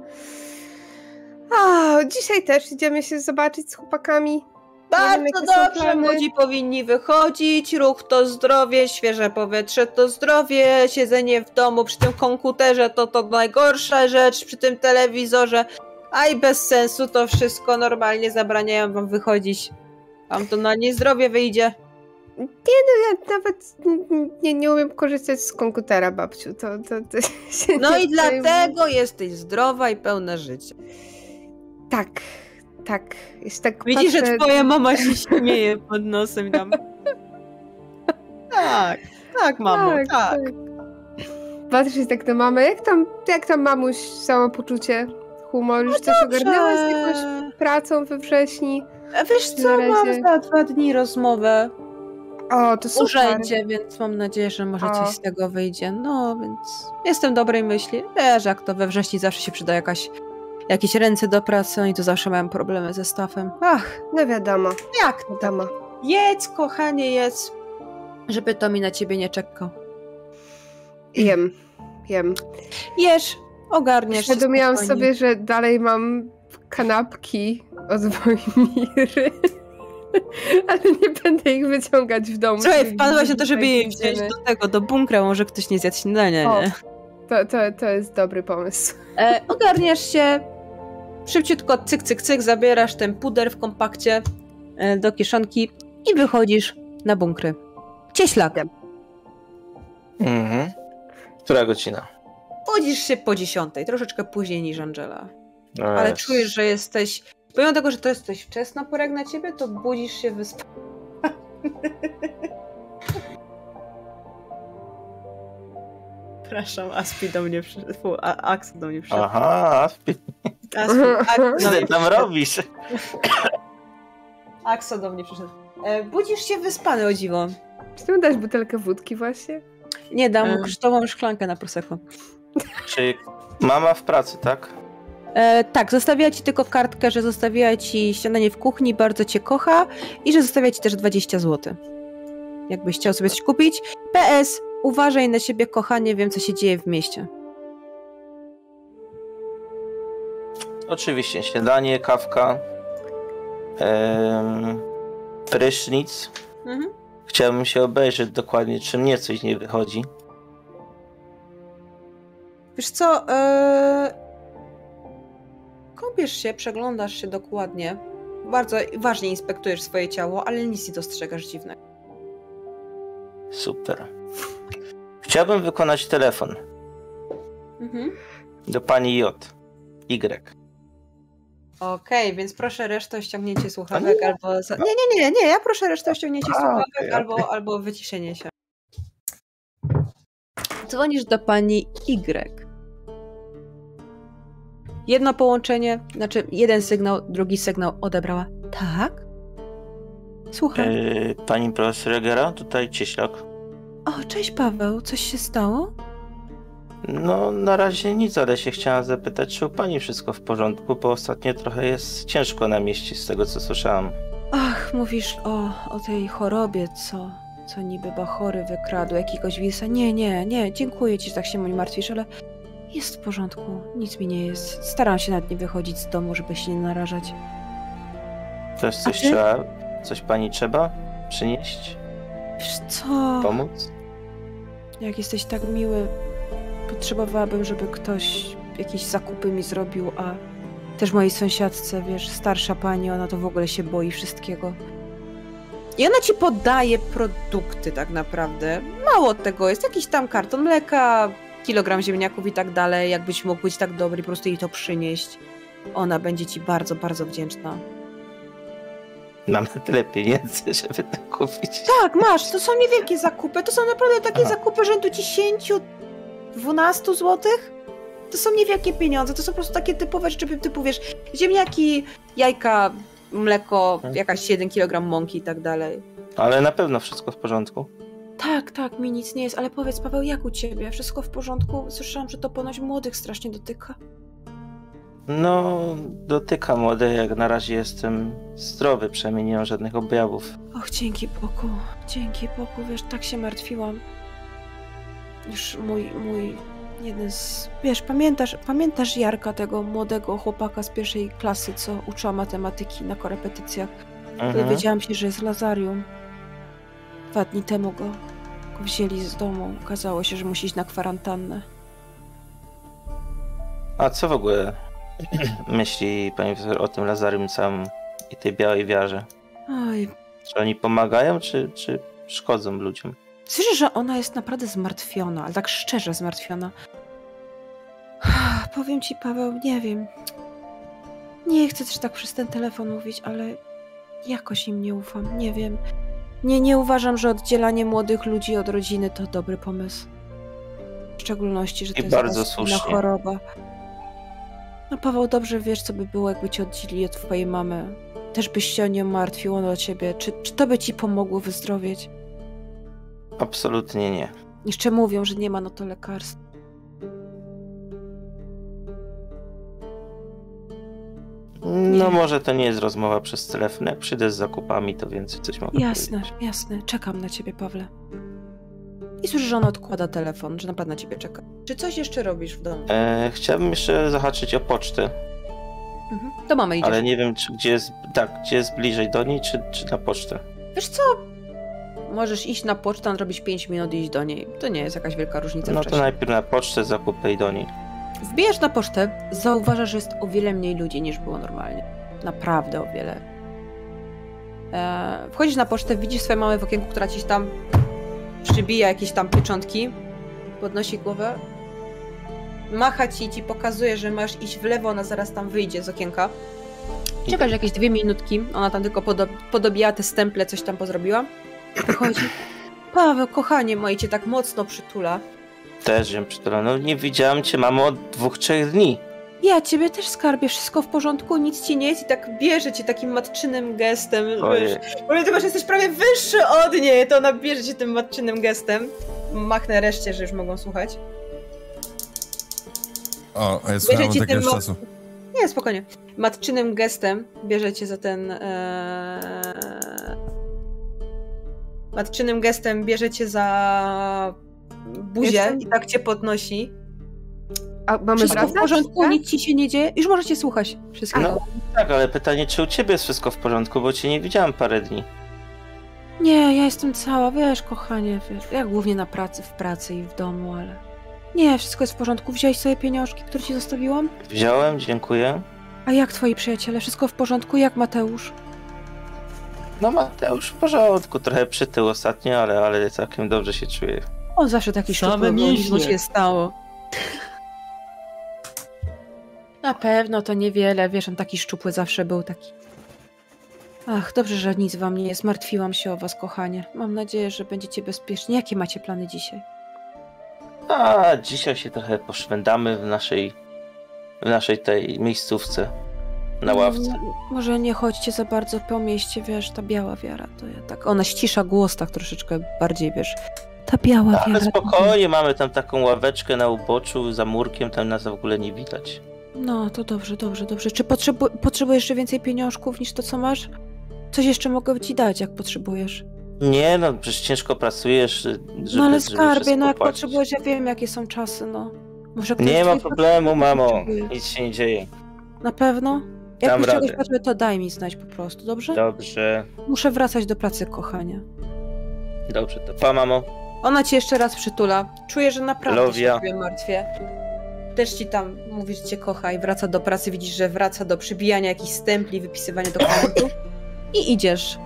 A, dzisiaj też idziemy się zobaczyć z chłopakami. Bardzo dobrze, młodzi powinni wychodzić, ruch to zdrowie, świeże powietrze to zdrowie, siedzenie w domu przy tym komputerze to to najgorsza rzecz, przy tym telewizorze, a i bez sensu to wszystko normalnie zabraniają wam wychodzić. Wam to na niezdrowie wyjdzie. Ja nawet nie, nie umiem korzystać z komputera, babciu. To, to, to się No nie i dlatego jesteś zdrowa i pełna życia. Tak, tak. Jest tak Widzisz, że patrzę- twoja mama się śmieje pod nosem tam. Tak, tak, mamo, tak. Patrzysz tak na mamę. Jak tam, jak tam mamuś samopoczucie, humor? Już coś ogarnęłaś z jakąś pracą we wrześni? A Wiesz co, mam razie. za dwa dni rozmowę O, to super. urzędzie, więc mam nadzieję, że może O. coś z tego wyjdzie. No, więc jestem dobrej myśli. Wiesz, jak to we wrześniu zawsze się przyda jakaś, jakieś ręce do pracy, oni tu zawsze mają problemy ze stafem. Ach, No wiadomo, jak to? wiadomo. Jedz, kochanie, jedz, żeby to mi na ciebie nie czekał. Jem, jem. Jesz, ogarniesz spokojnie. sobie, że dalej mam kanapki od Wojmiry. Ale nie będę ich wyciągać w domu. Słuchaj, wpadłaś na to, żeby jej wziąć do tego, do bunkra, może ktoś nie zjadł śniadania, nie? To, to, to jest dobry pomysł. E, ogarniasz się, szybciutko cyk, cyk, cyk, zabierasz ten puder w kompakcie e, do kieszonki i wychodzisz na bunkry. Cieślak, Mhm. Która godzina? budzisz się po dziesiątej, troszeczkę później niż Angela. No Ale czujesz, że jesteś... Pomimo tego, że to jest coś wczesna pora jak na ciebie, to budzisz się wyspany. Przepraszam, Aspi do mnie przyszedł. Fu, a, Axel do mnie przyszedł. Aha, Aspi, Axel do co ty tam robisz? Axel do mnie przyszedł. E, budzisz się wyspany, o dziwo. Czy ty mu dać butelkę wódki właśnie? Nie, dam mu E. kosztową szklankę na prosecco. Czy mama w pracy, tak? E, tak, zostawiła ci tylko kartkę, że zostawiła ci śniadanie w kuchni, bardzo cię kocha i że zostawia ci też 20 zł. Jakbyś chciał sobie coś kupić. PS, uważaj na siebie, kochanie, wiem co się dzieje w mieście. Oczywiście, śniadanie, kawka, em, prysznic. Mhm. Chciałbym się obejrzeć dokładnie, czy mnie coś nie wychodzi. Wiesz co, e... kąpiesz się, przeglądasz się dokładnie. Bardzo ważnie inspektujesz swoje ciało, ale nic nie dostrzegasz dziwnego. Super. Chciałbym wykonać telefon Mhm. do pani J. Y. Okej, więc proszę resztę o ściągnięcie słuchawek albo... Za... Nie, nie, nie, nie, ja proszę resztę o ściągnięcie A, słuchawek okej, albo, albo wyciszenie się. Dzwonisz do pani Y. Jedno połączenie, znaczy jeden sygnał, drugi sygnał odebrała. Tak? Słucham. E, pani profesor Egera, tutaj Cieślak. O, cześć Paweł, coś się stało? No, na razie nic, ale się chciałam zapytać, czy u pani wszystko w porządku, bo ostatnio trochę jest ciężko na mieście, z tego co słyszałam. Ach, mówisz o, o tej chorobie, co, co niby bachory wykradł, jakiegoś wisa. Nie, nie, nie, dziękuję ci, że tak się mnie martwisz, ale jest w porządku, nic mi nie jest. Staram się nad nie wychodzić z domu, żeby się nie narażać. Też coś trzeba, coś pani trzeba przynieść, Wiesz co, pomóc? jak jesteś tak miły, potrzebowałabym, żeby ktoś jakieś zakupy mi zrobił, a Też mojej sąsiadce, wiesz, starsza pani, ona to w ogóle się boi wszystkiego. I ona ci podaje produkty tak naprawdę. Mało tego, jest jakiś tam karton mleka, kilogram ziemniaków i tak dalej. Jakbyś mógł być tak dobry, po prostu jej to przynieść. Ona będzie ci bardzo, bardzo wdzięczna. Mam na tyle pieniędzy, żeby to kupić. Tak, masz, to są niewielkie zakupy. To są naprawdę takie Aha. zakupy rzędu 10, 12 złotych. To są niewielkie pieniądze, to są po prostu takie typowe rzeczy, typu wiesz, ziemniaki, jajka, mleko, jakaś 1 kg mąki i tak dalej. Ale na pewno wszystko w porządku. Tak, tak, mi nic nie jest, ale powiedz Paweł, jak u ciebie? Wszystko w porządku? Słyszałam, że to ponoć młodych strasznie dotyka. No, dotyka młode, jak na razie jestem zdrowy, przynajmniej nie mam żadnych objawów. Och, dzięki Bogu, dzięki Bogu, wiesz, tak się martwiłam. Już mój, mój, jeden z, wiesz, pamiętasz, pamiętasz Jarka, tego młodego chłopaka z pierwszej klasy, co uczyła matematyki na korepetycjach? Mhm. Dowiedziałam się, że jest Lazarium. Dwa dni temu go, go wzięli z domu. Okazało się, że musi iść na kwarantannę. A co w ogóle myśli pani profesor o tym Lazarium całym i tej białej wiarze? Oj, Czy oni pomagają, czy, czy szkodzą ludziom? Słyszę, że ona jest naprawdę zmartwiona, ale tak szczerze zmartwiona. Powiem ci, Paweł, nie wiem. Nie chcę też tak przez ten telefon mówić, ale jakoś im nie ufam. Nie wiem. Nie, nie uważam, że oddzielanie młodych ludzi od rodziny to dobry pomysł. W szczególności, że to I jest bardzo słusznie. choroba. No Paweł, dobrze wiesz, co by było, jakby cię oddzielili od twojej mamy. Też byś się o nią martwił, ona o ciebie. Czy, czy to by ci pomogło wyzdrowieć? Absolutnie nie. Jeszcze mówią, że nie ma na to lekarstw. No może to nie jest rozmowa przez telefon. Jak przyjdę z zakupami, to więcej coś mogę Jasne, powiedzieć. jasne. Czekam na ciebie, Pawle. I słyszę, że ona odkłada telefon, że naprawdę na ciebie czeka. Czy coś jeszcze robisz w domu? E, chciałbym jeszcze zahaczyć o pocztę, Mhm. Do mamy idziesz. ale nie wiem, czy gdzie jest, tak, gdzie jest bliżej do niej, czy, czy na pocztę. Wiesz co? Możesz iść na pocztę, zrobić 5 minut i iść do niej. To nie jest jakaś wielka różnica No to najpierw na pocztę zakupy i do niej. Wbijasz na pocztę, zauważasz, że jest o wiele mniej ludzi niż było normalnie. Naprawdę o wiele. E, wchodzisz na pocztę, widzisz swoją mamę w okienku, która ci tam przybija jakieś tam pieczątki, podnosi głowę, macha ci i ci pokazuje, że masz iść w lewo, ona zaraz tam wyjdzie z okienka. Czekasz jakieś dwie minutki, ona tam tylko podo te stemple, coś tam pozrobiła. Wychodzi. Paweł, kochanie moje, cię tak mocno przytula. Też ją przytula. No nie widziałam cię, mamo, od dwóch, trzech dni. Ja ciebie też skarbie, wszystko w porządku, nic ci nie jest i tak bierze cię takim matczynym gestem, że jesteś prawie wyższy od niej, to ona bierze cię tym matczynym gestem. Machnę reszcie, że już mogą słuchać. O, a ja słuchałem ten mo- czasu. Nie, spokojnie. Matczynym gestem bierze cię za ten... E... Matczynym gestem bierze cię za buzię Jestem- i tak cię podnosi. A mamy Wszystko w porządku, tak? nic ci się nie dzieje. Już możecie słuchać wszystkiego. No tak, ale pytanie, czy u ciebie jest wszystko w porządku, bo cię nie widziałam parę dni. Nie, ja jestem cała, wiesz, kochanie, wiesz, ja głównie na pracy, w pracy i w domu, ale... Nie, wszystko jest w porządku. Wziąłeś sobie pieniążki, które ci zostawiłam? Wziąłem, dziękuję. A jak twoi przyjaciele? Wszystko w porządku? Jak Mateusz? No Mateusz w porządku, trochę przytył ostatnio, ale, ale całkiem dobrze się czuję. O, zawsze taki Same mięśnie. się stało. Na pewno to niewiele, wiesz, on taki szczupły zawsze był, taki... Ach, dobrze, że nic wam nie jest. Martwiłam się o was, kochanie. Mam nadzieję, że będziecie bezpieczni. Jakie macie plany dzisiaj? A dzisiaj się trochę poszwędamy w naszej, w naszej tej miejscówce na ławce. Mm, Może nie chodźcie za bardzo po mieście, wiesz, ta biała wiara, to ja tak... Ona ścisza głos tak troszeczkę bardziej, wiesz... Ta biała Ale wiara... spokojnie, mamy tam taką ławeczkę na uboczu, za murkiem, tam nas w ogóle nie widać. No, to dobrze, dobrze, dobrze. Czy potrzebu potrzebujesz jeszcze więcej pieniążków niż to, co masz? Coś jeszcze mogę ci dać, jak potrzebujesz. Nie no, przecież ciężko pracujesz, żeby, no ale skarbie, no jak płacić. potrzebujesz, ja wiem, jakie są czasy, no. Może Nie ma problemu, mamo, nic się nie dzieje. Na pewno? Jak Dam czegoś radę. potrzebuje, to daj mi znać po prostu, dobrze? Dobrze, Muszę wracać do pracy, kochanie. dobrze, to pa mamo. Ona cię jeszcze raz przytula. Czuję, że naprawdę się Lovia. ciebie martwię. też ci tam mówi, że cię kocha i wraca do pracy, widzisz, że wraca do przybijania jakichś stempli, wypisywania dokumentów i idziesz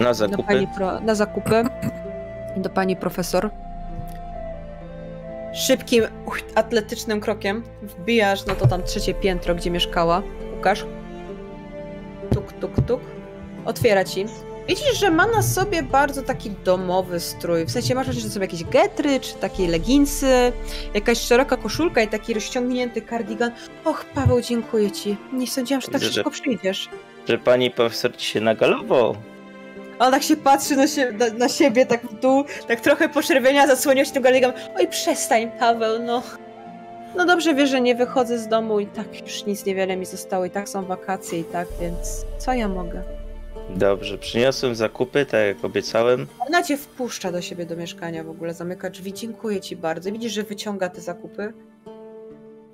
Na do zakupy. pani pro, na zakupy do pani profesor. Szybkim, atletycznym krokiem wbijasz, no to tam trzecie piętro, gdzie mieszkała. Łukasz. Tuk, tuk, tuk. Otwiera ci. Widzisz, że ma na sobie bardzo taki domowy strój. W sensie masz na sobie jakieś getry, czy takie leginsy, jakaś szeroka koszulka i taki rozciągnięty kardigan. Och, Paweł, dziękuję ci. Nie sądziłam, że tak że- szybko przyjdziesz. Że pani profesor ci się nagalował. On tak się patrzy na, sie na, na siebie, tak w dół, tak trochę poczerwienia, zasłonił się tym galigam. Oj, przestań, Paweł, no. No dobrze, wiesz, że nie wychodzę z domu i tak już nic niewiele mi zostało, i tak są wakacje i tak, więc co ja mogę? Dobrze, przyniosłem zakupy, tak jak obiecałem. Ona cię wpuszcza do siebie do mieszkania w ogóle, zamyka drzwi, dziękuję ci bardzo. Widzisz, że wyciąga te zakupy.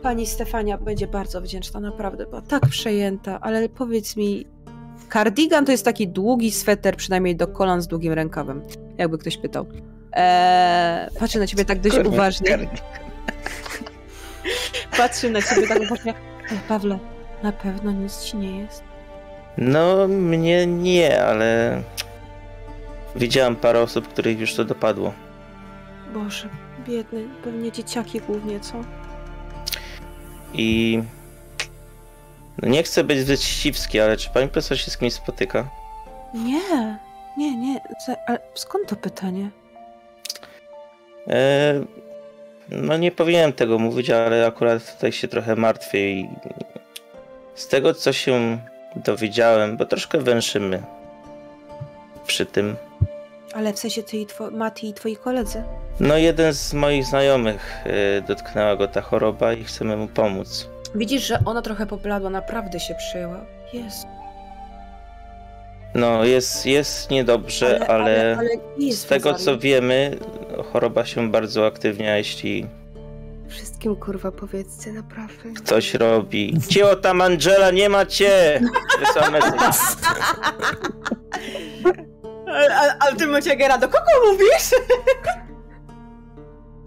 Pani Stefania będzie bardzo wdzięczna, naprawdę, była tak przejęta, ale powiedz mi, kardigan to jest taki długi sweter, przynajmniej do kolan z długim rękawem, jakby ktoś pytał. Eee, patrzę na ciebie tak dość Kurde, uważnie. Patrzę na ciebie tak uważnie. Ej, Pawle, na pewno nic ci nie jest. No, mnie nie, ale widziałem parę osób, których już to dopadło. Boże, biedny, pewnie dzieciaki głównie, co? I no nie chcę być zbyt ściwski, ale czy pani profesor się z kimś spotyka? Nie, nie, nie. Ale skąd to pytanie? E, no nie powinienem tego mówić, ale akurat tutaj się trochę martwię i z tego co się dowiedziałem, bo troszkę węszymy przy tym. Ale w sensie ty i two- Mati i twoi koledzy. No jeden z moich znajomych e, dotknęła go ta choroba i chcemy mu pomóc. Widzisz, że ona trochę pobladła, naprawdę się przyjęła. Jezu. No jest, jest niedobrze, ale, jest z tego co wiemy, choroba się bardzo aktywnia, jeśli Wszystkim kurwa powiedzcie, naprawdę. ktoś robi. Cio tam Angela, nie ma cię! Ale, ale ty macie Gera, do kogo mówisz?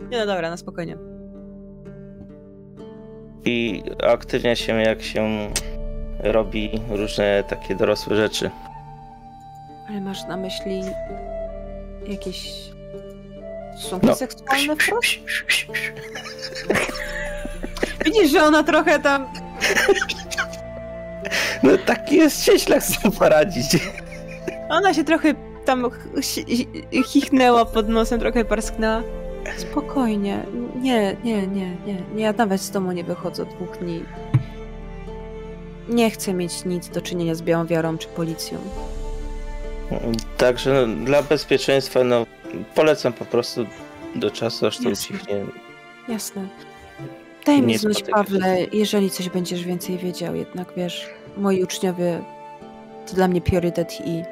Nie no dobra, na spokojnie. I aktywnia się jak się robi różne takie dorosłe rzeczy. Ale masz na myśli jakieś stosunki No. seksualne wprost? Widzisz, że ona trochę tam... No taki jest cieślak, co poradzić. Ona się trochę tam ch- ch- chichnęła pod nosem, trochę parsknęła. Spokojnie. Nie, nie, nie, nie. nie. Ja nawet z domu nie wychodzę od dwóch dni. Nie chcę mieć nic do czynienia z Białą Wiarą czy policją. Także no, dla bezpieczeństwa no, polecam po prostu do czasu, aż to ucichnie. Jasne. Daj mi znać. Pawle, jeżeli coś będziesz więcej wiedział. Jednak wiesz, moi uczniowie to dla mnie priorytet i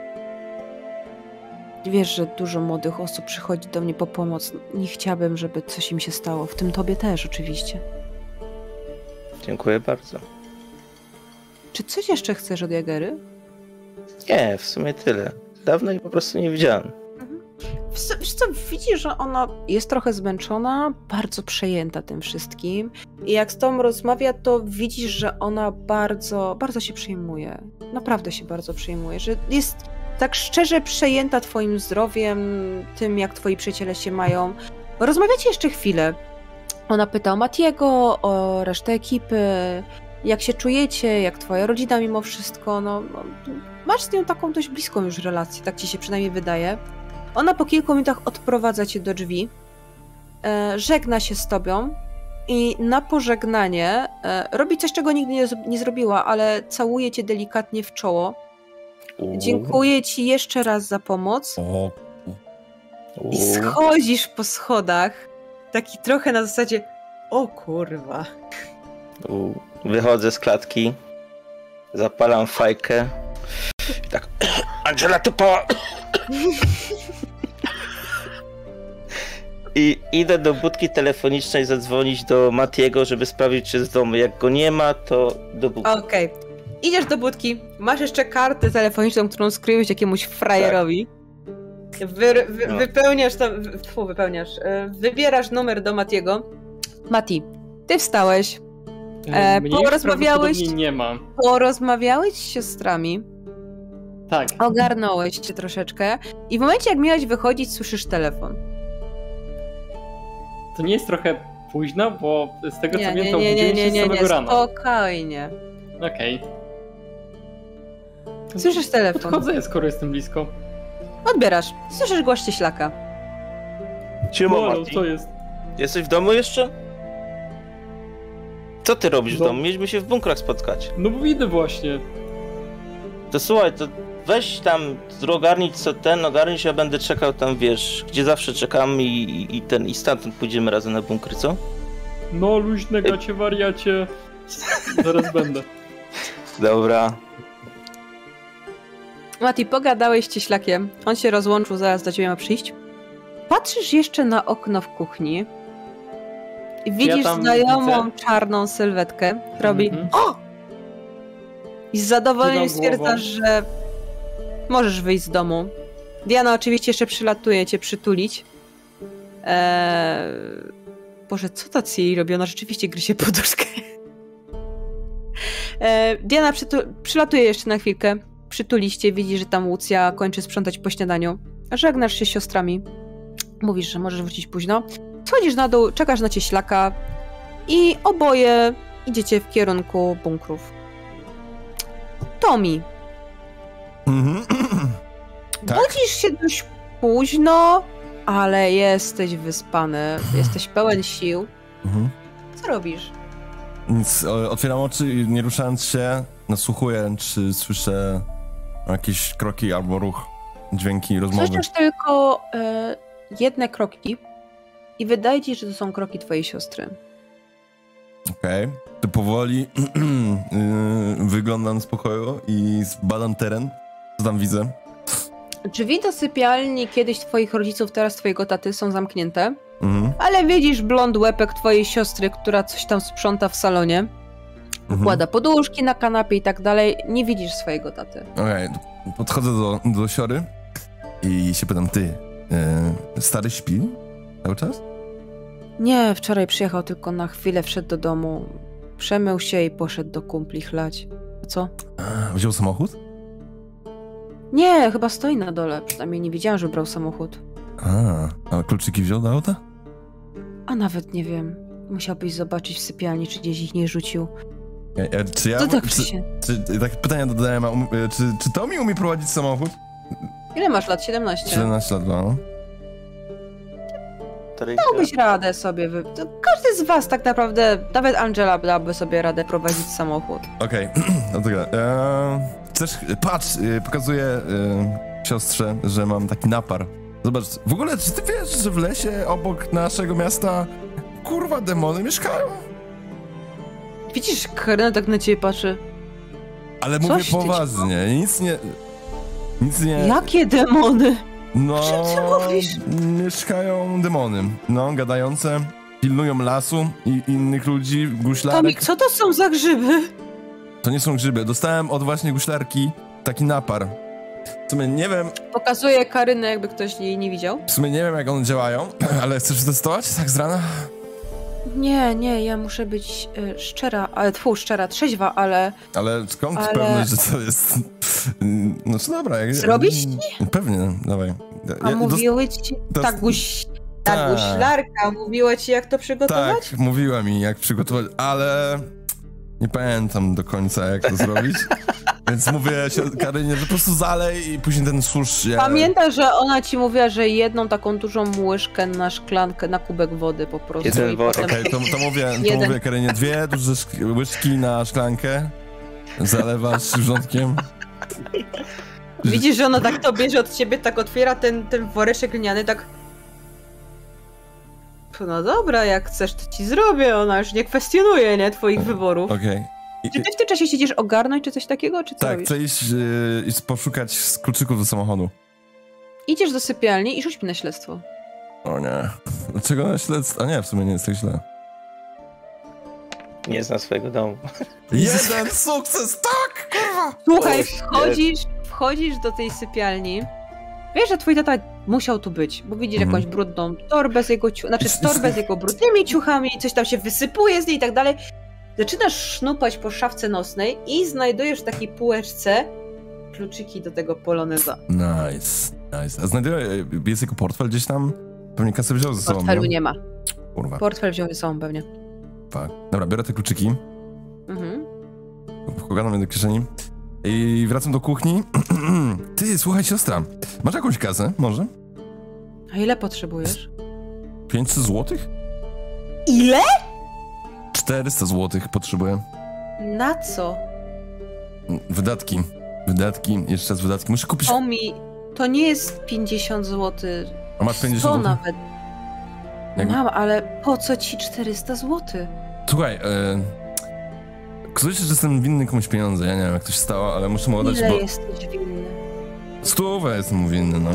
wiesz, że dużo młodych osób przychodzi do mnie po pomoc. Nie chciałabym, żeby coś im się stało. W tym tobie też, oczywiście. Dziękuję bardzo. Czy coś jeszcze chcesz od Jagery? Nie, w sumie tyle. Dawno jej po prostu nie widziałem. Wiesz co, widzisz, że ona jest trochę zmęczona, bardzo przejęta tym wszystkim. I jak z tobą rozmawia, to widzisz, że ona bardzo, bardzo się przejmuje. Naprawdę się bardzo przejmuje, że jest tak szczerze przejęta twoim zdrowiem, tym jak twoi przyjaciele się mają. Rozmawiacie jeszcze chwilę. Ona pyta o Matiego, o resztę ekipy, jak się czujecie, jak twoja rodzina mimo wszystko. No, no, masz z nią taką dość bliską już relację, tak ci się przynajmniej wydaje. Ona po kilku minutach odprowadza cię do drzwi, e, żegna się z tobą i na pożegnanie e, robi coś, czego nigdy nie, nie zrobiła, ale całuje cię delikatnie w czoło. Dziękuję ci jeszcze raz za pomoc. I schodzisz po schodach, taki trochę na zasadzie o kurwa. Wychodzę z klatki, zapalam fajkę i tak Angela tupała! I idę do budki telefonicznej zadzwonić do Matiego, żeby sprawdzić, czy jest w domu. Jak go nie ma, to do budki. Okej. Idziesz do budki, masz jeszcze kartę telefoniczną, którą skryłeś jakiemuś frajerowi. Wy, wy, No. Wypełniasz tam, fu, wypełniasz, e, wybierasz numer do Matiego. Mati, ty wstałeś, E, Mnie porozmawiałeś- nie ma. Porozmawiałeś z siostrami, Tak. ogarnąłeś się troszeczkę i w momencie jak miałeś wychodzić, słyszysz telefon. To nie jest trochę późno, bo z tego co Nie, pamiętam, nie, nie, obudziłem nie, się nie, samego nie, rana. spokojnie. Okej. Słyszysz telefon. Podchodzę, skoro jestem blisko. Odbierasz. Słyszysz głos cieślaka. Siema, Mati. co jest? Jesteś w domu jeszcze? Co ty robisz w domu? Mieliśmy się w bunkrach spotkać. No bo widzę właśnie. To słuchaj, to weź tam, ogarnij co ten, ogarnij się, ja będę czekał tam, wiesz, gdzie zawsze czekam i, i, ten, i stamtąd pójdziemy razem na bunkry, co? No luźne gacie wariacie. Zaraz będę. Dobra. Mati, pogadałeś z cieślakiem. On się rozłączył, zaraz do ciebie ma przyjść. Patrzysz jeszcze na okno w kuchni i widzisz tam znajomą widzę? czarną sylwetkę. Robi Mhm. o! I z zadowoleniem stwierdzasz, że możesz wyjść z domu. Diana oczywiście jeszcze przylatuje cię przytulić. Eee... Boże, co ta Ciri robi? Ona rzeczywiście gryzie poduszkę. Eee, Diana przytu- przylatuje jeszcze na chwilkę. Przytuliście, widzi, że tam Łucja kończy sprzątać po śniadaniu. Żegnasz się z siostrami. Mówisz, że możesz wrócić późno. Schodzisz na dół, czekasz na cieślaka i oboje idziecie w kierunku bunkrów. Tomi, Mhm. Tak? budzisz się dość późno, ale jesteś wyspany, jesteś pełen sił. Mhm. Co robisz? Nic, otwieram oczy i nie ruszając się, nasłuchuję, czy słyszę jakieś kroki albo ruch, dźwięki, rozmowy. Słyszysz tylko e, jedne kroki i wydaje ci, że to są kroki twojej siostry. Okej. To powoli yy, wyglądam z pokoju i zbadam teren. Co tam widzę? Drzwi do sypialni kiedyś twoich rodziców, teraz twojego taty są zamknięte, Mhm. ale widzisz blond łepek twojej siostry, która coś tam sprząta w salonie, mhm. poduszki na kanapie i tak dalej. Nie widzisz swojego taty. Okej, podchodzę do, do siory i się pytam, ty, yy, stary śpi cały czas? Nie, wczoraj przyjechał tylko na chwilę, wszedł do domu, przemył się i poszedł do kumpli chlać. A co? A, wziął samochód? Nie, chyba stoi na dole, przynajmniej nie widziałam, że brał samochód. A, a kluczyki wziął do auta? A nawet nie wiem. Musiałbyś zobaczyć w sypialni, czy gdzieś ich nie rzucił. E, e, czy ja... To tak czy, się. czy, tak pytania dodałem, a um, e, czy, czy to mi umie prowadzić samochód? Ile masz lat? 17? 17 lat, no. Dałbyś radę sobie. Wy... Każdy z was tak naprawdę, nawet Angela dałaby sobie radę prowadzić samochód. Okej, no to gra. Eee, chcesz, patrz, e, pokazuję e, siostrze, że mam taki napar. Zobacz, w ogóle, czy ty wiesz, że w lesie obok naszego miasta kurwa demony mieszkają? Widzisz, Karina tak na ciebie patrzy. Ale Coś mówię poważnie, nic nie... Nic nie... Jakie demony? No, czym ty mówisz? mieszkają demony. No, gadające, pilnują lasu i innych ludzi, guślarek. co to są za grzyby? To nie są grzyby. Dostałem od właśnie guślarki taki napar. W sumie nie wiem, Pokazuje Karynę, jakby ktoś jej nie widział. w sumie nie wiem jak one działają, ale chcesz testować tak z rana? Nie, nie, ja muszę być y, szczera, ale tfu, szczera, trzeźwa, ale Ale skąd Ale- pewność, że to jest... No co dobra. Jak... Zrobić ci? Pewnie, dawaj. a Ja- mówiły ci, to- ta guś... Ta Tak. guślarka mówiła ci, jak to przygotować? Tak, mówiła mi jak przygotować, ale nie pamiętam do końca jak to zrobić. Więc mówię się Karynie, że po prostu zalej i później ten susz je... Pamiętaj, że ona ci mówiła, że jedną taką dużą łyżkę na szklankę, na kubek wody po prostu. Jeden i worek. potem- Okej, to, to mówię, to Jeden. mówię Karynie, dwie duże szk- łyżki na szklankę, zalewasz wrzątkiem. Widzisz, że ona tak to bierze od ciebie, tak otwiera ten, ten woreczek gliniany, tak... No dobra, jak chcesz, to ci zrobię. Ona już nie kwestionuje, nie, twoich wyborów. Okej. I- Czy ty w tym czasie siedzisz ogarnąć, czy coś takiego, czy co Tak, robisz? chcę iść yy, i poszukać kluczyków do samochodu. Idziesz do sypialni i rzuć mi na śledztwo. O nie. Dlaczego na śledztwo? A nie, w sumie nie jest tak źle. Nie zna swojego domu. Jeden sukces, tak! Kurwa! Słuchaj, wchodzisz, wchodzisz do tej sypialni. Wiesz, że twój tata musiał tu być, bo widzisz Mhm. jakąś brudną torbę z jego ciuchami, znaczy torbę z jego brudnymi ciuchami, coś tam się wysypuje z niej i tak dalej. Zaczynasz sznupać po szafce nocnej i znajdujesz w takiej półeczce kluczyki do tego poloneza. Nice, nice. A znajduję, jest jego portfel gdzieś tam? Pewnie kasę wziął ze sobą, Portfelu nie? nie ma. Kurwa, Portfel wziął ze sobą pewnie. fuck. Dobra, biorę te kluczyki, Mhm. wkładam je do kieszeni i wracam do kuchni. Ty, słuchaj siostra, masz jakąś kasę, może? A ile potrzebujesz? 500 złotych? Ile? 400 złotych potrzebuję. Na co? Wydatki, wydatki, jeszcze raz wydatki. Muszę kupić... Omi, to nie jest 50 zł. A masz 50 100 złotych? nawet. Jak- Mam, ale po co ci 400 zł? Słuchaj, e... Ktoś, że jestem winny komuś pieniądze, ja nie wiem jak to się stało, ale muszę mu oddać, Ile bo... jesteś winny? Stówę jestem mu winny, no.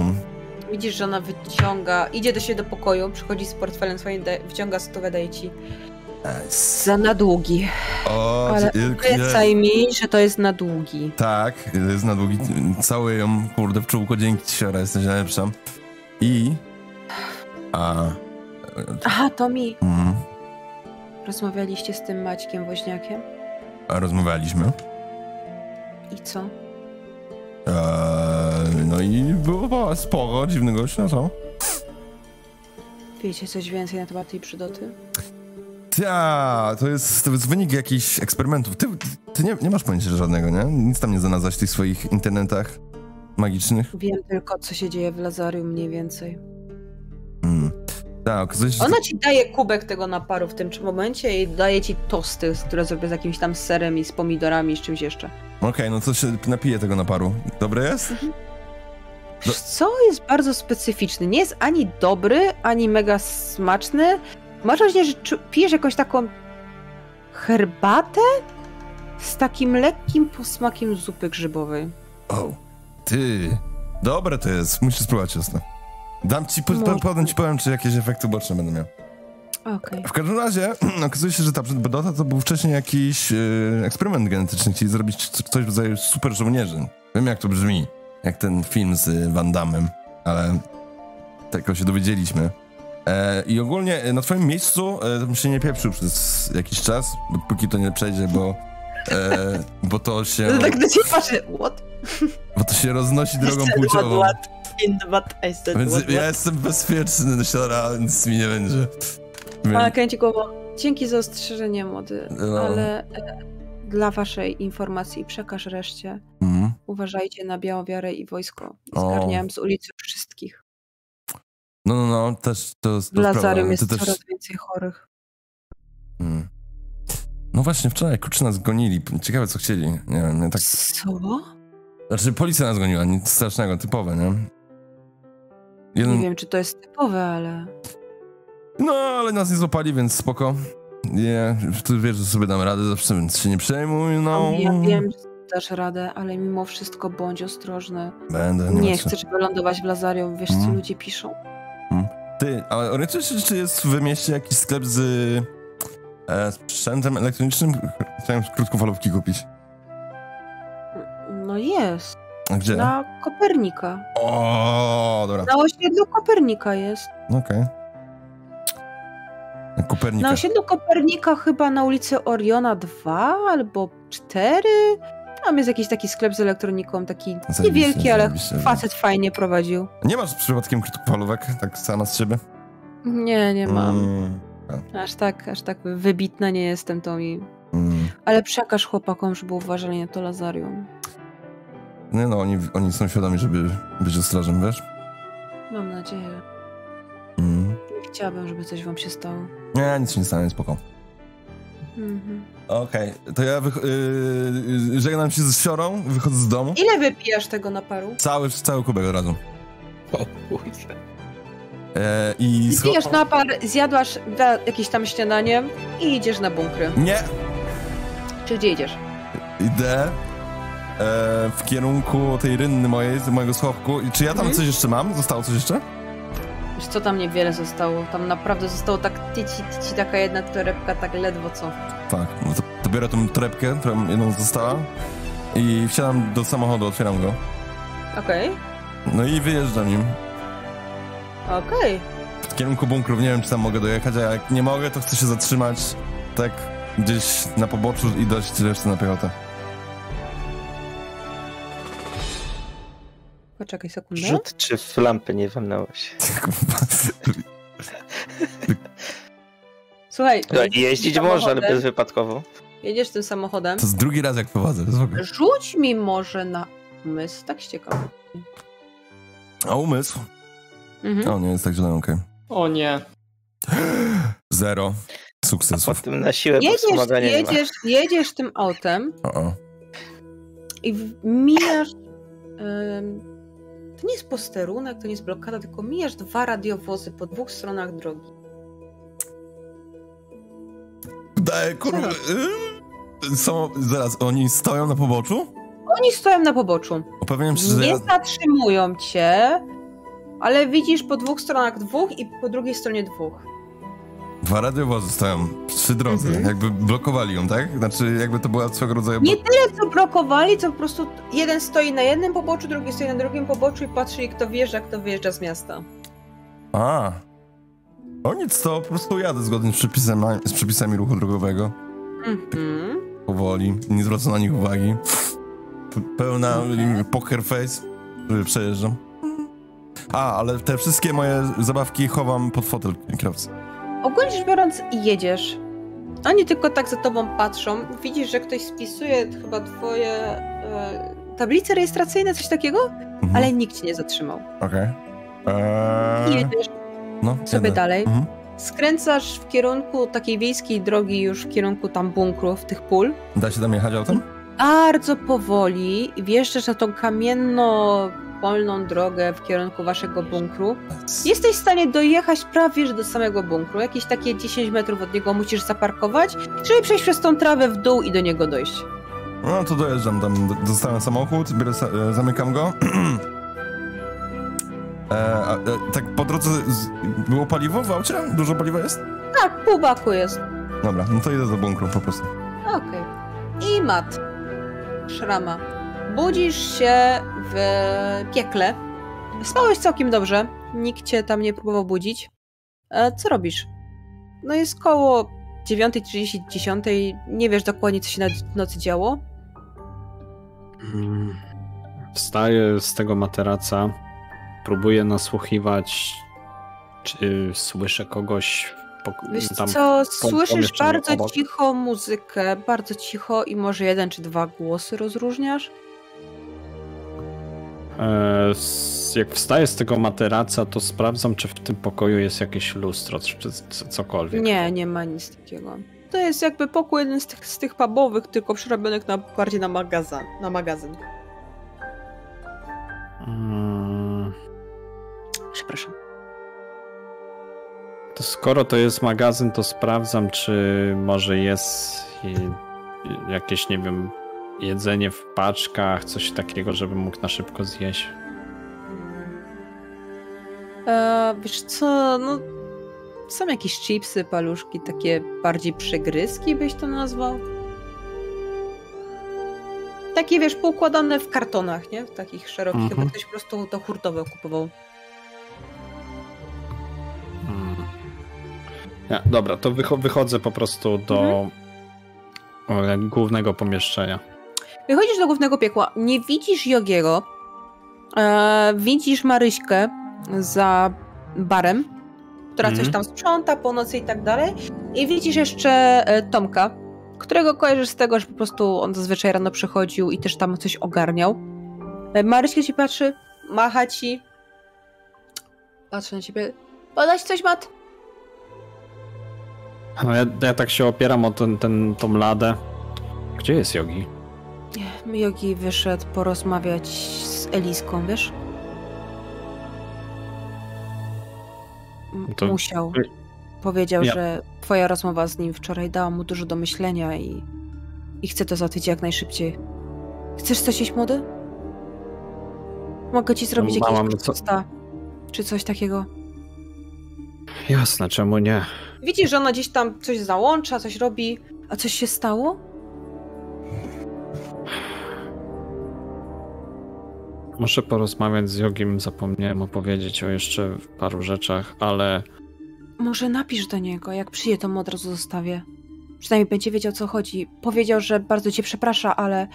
Widzisz, że ona wyciąga, idzie do siebie do pokoju, przychodzi z portfelem swoim, da, wyciąga stówę, daje ci. Nice. Za na długi. O, Ale ty- obiecaj mi, że to jest na długi. Tak, jest na długi. Cały ją, kurde, w czółko, dzięki ci, siora, jesteś najlepsza. I... A... Aha, to mi. Mm, Rozmawialiście z tym Maćkiem Woźniakiem? Rozmawialiśmy. I co? Eee, no i było sporo dziwnego co? Wiecie coś więcej na temat tej przydoty? Ja, to jest, to jest wynik jakichś eksperymentów. Ty, ty nie, nie masz pojęcia żadnego, nie? Nic tam nie znalazłaś w tych swoich internetach magicznych. Wiem tylko, co się dzieje w Lazarium mniej więcej. Tak, że Ona ci daje kubek tego naparu w tym momencie i daje ci tosty, które zrobię z jakimś tam serem i z pomidorami i z czymś jeszcze. Okej, no to się napije tego naparu. Dobre jest? Wiesz Co jest bardzo specyficzny. Nie jest ani dobry, ani mega smaczny. Masz wrażenie, że pijesz jakąś taką herbatę z takim lekkim posmakiem zupy grzybowej. O, ty. Dobre to jest, musisz spróbować jasno. Dam ci, po, po, potem ci powiem, czy jakieś efekty uboczne będę miał. Okej. W każdym razie, okazuje się, że ta Bedota to był wcześniej jakiś e, eksperyment genetyczny. Chcieli zrobić coś w rodzaju super żołnierzy. Wiem, jak to brzmi. Jak ten film z Van Damme, ale tego się dowiedzieliśmy. E, I ogólnie e, na twoim miejscu e, bym się nie pieprzył przez jakiś czas, póki to nie przejdzie, bo, e, bo to się Tak do ciebie patrzę. What? bo to się roznosi drogą płciową. what, what what I said Więc what, ja what. jestem bezpieczny do siora, nic mi nie będzie. Więc, Ale kręci głową. Dzięki za ostrzeżenie, młody. No. Ale e, dla waszej informacji przekaż reszcie. mm. Uważajcie na białą wiarę i wojsko. Zgarniałem z ulicy wszystkich. No, no, no, też to jest ale jest też... coraz więcej chorych. Mm. No właśnie, wczoraj kurczę nas gonili. Ciekawe, co chcieli. Nie wiem, ja tak... Co? Znaczy, policja nas goniła, nic strasznego, typowe, nie? Jeden... Nie wiem, czy to jest typowe, ale... No, ale nas nie złapali, więc spoko. Nie, ty wiesz, że sobie dam radę, zawsze więc się nie przejmuj, no. Ja wiem, że dasz radę, ale mimo wszystko bądź ostrożny. Będę, Nie ma co. chcesz wylądować w Lazarium, wiesz co Mm. ludzie piszą. Ty, ale orientujesz się, czy jest w mieście jakiś sklep z e, sprzętem elektronicznym? Chciałem krótkofalówki kupić. No jest. Gdzie? Na Kopernika. O, dobra, Na osiedlu Kopernika jest. okej. Kopernika. Na osiedlu Kopernika chyba na ulicy Oriona 2 albo 4. Tam jest jakiś taki sklep z elektroniką, taki niewielki, ale facet fajnie prowadził. Nie masz przypadkiem krótkofalówek, tak sama z siebie? Nie, nie mam. Mm, Aż tak, aż tak wybitna nie jestem to mi. mm. Ale przekaż chłopakom, żeby uważali na to Lazarium. Nie no, oni, oni są świadomi, żeby być ostrożnym, wiesz? Mam nadzieję. Mm. Nie chciałabym, żeby coś wam się stało. Nie, nic się nie stanie, spoko. Mhm. Okej, to ja wych- yy, żegnam się z siorą, wychodzę z domu. Ile wypijasz tego naparu? Cały, cały kubek od razu. O kurde. E, I scho- Wypijesz napar, zjadłaś da, jakieś tam śniadanie i idziesz na bunkry. Nie, Czy gdzie idziesz? idę w kierunku tej rynny mojej, z mojego schowku. I czy ja tam Mhm. coś jeszcze mam? Zostało coś jeszcze? Wiesz co, tam niewiele zostało. Tam naprawdę zostało tak tyci, tyci, taka jedna torebka, tak ledwo co. Tak, no to, to biorę tą torebkę, która jedną została i wsiadam do samochodu, otwieram go. Okej, No i wyjeżdżam nim okej. w kierunku bunkrów. Nie wiem, czy tam mogę dojechać, a jak nie mogę, to chcę się zatrzymać tak gdzieś na poboczu i dać resztę na piechotę. Poczekaj sekundę. Rzut, czy w lampę nie walnąłeś? Słuchaj, No, jedziesz jeździć może, ale bezwypadkowo. Jedziesz tym samochodem. To jest drugi raz jak prowadzę. Rzuć mi może na umysł, tak z ciekawości. A umysł? Mhm. O, nie jest tak źle, okej. O nie. Zero A sukcesów. potem na siłę Jedziesz, wspomagania nie ma. jedziesz, jedziesz tym autem O, o. i mijasz. To nie jest posterunek, to nie jest blokada, tylko mijasz dwa radiowozy po dwóch stronach drogi. Daję, kurwa. y, Są, zaraz, oni stoją na poboczu? Oni stoją na poboczu. Upewniam się, że Nie zatrzymują cię, ale widzisz po dwóch stronach dwóch i po drugiej stronie dwóch. Dwa radiowozy stoją przy drodze, Mhm. jakby blokowali ją, tak? Znaczy, jakby to była swego rodzaju... Nie tyle co blokowali, co po prostu jeden stoi na jednym poboczu, drugi stoi na drugim poboczu i patrzy, kto wjeżdża, kto wyjeżdża z miasta. A. O nic, to po prostu jadę zgodnie z przepisami, z przepisami ruchu drogowego. Mhm. Powoli, nie zwracam na nich uwagi. Pełna y, poker face, przejeżdżam. A, ale te wszystkie moje zabawki chowam pod fotel kierowcy. Ogólnie rzecz biorąc, jedziesz. Oni tylko tak za tobą patrzą. Widzisz, że ktoś spisuje chyba twoje e, tablice rejestracyjne, coś takiego, Mhm. ale nikt cię nie zatrzymał. Okej. I Eee, jedziesz no, sobie jadę. dalej. Mhm. Skręcasz w kierunku takiej wiejskiej drogi, już w kierunku tam bunkrów, tych pól. Da się tam jechać autem? Bardzo powoli wjeżdżasz na tą kamienno-polną drogę w kierunku waszego bunkru. Jesteś w stanie dojechać prawie że do samego bunkru. Jakieś takie 10 metrów od niego musisz zaparkować, żeby przejść przez tą trawę w dół i do niego dojść. No to dojeżdżam tam, do- dostałem samochód, biorę, e, zamykam go. E, a, e, tak po drodze było paliwo w aucie? Dużo paliwa jest? Tak, pół baku jest. Dobra, no to idę do bunkru po prostu. Okej. I mat. Szrama. Budzisz się w piekle. Spałeś całkiem dobrze. Nikt cię tam nie próbował budzić. E, co robisz? No jest koło 9.30, 10. Nie wiesz dokładnie, co się na nocy działo. Mm. Wstaję z tego materaca, próbuję nasłuchiwać, czy słyszę kogoś Wiesz co, słyszysz bardzo obok. cicho muzykę, bardzo cicho i może jeden czy dwa głosy rozróżniasz? E, jak wstaję z tego materaca, to sprawdzam, czy w tym pokoju jest jakieś lustro, czy cokolwiek. Nie, nie ma nic takiego. To jest jakby pokój jeden z tych, z tych pubowych, tylko przerobionych na, bardziej na magazyn. Na magazyn. Mm, Przepraszam. To skoro to jest magazyn, to sprawdzam, czy może jest jakieś, nie wiem, jedzenie w paczkach, coś takiego, żebym mógł na szybko zjeść. E, wiesz co, no są jakieś chipsy, paluszki, takie bardziej przegryzki byś to nazwał? Takie wiesz, poukładane w kartonach, nie? W takich szerokich, Mhm. chyba ktoś po prostu to hurtowe kupował. Ja, dobra, to wycho- wychodzę po prostu do e, głównego pomieszczenia. Wychodzisz do głównego piekła, nie widzisz Jogiego, e, widzisz Maryśkę za barem, która coś Mhm. tam sprząta po nocy i tak dalej i widzisz jeszcze e, Tomka, którego kojarzysz z tego, że po prostu on zazwyczaj rano przychodził i też tam coś ogarniał. E, Maryśka ci patrzy, macha ci, patrzy na ciebie, podać coś, Mat? No ja, ja tak się opieram o ten, ten, tą ladę. Gdzie jest Jogi? Jogi wyszedł porozmawiać z Eliską, wiesz? M- To- Musiał. Powiedział, Ja- że twoja rozmowa z nim wczoraj dała mu dużo do myślenia i, i chce to załatwić jak najszybciej. Chcesz coś jeść, młody? Mogę ci zrobić Mama, jakieś no co- czy coś takiego. Jasne, czemu nie? Widzisz, że ona gdzieś tam coś załącza, coś robi. A coś się stało? Muszę porozmawiać z Jogiem, zapomniałem opowiedzieć o jeszcze paru rzeczach, ale Może napisz do niego, jak przyjdzie, to mu od razu zostawię. Przynajmniej będzie wiedział, o co chodzi. Powiedział, że bardzo cię przeprasza, ale,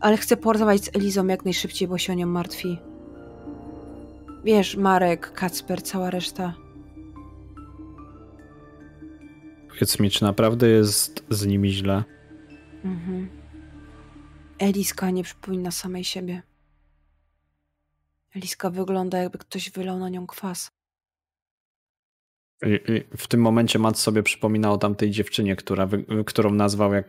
ale chce porozmawiać z Elizą jak najszybciej, bo się o nią martwi. Wiesz, Marek, Kacper, cała reszta. Powiedz mi, czy naprawdę jest z nimi źle? Mhm. Eliska nie przypomina samej siebie. Eliska wygląda, jakby ktoś wylał na nią kwas. I- i W tym momencie Matt sobie przypominał o tamtej dziewczynie, która, którą nazwał, jak,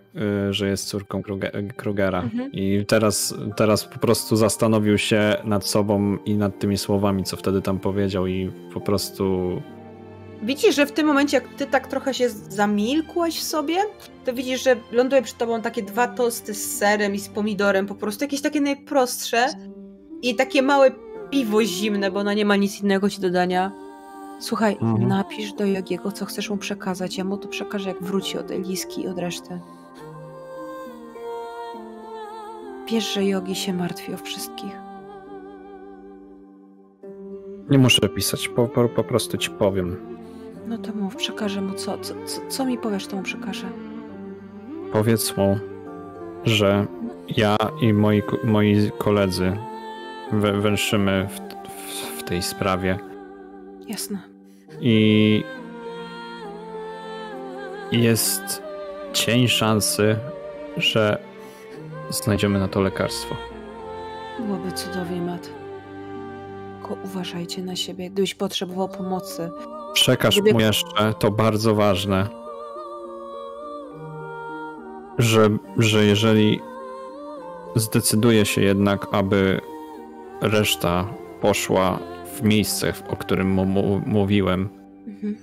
y, że jest córką Kruge- Krugera. Mhm. I teraz, teraz po prostu zastanowił się nad sobą i nad tymi słowami, co wtedy tam powiedział, i po prostu Widzisz, że w tym momencie, jak ty tak trochę się zamilkłaś w sobie, to widzisz, że ląduje przed tobą takie dwa tosty z serem i z pomidorem, po prostu jakieś takie najprostsze i takie małe piwo zimne, bo ona nie ma nic innego ci dodania. Słuchaj, Mhm. napisz do Jogiego, co chcesz mu przekazać. Ja mu to przekażę, jak wróci od Eliski i od reszty. Wiesz, że Jogi się martwi o wszystkich. nie muszę pisać, po, po, po prostu ci powiem. No to mów, przekażę mu co? Co, co, co mi powiesz, to mu przekażę. Powiedz mu, że ja i moi, moi koledzy wę- węszymy w, w, w tej sprawie Jasne. i jest cień szansy, że znajdziemy na to lekarstwo. Byłoby cudownie, Mat. Tylko uważajcie na siebie. Gdybyś potrzebował pomocy, Przekaż mu jeszcze, to bardzo ważne, że, że jeżeli zdecyduje się jednak, aby reszta poszła w miejsce, o którym mu, mu, mówiłem, Mhm.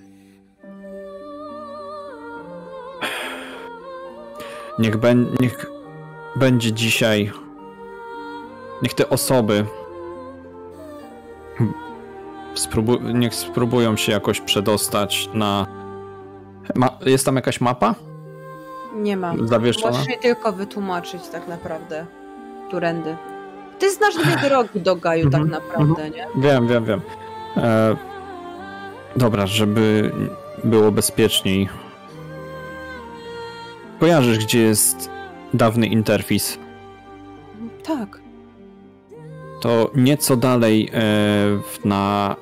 niech, ben, niech będzie dzisiaj, niech te osoby spróbu, niech spróbują się jakoś przedostać na... Ma, jest tam jakaś mapa nie ma. zawieszona? Możesz jej tylko wytłumaczyć tak naprawdę, którędy. Ty znasz dwie drogi do Gaju tak Mhm, naprawdę, nie? Wiem, wiem, wiem. E, dobra, żeby było bezpieczniej. Kojarzysz, gdzie jest dawny interfis? Tak. To nieco dalej e, na,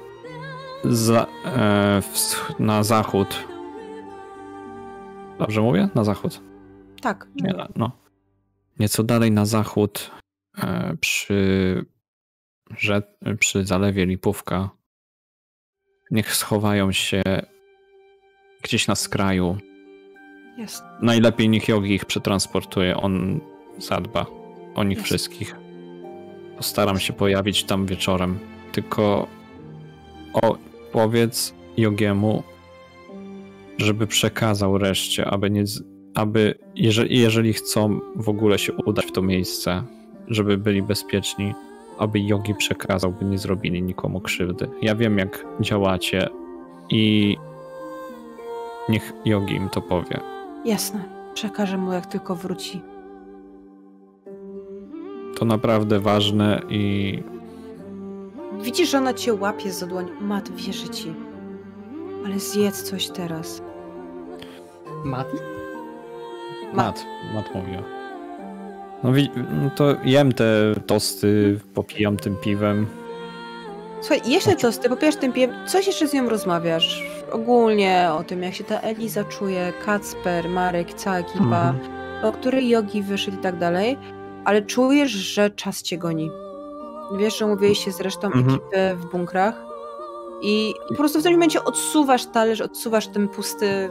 za, e, wsch- na zachód. Dobrze mówię? Na zachód. Tak. Nie, no. Nieco dalej na zachód e, przy, że, przy zalewie Lipówka. Niech schowają się gdzieś na skraju. Jest. Najlepiej niech Jogi ich przetransportuje. On zadba o nich Jasne. wszystkich. Postaram się pojawić tam wieczorem. Tylko o, powiedz Jogiemu, żeby przekazał reszcie, aby nie, aby jeżeli, jeżeli chcą w ogóle się udać w to miejsce, żeby byli bezpieczni, aby Jogi przekazał, by nie zrobili nikomu krzywdy. Ja wiem, jak działacie i niech Jogi im to powie. Jasne. Przekażę mu, jak tylko wróci. To naprawdę ważne i Widzisz, że ona cię łapie za dłoń. Mat, wierzy ci. Ale zjedz coś teraz. Mati? Mat, Mat mówiła. No, no to jem te tosty, popijam tym piwem. Słuchaj, jeszcze to, ty popijesz tym pijem, coś jeszcze z nią rozmawiasz. Ogólnie o tym, jak się ta Eliza czuje, Kacper, Marek, cała ekipa, o której jogi wyszedł i tak dalej, ale czujesz, że czas cię goni. Wiesz, że mówiliście z resztą Mhm. ekipy w bunkrach i po prostu w tym momencie odsuwasz talerz, odsuwasz ten pusty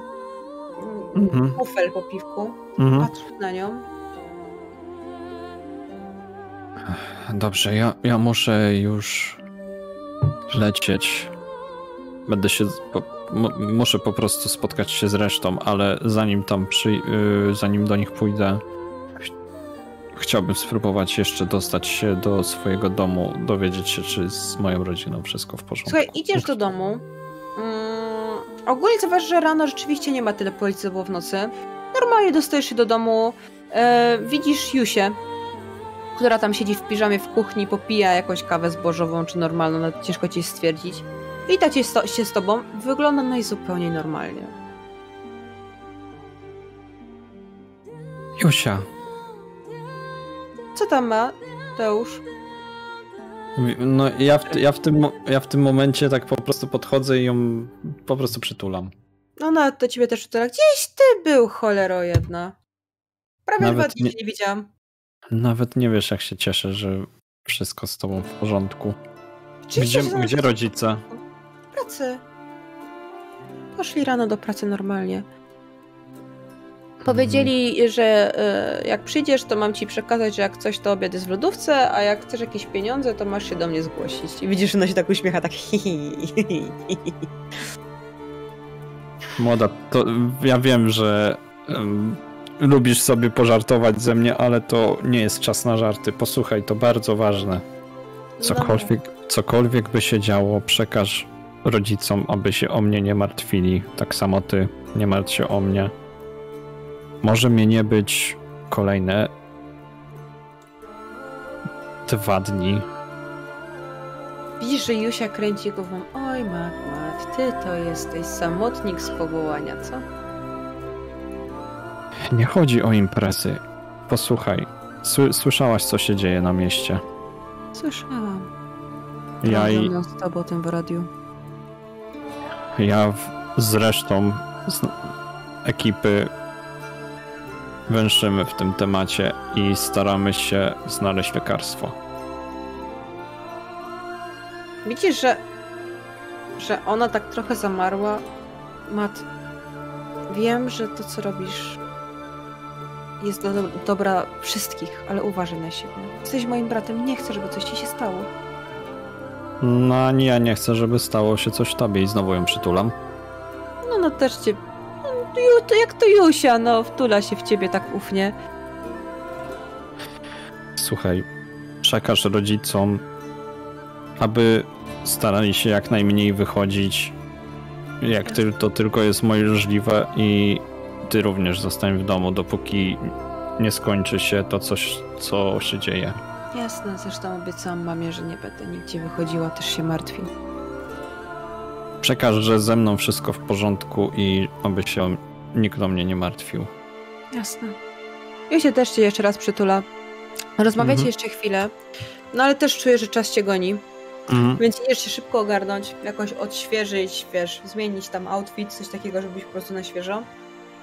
Mhm. kufel po piwku, Mhm. patrzysz na nią. Dobrze, ja, ja muszę już lecieć. Będę się. Po, muszę po prostu spotkać się z resztą, ale zanim tam przy, yy, zanim do nich pójdę, chciałbym spróbować jeszcze dostać się do swojego domu, dowiedzieć się, czy z moją rodziną wszystko w porządku. Słuchaj, idziesz do domu. Mm, ogólnie zauważ, że rano rzeczywiście nie ma tyle policji, co było w nocy. Normalnie dostajesz się do domu, e, widzisz Jusię, która tam siedzi w piżamie w kuchni, popija jakąś kawę zbożową czy normalną, nawet ciężko ci stwierdzić. Wita cię sto- się z tobą, wygląda najzupełniej normalnie. Josia, Co tam ma, Teusz? no ja w, ja, w tym, ja w tym momencie tak po prostu podchodzę i ją po prostu przytulam. No, no, to ciebie też wczoraj. Gdzieś ty był, cholero jedna. Prawie Nawet dwa dni nie- nie widziałam. Nawet nie wiesz, jak się cieszę, że wszystko z tobą w porządku. Gdzie, gdzie rodzice? W pracy. Poszli rano do pracy normalnie. Powiedzieli, że e, jak przyjdziesz, to mam ci przekazać, że jak coś, to obiad jest w lodówce, a jak chcesz jakieś pieniądze, to masz się do mnie zgłosić. I widzisz, że ona się tak uśmiecha, tak hi, hi, hi, hi. Młoda, to ja wiem, że em, lubisz sobie pożartować ze mnie, ale to nie jest czas na żarty. Posłuchaj, to bardzo ważne. Cokolwiek, cokolwiek by się działo, przekaż rodzicom, aby się o mnie nie martwili. Tak samo ty, nie martw się o mnie. Może mnie nie być kolejne dwa dni. Widzisz, że Jusia kręci głową. Oj, Mat, Mat, ty to jesteś samotnik z powołania, co? Nie chodzi o imprezy. Posłuchaj, sły, słyszałaś, co się dzieje na mieście. Słyszałam. Ja i, z tobą o tym w radiu. Ja w, z resztą z ekipy węszymy w tym temacie i staramy się znaleźć lekarstwo. Widzisz, że, że ona tak trochę zamarła. Mat, wiem, że to, co robisz, jest do dobra wszystkich, ale uważaj na siebie. Jesteś moim bratem, nie chcę, żeby coś ci się stało. No ani ja nie chcę, żeby stało się coś tobie i znowu ją przytulam. No, no też cię... Ju, to jak to Jusia, no, wtula się w ciebie tak ufnie. Słuchaj, przekaż rodzicom, aby starali się jak najmniej wychodzić, jak ty, to tylko jest możliwe i ty również zostań w domu, dopóki nie skończy się to coś, co się dzieje. Jasne, zresztą obiecałam mamie, że nie będę nigdzie wychodziła, też się martwi. Przekaż, że ze mną wszystko w porządku i aby się nikt o mnie nie martwił. Jasne. Jusia też cię jeszcze raz przytula. Rozmawiacie Mhm. jeszcze chwilę, no ale też czuję, że czas cię goni. Mhm. Więc idziesz się szybko ogarnąć, jakoś odświeżyć, wiesz, zmienić tam outfit, coś takiego, żeby być po prostu na świeżo.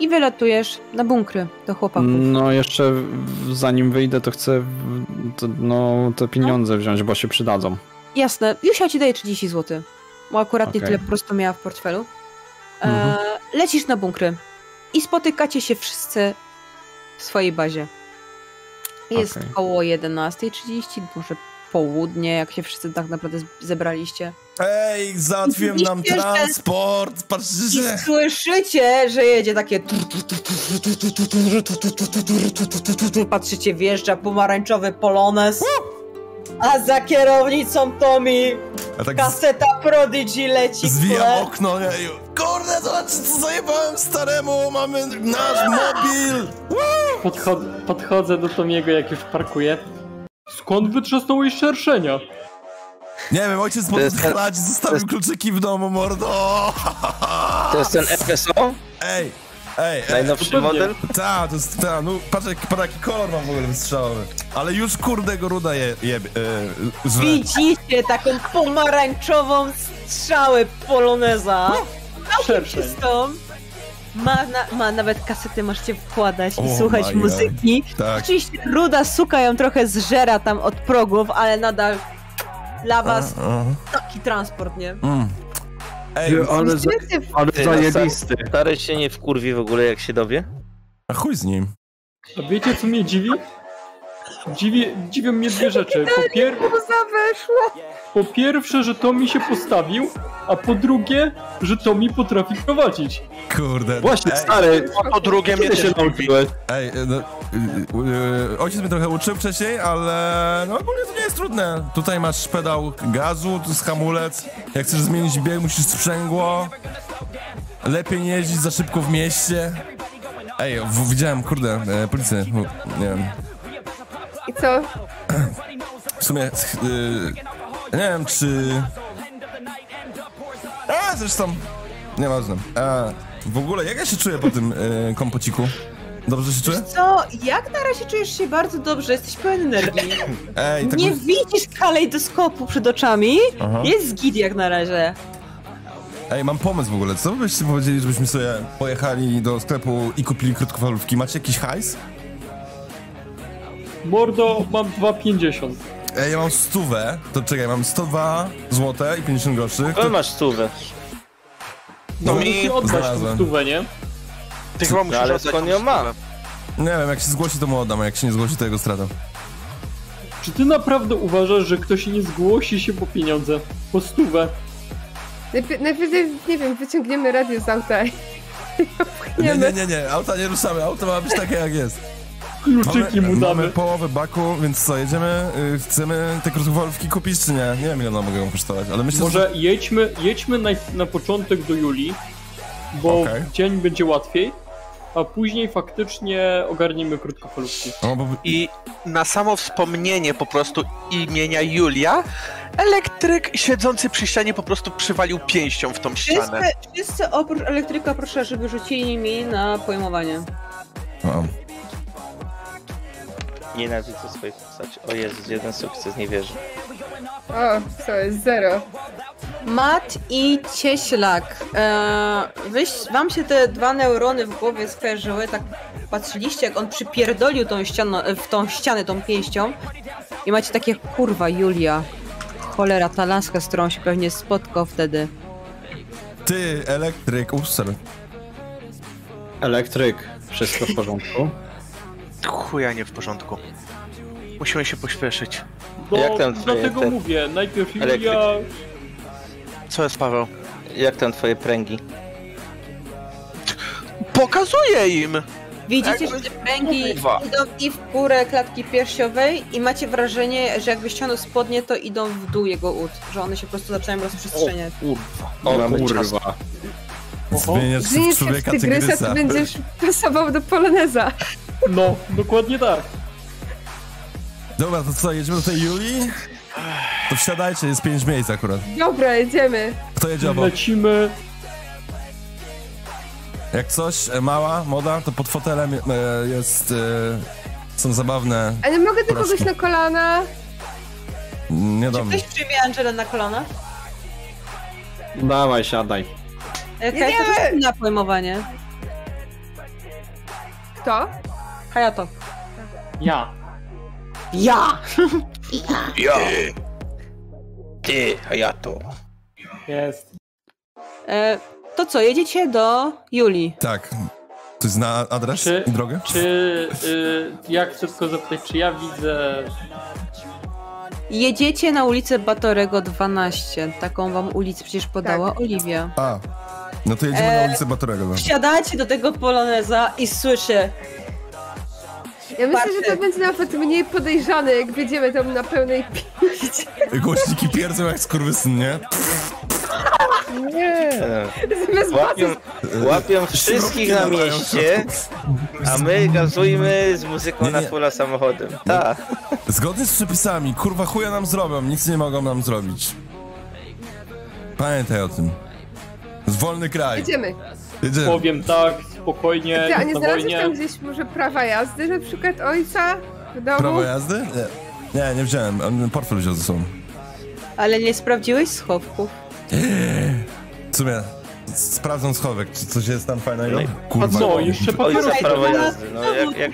I wylatujesz na bunkry do chłopaków. No jeszcze zanim wyjdę, to chcę to, no, te pieniądze wziąć, bo się przydadzą. Jasne, Jusia ci daje 30 zł, bo akurat nie Okej. tyle po prostu miała w portfelu. E, Mhm. lecisz na bunkry i spotykacie się wszyscy w swojej bazie. Jest Okej. około 11.30, może południe, jak się wszyscy tak naprawdę zebraliście. Ej, załatwiłem nam transport! Patrzcie, I słyszycie, że jedzie takie. Patrzycie, wjeżdża pomarańczowy polones. A za kierownicą Tommy A tak z- kaseta Prodigy leci zwijam okno, nie? Kurde, zobaczcie, co zajebałem staremu! Mamy nasz mobil! Podchod podchodzę do Tomiego, jak już parkuję. Skąd wytrzasnąłeś szerszenia? Nie wiem, ojciec po To jest ten- zostawił kluczyki w domu, mordo! To jest ten FSO? Ej, ej. Najnowszy pewnie. model? Ta, to jest ta, no patrz jaki, patrz jaki kolor mam w ogóle wystrzałowy. Ale już kurde go ruda je, je, e. Widzicie taką pomarańczową strzałę poloneza. Szerszeń. Czystą. Ma, na, ma nawet kasety, możecie wkładać i słuchać God. muzyki. Tak. Oczywiście ruda suka ją trochę zżera tam od progów, ale nadal dla was A, taki transport, nie? Mm. Ej, ale, za, ale Ty, zajebisty. Stary się nie wkurwi w ogóle, jak się dowie? a chuj z nim. A wiecie co mnie dziwi? Dziwi, dziwią mnie dwie rzeczy. Po, pier po pierwsze, że Tomi się postawił, a po drugie, że Tomi potrafi prowadzić. Kurde. Właśnie, ej, stary, Po drugie mnie się nauczyłeś? Ej, no, y, y, y, ojciec mnie trochę uczył wcześniej, ale no ogólnie to nie jest trudne. Tutaj masz pedał gazu, tu jest hamulec. Jak chcesz zmienić bieg, musisz sprzęgło. Lepiej nie jeździć za szybko w mieście. Ej, w, widziałem, kurde, e, policję, nie wiem. I co? W sumie, ch- y, nie wiem, czy... A, zresztą, nieważne. A, w ogóle, jak ja się czuję po tym y, kompociku? Dobrze się czuję? Co, jak na razie czujesz się bardzo dobrze, jesteś pełen energii. Ej, tak Nie by- widzisz kalejdoskopu przed oczami, Aha. jest git jak na razie. Ej, mam pomysł w ogóle. Co byście powiedzieli, żebyśmy sobie pojechali do sklepu i kupili krótkofalówki? Macie jakiś hajs? Mordo, mam 2,50. Ej, ja mam stówę. To czekaj, mam 102 złote i 50 groszy. Ale masz stówę. No No, musi oddać znalazłem. tą stówę, nie? Ty chyba musisz ale skąd ją ma? Nie wiem, jak się zgłosi, to mu oddam, a jak się nie zgłosi, to jego strata. Czy ty naprawdę uważasz, że ktoś nie zgłosi się po pieniądze? Po stówę? Najpierw, najpierw, nie wiem, wyciągniemy radio z auta i Nie, nie, nie, nie, auta nie ruszamy, auto ma być takie jak jest. Kluczyki mu mamy damy. połowę baku, więc co, jedziemy? Y, chcemy te krótkofalówki kupić, czy nie? Nie wiem, ile one mogą kosztować, ale myślę, że... Może jedźmy, jedźmy na, na początek do Julii, bo w dzień będzie łatwiej, a później faktycznie ogarniemy krótkofalówki. O, bo... I na samo wspomnienie po prostu imienia Julia, elektryk siedzący przy ścianie po prostu przywalił pięścią w tą ścianę. Wszyscy, wszyscy oprócz elektryka proszę, żeby rzucili mi na pojmowanie. O, Nienawidzę swojej postaci. O Jezus, jeden sukces, nie wierzę. O, co jest zero. Mat i cieślak. Eee, wyś, wam się te dwa neurony w głowie skojarzyły, tak patrzyliście jak on przypierdolił tą ścianę, w tą ścianę tą pięścią i macie takie kurwa Julia. Cholera, ta laska, z którą się pewnie spotkał wtedy. Ty, elektryk, sorry. Elektryk, wszystko w porządku. Chuja nie w porządku. Musimy się pośpieszyć. No, Jak tam twoje dlatego te- mówię, najpierw Julia... Elektryk. Co jest Paweł? Jak tam twoje pręgi? Pokazuję im! Widzicie, Jak- że te pręgi Kurwa. idą i w górę klatki piersiowej i macie wrażenie, że jakby ściągnął spodnie, to idą w dół jego ud, że one się po prostu zaczynają rozprzestrzeniać. O Mamy kurwa. Zmieniasz się w człowieka tygrysa, tygrysa. to będziesz pasował do poloneza. No, dokładnie tak. Dobra, to co, jedziemy do tej Julii? To wsiadajcie, jest pięć miejsc akurat. Dobra, jedziemy. Kto jedzie obok? Lecimy... Jak coś, e, mała, moda, to pod fotelem e, jest... E, są zabawne... Ale mogę Proszę. kogoś na kolana? Nie Czy ktoś przyjmie Angelę na kolana? Dawaj, siadaj. E, Kaja, to rzuć na pojmowanie. Kto? Hayato. Ja. Ja! Ja! Ty, Hayato. Jest. E, to co, jedziecie do Julii. Tak. Ktoś zna adres Czy- i drogę? Czy... Y, ja chcę tylko zapytać, czy ja widzę... Jedziecie na ulicę Batorego 12. Taką wam ulicę przecież podała Oliwia. A, no to jedziemy na E, ulicę Batorego. no. Wsiadacie do tego poloneza i słyszę Ja myślę, że to będzie nawet mniej podejrzane, jak wjedziemy tam na pełnej piździe. Głośniki pierdzą jak skurwysyn, nie? Nie. Zamiast Łapią, łapią wszystkich na mieście, a my gazujmy z muzyką Nie, na nie. fulla samochodem. Tak. Zgodnie z przepisami, kurwa chuja nam zrobią, nic nie mogą nam zrobić. Pamiętaj o tym. Z wolny kraj. jedziemy. Jedziemy. Powiem tak, spokojnie, Ty, a nie na znalazłeś tam gdzieś może prawa jazdy, na przykład ojca w domu? Prawo jazdy? Nie. Nie, nie wziąłem. On Portfel wziął ze sobą. Ale nie sprawdziłeś schowków. W sumie, sprawdzam schowek, czy coś jest tam fajnego? No Kurwa. co, jeszcze Ojca papierosy prawo jazdy. No, jak, jak.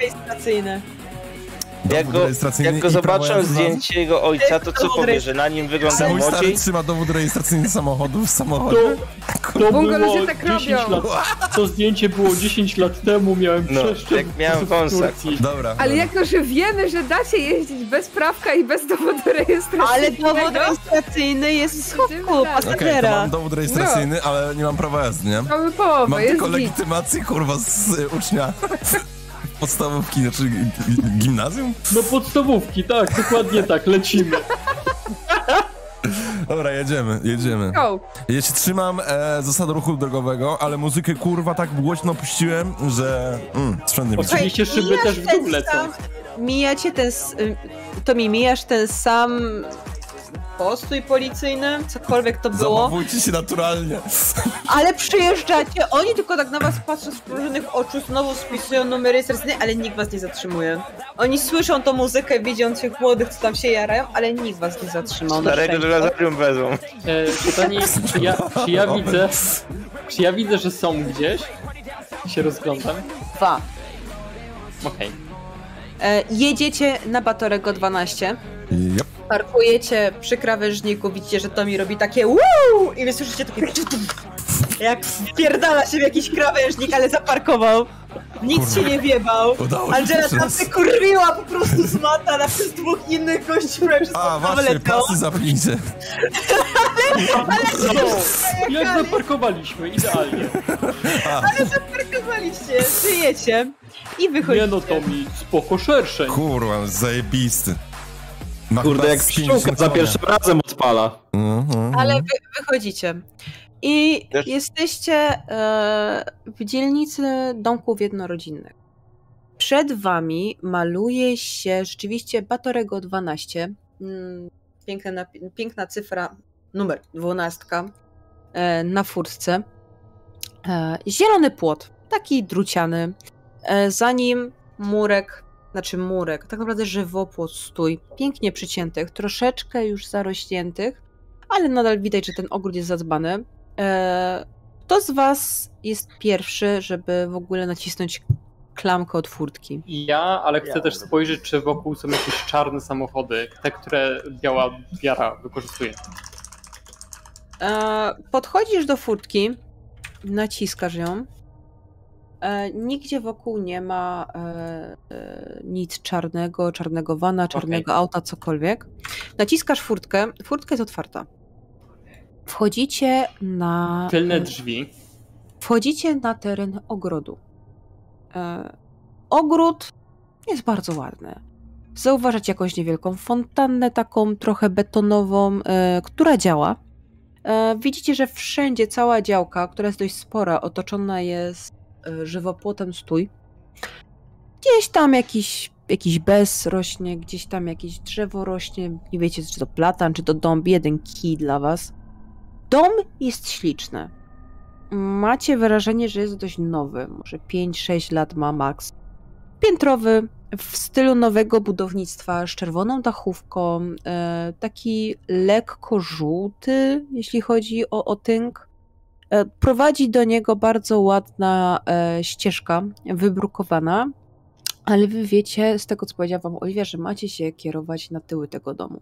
Jak, Dowód go, rejestracyjny jak go znalazł? zdjęcie jego ojca, to co powie, że na nim wygląda Mój stary młodziej? trzyma dowód rejestracyjny samochodu w samochodzie. To, to Bungalowie było tak 10 robią. lat. To zdjęcie było 10 lat temu, miałem No, przeszczep jak miałem wąsak. Dobra. Ale dobra. jako, że wiemy, że da się jeździć bez prawka i bez dowodu rejestracyjnego... Ale dowód rejestracyjny jest w schowku. Okej, to pasażera. mam dowód rejestracyjny, ale nie mam prawa jazdy, nie? Mamy połowę, Mam jest tylko git. legitymację, kurwa, z y, ucznia podstawówki, znaczy gi- gi- gimnazjum? No podstawówki, tak, dokładnie tak, lecimy. Dobra, jedziemy, jedziemy. Go. Ja się trzymam e, zasad ruchu drogowego, ale muzykę kurwa tak głośno puściłem, że mm, sprzęt nie. Oczywiście szyby też w dół lecą. Mijacie ten... y, To mi mijasz ten sam postój policyjny, cokolwiek to było. Zachowujcie się naturalnie. Ale przyjeżdżacie, oni tylko tak na was patrzą z próżnych oczu, znowu spisują numery rejestracyjne, ale nikt was nie zatrzymuje. Oni słyszą tą muzykę, widzą tych młodych, co tam się jarają, ale nikt was nie zatrzymał. Starego żelazarium wezmą. E, pytanie, czy ja, czy ja widzę, czy ja widzę, że są gdzieś? Się rozglądam. Dwa. Okej. E, jedziecie na Batorego 12. Yep. Parkujecie przy krawężniku, widzicie, że Tomi robi takie wow! I wy słyszycie takie jak wpierdala się w jakiś krawężnik, ale zaparkował. Nic się nie wiebał. Udało się Angela tam raz. się kurwiła po prostu z mata na przez dwóch innych gości, które przez A, właśnie, pasy zapnijcie. Jak zaparkowaliśmy, idealnie. Zaparkowaliście, żyjecie i wychodzicie. Nie no, to mi spoko szerszeń. Kurwa, zajebisty. Kurde, jak pszczółka 50 za pierwszym razem odpala. Mhm, Ale wy, wychodzicie. I Też- jesteście e, w dzielnicy domków jednorodzinnych. Przed wami maluje się rzeczywiście Batorego 12. Mm, Piękna, piękna cyfra, numer 12 e, na furtce. E, zielony płot, taki druciany. E, za nim murek, znaczy murek, tak naprawdę żywopłot stój, pięknie przyciętych, troszeczkę już zarośniętych, ale nadal widać, że ten ogród jest zadbany. E, Kto z was jest pierwszy, żeby w ogóle nacisnąć klamkę od furtki? Ja, ale chcę też spojrzeć, czy wokół są jakieś czarne samochody, te, które biała wiara wykorzystuje. E, Podchodzisz do furtki, naciskasz ją. E, Nigdzie wokół nie ma e, e, nic czarnego, czarnego wana, czarnego auta, cokolwiek. Naciskasz furtkę, furtka jest otwarta. Wchodzicie na. Tylne drzwi. Wchodzicie na teren ogrodu. Ogród jest bardzo ładny. Zauważacie jakąś niewielką fontannę, taką trochę betonową, która działa. Widzicie, że wszędzie cała działka, która jest dość spora, otoczona jest żywopłotem stój. Gdzieś tam jakiś, jakiś bez rośnie, gdzieś tam jakieś drzewo rośnie. Nie wiecie, czy to platan, czy to dąb. Jeden kij dla was. Dom jest śliczny macie wrażenie, że jest dość nowy, może 5-6 lat ma max. Piętrowy, w stylu nowego budownictwa, z czerwoną dachówką, e, taki lekko żółty, jeśli chodzi o otynk. E, prowadzi do niego bardzo ładna e, ścieżka, wybrukowana, ale wy wiecie, z tego co powiedziała wam Oliwia, że macie się kierować na tyły tego domu.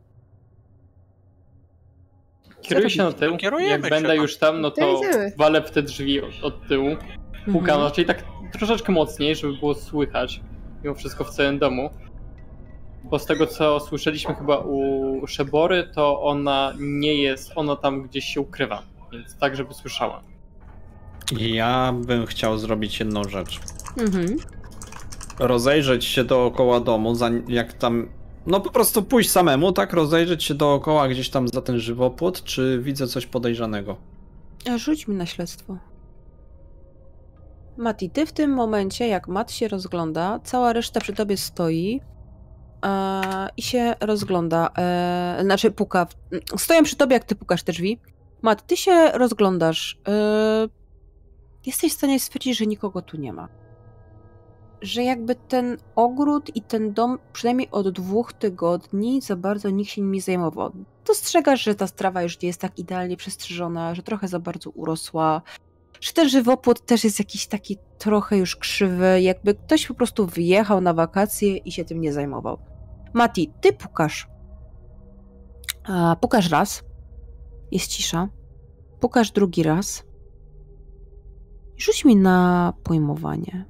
Kieruję się na tył. Kierujemy Jak się, będę no. już tam, no To walę w te drzwi od, od tyłu. Pukam, Mhm. no, czyli tak troszeczkę mocniej, żeby było słychać mimo wszystko w całym domu. Bo z tego co słyszeliśmy chyba u Szebory, to ona nie jest, ona tam gdzieś się ukrywa. Więc tak, żeby słyszała. Ja bym chciał zrobić jedną rzecz. Mhm. Rozejrzeć się dookoła domu, jak tam. No po prostu pójść samemu, tak? Rozejrzeć się dookoła gdzieś tam za ten żywopłot, czy widzę coś podejrzanego? Rzuć mi na śledztwo. Mati, ty w tym momencie, jak Mat się rozgląda, cała reszta przy tobie stoi e, i się rozgląda. E, znaczy puka. Stoją przy tobie, jak ty pukasz te drzwi. Mat, ty się rozglądasz. E, jesteś w stanie stwierdzić, że nikogo tu nie ma. Że jakby ten ogród i ten dom, przynajmniej od dwóch tygodni, za bardzo nikt się nimi zajmował. Dostrzegasz, że ta strawa już nie jest tak idealnie przestrzeżona, że trochę za bardzo urosła, że ten żywopłot też jest jakiś taki trochę już krzywy, jakby ktoś po prostu wyjechał na wakacje i się tym nie zajmował. Mati, ty pukasz. A, pukasz raz. Jest cisza. Pukasz drugi raz. Rzuć mi na pojmowanie.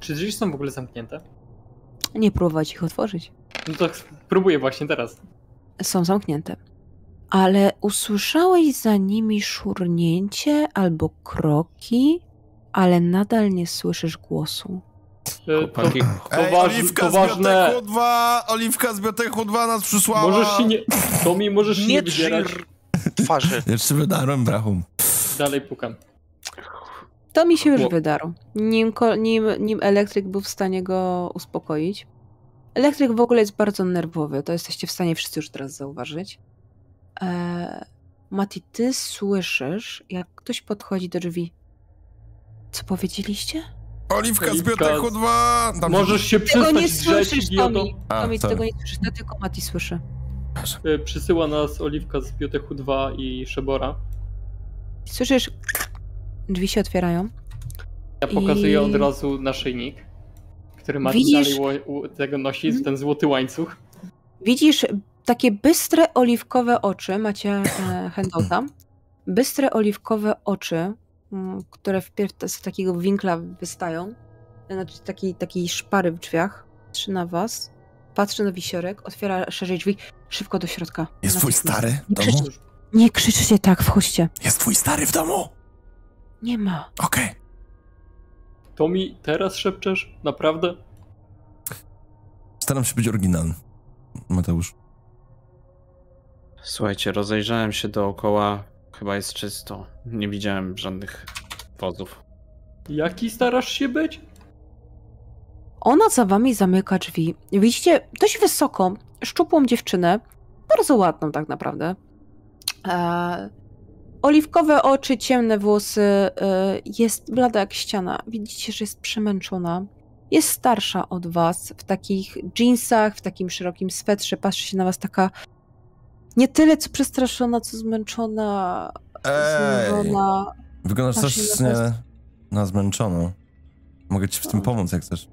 Czy drzwi są w ogóle zamknięte? Nie próbować ich otworzyć. No to próbuję właśnie teraz. Są zamknięte. Ale usłyszałeś za nimi szurnięcie albo kroki, ale nadal nie słyszysz głosu. To, Chłopaki, to, Ej, waż, Oliwka to z. Biotechu 2! Oliwka z Biotechu 2 nas przysłała! Możesz się nie. Tomi, możesz się nie Nie wybierać. twarzy. Jeszcze wydarłem brachum. Dalej pukam. To mi się już wydarł. Nim, nim, nim elektryk był w stanie go uspokoić. Elektryk w ogóle jest bardzo nerwowy. To jesteście w stanie wszyscy już teraz zauważyć. E, Mati, ty słyszysz, jak ktoś podchodzi do drzwi. Co powiedzieliście? Oliwka z Oliwka Biotechu 2! Tam Możesz się Tego nie słyszysz, idioto. Tomi. A, Tomi, sorry. tego nie słyszysz, to tylko Mati słyszy. Y, Przysyła nas Oliwka z Biotechu 2 i Szebora. Słyszysz, drzwi się otwierają. Ja pokazuję I- od razu naszyjnik, który Mati Widzisz- dalej ło- u- tego nosi, Mhm. ten złoty łańcuch. Widzisz takie bystre oliwkowe oczy, macie e, handouta, bystre oliwkowe oczy, które wpierw z takiego winkla wystają, znaczy takiej, takiej szpary w drzwiach, patrzy na was, patrzy na wisiorek, otwiera szerzej drzwi, szybko do środka. Jest twój stary w Nie domu? krzycz- Nie krzyczcie tak, wchodźcie. Jest twój stary w domu? Nie ma. Okej. To mi teraz szepczesz? Naprawdę? Staram się być oryginalny. Mateusz. Słuchajcie, rozejrzałem się dookoła. Chyba jest czysto. Nie widziałem żadnych wozów. Jaki starasz się być? Ona za wami zamyka drzwi. Widzicie dość wysoko, szczupłą dziewczynę, bardzo ładną tak naprawdę. E, oliwkowe oczy, ciemne włosy, e, jest blada jak ściana. Widzicie, że jest przemęczona. Jest starsza od was, w takich jeansach, w takim szerokim swetrze. Patrzy się na was taka nie tyle co przestraszona, co zmęczona, Ej! znużona. Wyglądasz strasznie na zmęczoną. Mogę ci w tym pomóc, jak chcesz.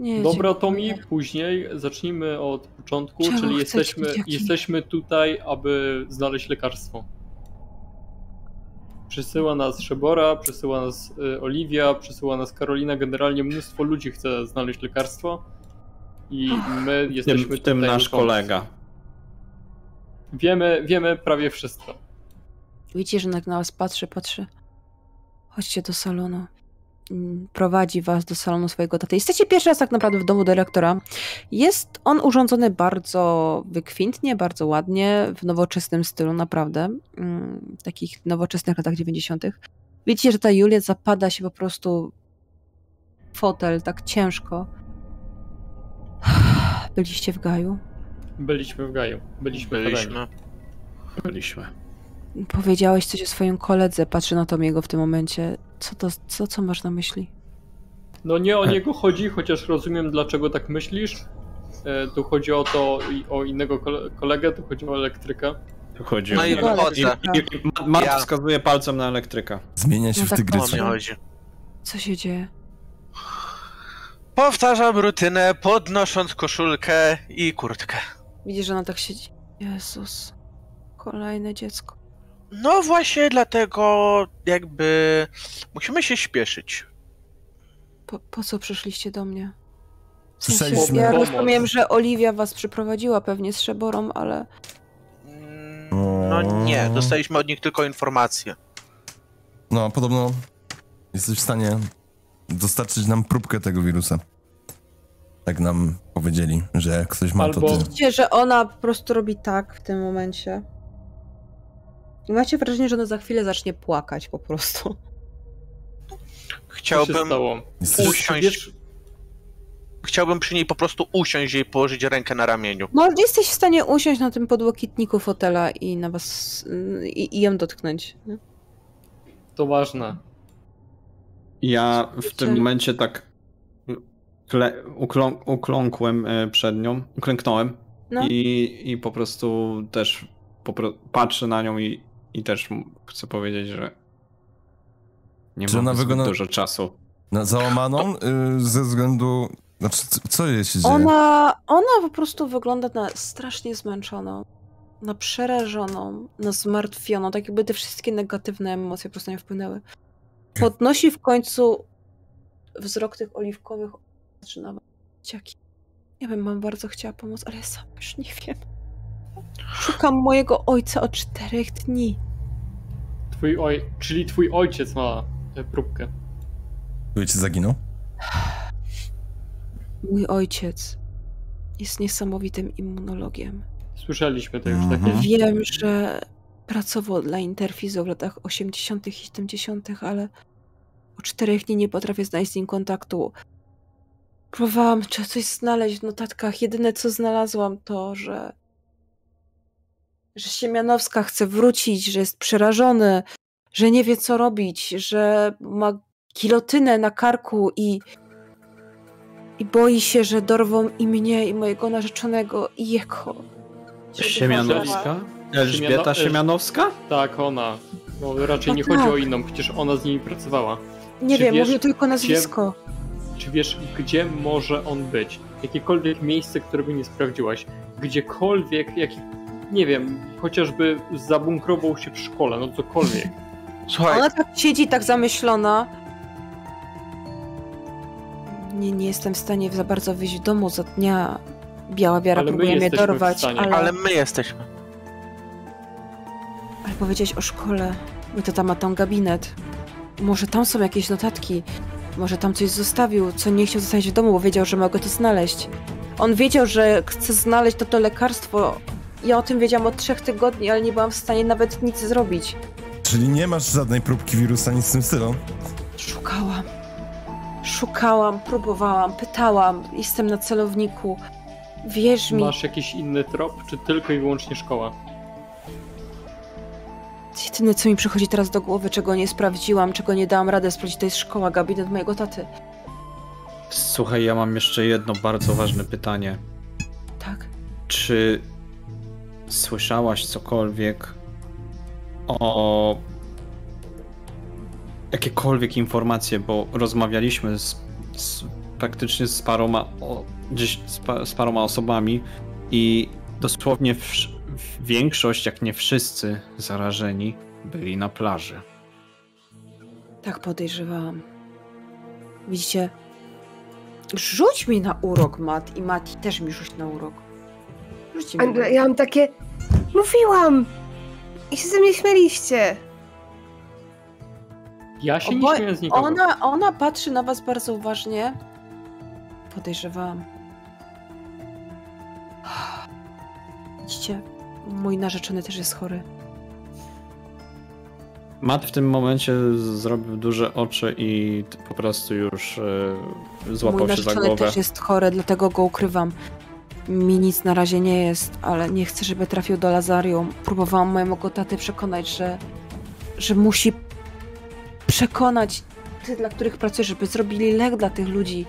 Nie, Dobra, dziękuję. Tomi, później zacznijmy od początku, Czemu czyli jesteśmy, dzieciaki? jesteśmy tutaj, aby znaleźć lekarstwo. Przysyła nas Szebora, przysyła nas y, Oliwia, przysyła nas Karolina, generalnie mnóstwo ludzi chce znaleźć lekarstwo i my W tym, jesteśmy w tym tutaj, nasz kolega. Wiemy, wiemy prawie wszystko. Widzicie, że na was patrzy, patrzy. Chodźcie do salonu. Mm, Prowadzi was do salonu swojego taty. Jesteście pierwszy raz tak naprawdę w domu dyrektora. Jest on urządzony bardzo wykwintnie, bardzo ładnie, w nowoczesnym stylu, naprawdę. Mm, Takich nowoczesnych latach 90. Widzicie, że ta Julia zapada się po prostu w fotel tak ciężko. Byliście w Gaju? Byliśmy w Gaju, byliśmy. Byliśmy. Byliśmy. Powiedziałeś coś o swoim koledze, patrzę na Tomiego w tym momencie. Co to, co, co masz na myśli? No nie o niego chodzi, chociaż rozumiem dlaczego tak myślisz. E, Tu chodzi o to, o innego kole- kolegę, tu chodzi o elektryka. Tu chodzi No o... i wychodzę. dobra. I, i, Ma- Mart Ja. wskazuje palcem na elektryka. Zmienia się No w tak O mnie tygrysę. patrzę. chodzi. Co się dzieje? Powtarzam rutynę, podnosząc koszulkę i kurtkę. Widzisz, że ona tak siedzi. Jezus. Kolejne dziecko. No właśnie dlatego jakby musimy się śpieszyć. Po, po co przyszliście do mnie? W sensie, Słyszeliśmy- ja rozumiem, że Oliwia was przyprowadziła pewnie z Szeborą, ale Mm, No nie, dostaliśmy od nich tylko informacje. No, podobno jesteś w stanie dostarczyć nam próbkę tego wirusa. Tak nam powiedzieli, że jak ktoś ma to Albo- ty. widzicie, że ona po prostu robi tak w tym momencie. I macie wrażenie, że ona za chwilę zacznie płakać po prostu. Chciałbym. Usiąść. Wiesz, chciałbym przy niej po prostu usiąść i położyć rękę na ramieniu. No, jesteś w stanie usiąść na tym podłokietniku fotela i na was. i, i ją dotknąć. nie? to ważne. Ja w tym momencie tak kle, uklą, ukląkłem e, przed nią, uklęknąłem No. i, i po prostu też popro, patrzę na nią i, i też chcę powiedzieć, że nie mamy zbyt wygląda- dużo czasu. Na załamaną y, ze względu... Znaczy, co jej się dzieje? Ona, ona po prostu wygląda na strasznie zmęczoną, na przerażoną, na zmartwioną, tak jakby te wszystkie negatywne emocje po prostu nie wpłynęły. Podnosi w końcu wzrok tych oliwkowych was. Dzieciaki, ja bym wam bardzo chciała pomóc, ale ja sam już nie wiem. Szukam mojego ojca od czterech dni. Twój oj... Czyli twój ojciec ma tę próbkę. Który cię zaginął? Mój ojciec jest niesamowitym immunologiem. Słyszeliśmy to już Mhm. takie. Wiem, że pracował dla Interfizu w latach 80. i 70., ale o czterech dni nie potrafię znaleźć z nim kontaktu. Próbowałam coś znaleźć w notatkach. Jedyne co znalazłam to, że że Siemianowska chce wrócić, że jest przerażony, że nie wie co robić, że ma kilotynę na karku i i boi się, że dorwą i mnie, i mojego narzeczonego, i jego. Siemianowska? Elżbieta Siemiano- Siemianowska? Tak, ona. No raczej No nie tak. chodzi o inną, przecież ona z nimi pracowała. Nie Czy wiem, wiesz, mówię tylko nazwisko. Czy wiesz, gdzie może on być? Jakiekolwiek miejsce, którego nie sprawdziłaś. Gdziekolwiek, jaki, nie wiem, chociażby zabunkrował się w szkole, no cokolwiek. Słuchaj, Ona tak siedzi tak zamyślona. Nie, nie jestem w stanie za bardzo wyjść w domu za dnia. Biała wiara Ale próbuje mnie dorwać, ale, ale my jesteśmy. ale powiedziałeś o szkole. Mój tata ma tam gabinet. Może tam są jakieś notatki. Może tam coś zostawił, co nie chciał zostawić w domu, bo wiedział, że mogę to znaleźć. On wiedział, że chce znaleźć to, to lekarstwo. Ja o tym wiedziałam od trzech tygodni, ale nie byłam w stanie nawet nic zrobić. Czyli nie masz żadnej próbki wirusa, nic w tym stylu? Szukałam. Szukałam, próbowałam, pytałam. Jestem na celowniku. Wierz mi, Masz jakiś inny trop, czy tylko i wyłącznie szkoła? Jedyne co mi przychodzi teraz do głowy, czego nie sprawdziłam, czego nie dałam radę sprawdzić, to jest szkoła, gabinet mojego taty. Słuchaj, ja mam jeszcze jedno bardzo ważne pytanie. Tak. Czy słyszałaś cokolwiek o jakiekolwiek informacje, bo rozmawialiśmy z, z, praktycznie z paroma, o, gdzieś z, z paroma osobami i dosłownie w większość, jak nie wszyscy zarażeni byli na plaży. Tak podejrzewałam. Widzicie? Rzuć mi na urok, Mat, i Mati też mi rzuć na urok. Rzućcie mi. urok. ja mam takie... Mówiłam! I się ze mnie śmieliście. Ja się nie Oboje- śmieję z nikogo. Ona, ona patrzy na was bardzo uważnie. Podejrzewałam. Widzicie? Mój narzeczony też jest chory. Matt w tym momencie zrobił duże oczy i po prostu już e, złapał Mój się za narzeczony głowę. też jest chory, dlatego go ukrywam. Mi nic na razie nie jest, ale nie chcę, żeby trafił do Lazarium. Próbowałam mojego taty przekonać, że, że musi przekonać tych, dla których pracuje, żeby zrobili lek dla tych ludzi.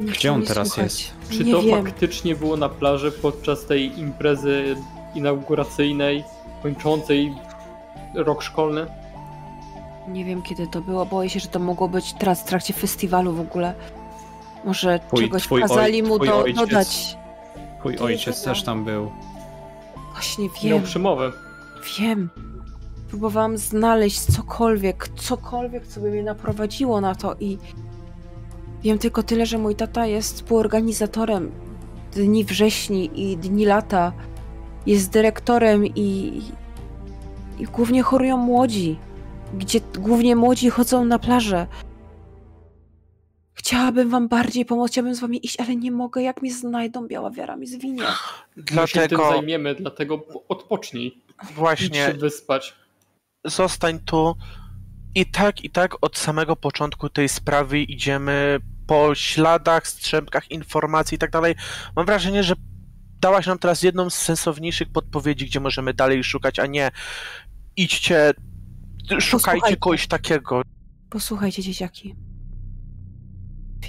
Nie Gdzie on teraz słuchać. jest? Czy nie to wiem. faktycznie było na plaży podczas tej imprezy inauguracyjnej, kończącej rok szkolny? Nie wiem kiedy to było. Boję się, że to mogło być teraz w trakcie festiwalu w ogóle. Może Twój- czegoś twój oj- kazali mu twój do, ojciec dodać. Twój To ojciec też tam był. Właśnie Miał wiem, przemowę. wiem. Próbowałam znaleźć cokolwiek, cokolwiek, co by mnie naprowadziło na to i wiem tylko tyle, że mój tata jest współorganizatorem Dni Wrześni i Dni Lata. Jest dyrektorem i, i głównie chorują młodzi, gdzie głównie młodzi chodzą na plażę. Chciałabym wam bardziej pomóc, chciałabym z wami iść, ale nie mogę. Jak mnie znajdą, biała wiara mi zwinie. My się tym Dlatego zajmiemy, dlatego odpocznij. Idź się właśnie wyspać. zostań tu. I tak, i tak od samego początku tej sprawy idziemy po śladach, strzępkach informacji i tak dalej. Mam wrażenie, że dałaś nam teraz jedną z sensowniejszych podpowiedzi, gdzie możemy dalej szukać, a nie idźcie, szukajcie kogoś takiego. Posłuchajcie, dzieciaki.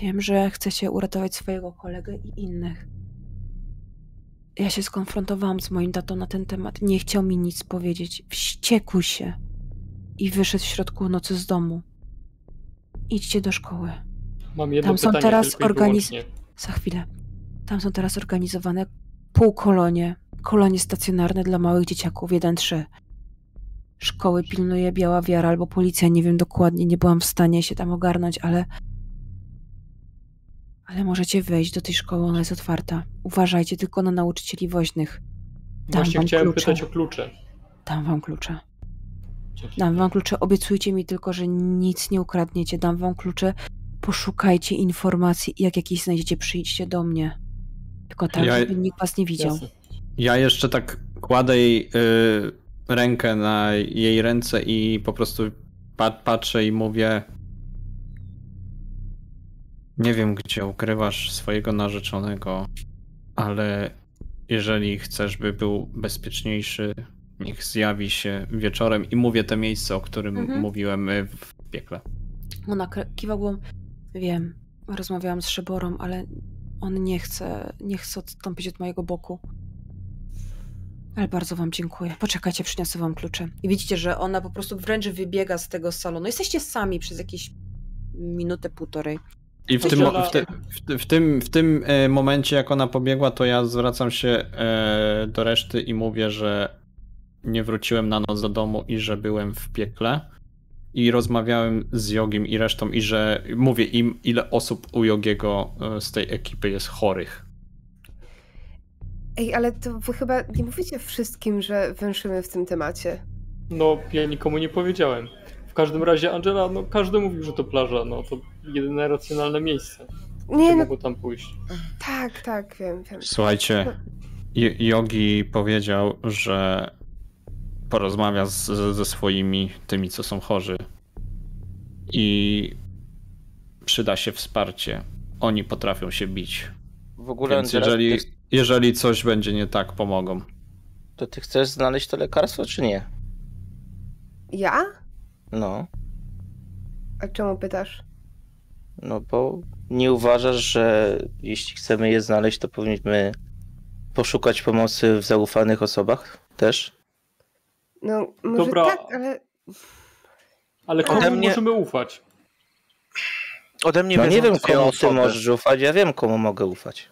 Wiem, że chcecie uratować swojego kolegę i innych. Ja się skonfrontowałam z moim tatą na ten temat. Nie chciał mi nic powiedzieć. Wściekł się i wyszedł w środku nocy z domu. Idźcie do szkoły. Mam jedno Tam są pytanie teraz organiz-. Za chwilę. Tam są teraz organizowane półkolonie, kolonie stacjonarne dla małych dzieciaków 1-3. Szkoły pilnuje Biała Wiara albo policja, nie wiem dokładnie, nie byłam w stanie się tam ogarnąć, ale... Ale możecie wejść do tej szkoły, ona jest otwarta. Uważajcie tylko na nauczycieli woźnych. Dam Właśnie wam chciałem klucze. pytać o klucze. Dam wam klucze. Dam wam klucze. Obiecujcie mi tylko, że nic nie ukradniecie. Dam wam klucze. Poszukajcie informacji i jak jakieś znajdziecie, przyjdźcie do mnie. Tylko tak, Ja- żeby nikt was nie widział. Jasne. Ja jeszcze tak kładę jej y, rękę na jej ręce i po prostu pat, patrzę i mówię Nie wiem, gdzie ukrywasz swojego narzeczonego, ale jeżeli chcesz, by był bezpieczniejszy, niech zjawi się wieczorem i mówię te miejsce, o którym Mhm. mówiłem y, w piekle. Ona kiwa głową. Wiem, rozmawiałam z Szeborą, ale on nie chce, nie chce odstąpić od mojego boku. Ale bardzo wam dziękuję. Poczekajcie, przyniosę wam klucze. I widzicie, że ona po prostu wręcz wybiega z tego salonu. Jesteście sami przez jakieś minutę, półtorej. I w tym, w, ty, w, w tym, w tym e, momencie, jak ona pobiegła, to ja zwracam się e, do reszty i mówię, że nie wróciłem na noc do domu i że byłem w piekle. I rozmawiałem z Jogim i resztą, i że mówię im, ile osób u Jogiego e, z tej ekipy jest chorych. Ej, ale to wy chyba nie mówicie wszystkim, że węszymy w tym temacie. No, ja nikomu nie powiedziałem. W każdym razie, Angela, no każdy mówił, że to plaża, no to jedyne racjonalne miejsce. Nie, Nie no tam pójść. tak, tak, wiem, wiem. Słuchajcie, J- Jogi powiedział, że porozmawia z, ze swoimi tymi, co są chorzy i przyda się wsparcie. Oni potrafią się bić. W ogóle Więc jeżeli, ty, jeżeli coś będzie nie tak, pomogą. to ty chcesz znaleźć to lekarstwo, czy nie? Ja? No, A czemu pytasz? no bo nie uważasz, że jeśli chcemy je znaleźć, to powinniśmy poszukać pomocy w zaufanych osobach też? No, może Dobra. tak, ale Ale komu Ode mnie- możemy ufać? Ode mnie No wiedzą nie wiem, komu ty możesz ufać, ja wiem, komu mogę ufać.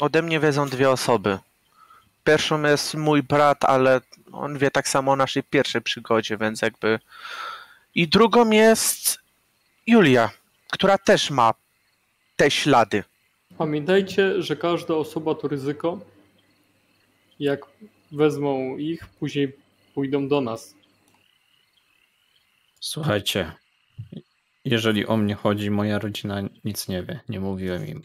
Ode mnie wiedzą dwie osoby. Pierwszą jest mój brat, ale on wie tak samo o naszej pierwszej przygodzie, więc jakby. I drugą jest Julia, która też ma te ślady. Pamiętajcie, że każda osoba to ryzyko. Jak wezmą ich, później pójdą do nas. Słuchajcie, jeżeli o mnie chodzi, moja rodzina nic nie wie. Nie mówiłem im.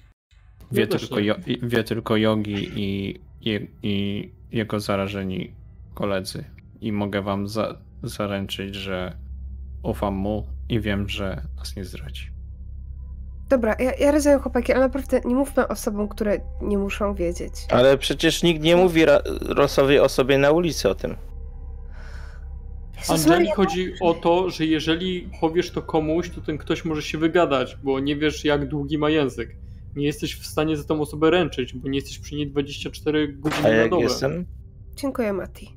Wie, też tylko, jo, wie tylko Jogi i, i, i jego zarażeni koledzy. I mogę wam za, zaręczyć, że ufam mu i wiem, że nas nie zdradzi. dobra, ja, ja rozumiem chłopaki, ale naprawdę nie mówmy osobom, które nie muszą wiedzieć. Ale przecież nikt nie mówi ra- losowej osobie na ulicy o tym. Angeli Maria, chodzi o to, że jeżeli powiesz to komuś, to ten ktoś może się wygadać, bo nie wiesz jak długi ma język. Nie jesteś w stanie za tą osobę ręczyć, bo nie jesteś przy niej 24 A godziny na jak dobę. jestem? Dziękuję, Mati.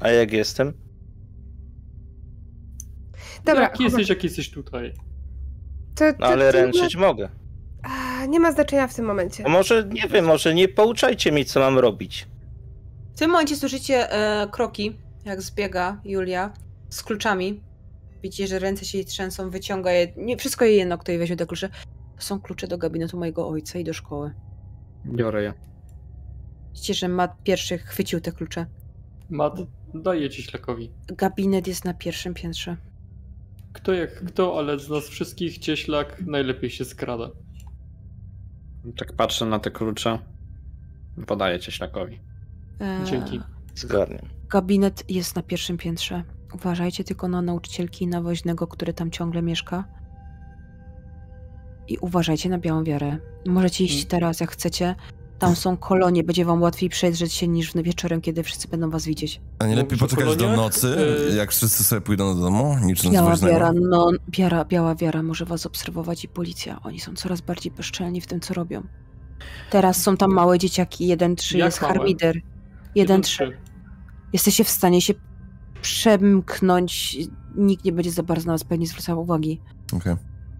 A jak jestem? Dobra, jak jesteś, jak jesteś tutaj? to, to, No ale to ręczyć mogę. A, nie ma znaczenia w tym momencie. A może, nie wiem, może nie pouczajcie mi, co mam robić. W tym momencie słyszycie e, kroki, jak zbiega Julia z kluczami. Widzicie, że ręce się jej trzęsą, wyciąga je. Nie, wszystko jej jedno, kto jej weźmie te klucze. To są klucze do gabinetu mojego ojca i do szkoły. Biorę je. Widzicie, że Matt pierwszy chwycił te klucze. Mat, daję ci ślakowi. Gabinet jest na pierwszym piętrze. Kto jak kto, ale z nas wszystkich cieślak najlepiej się skrada. Tak patrzę na te klucze. Podaję cieślakowi. E, Dzięki. Zgarniam. Gabinet jest na pierwszym piętrze. Uważajcie tylko na nauczycielki i na woźnego, który tam ciągle mieszka. I uważajcie na białą wiarę. Możecie iść Mm. teraz, jak chcecie. Tam są kolonie, będzie wam łatwiej przejrzeć się niż wieczorem, kiedy wszyscy będą was widzieć. A nie lepiej poczekać do nocy, Y- jak wszyscy sobie pójdą do domu, na Biała wiara, no, biara, biała wiara może was obserwować i policja. Oni są coraz bardziej bezczelni w tym, co robią. Teraz są tam małe dzieciaki, jeden trzy jest małe? harmider. Jeden trzy. Jesteście w stanie się przemknąć. Nikt nie będzie za bardzo na was pewnie zwracał uwagi. Okej.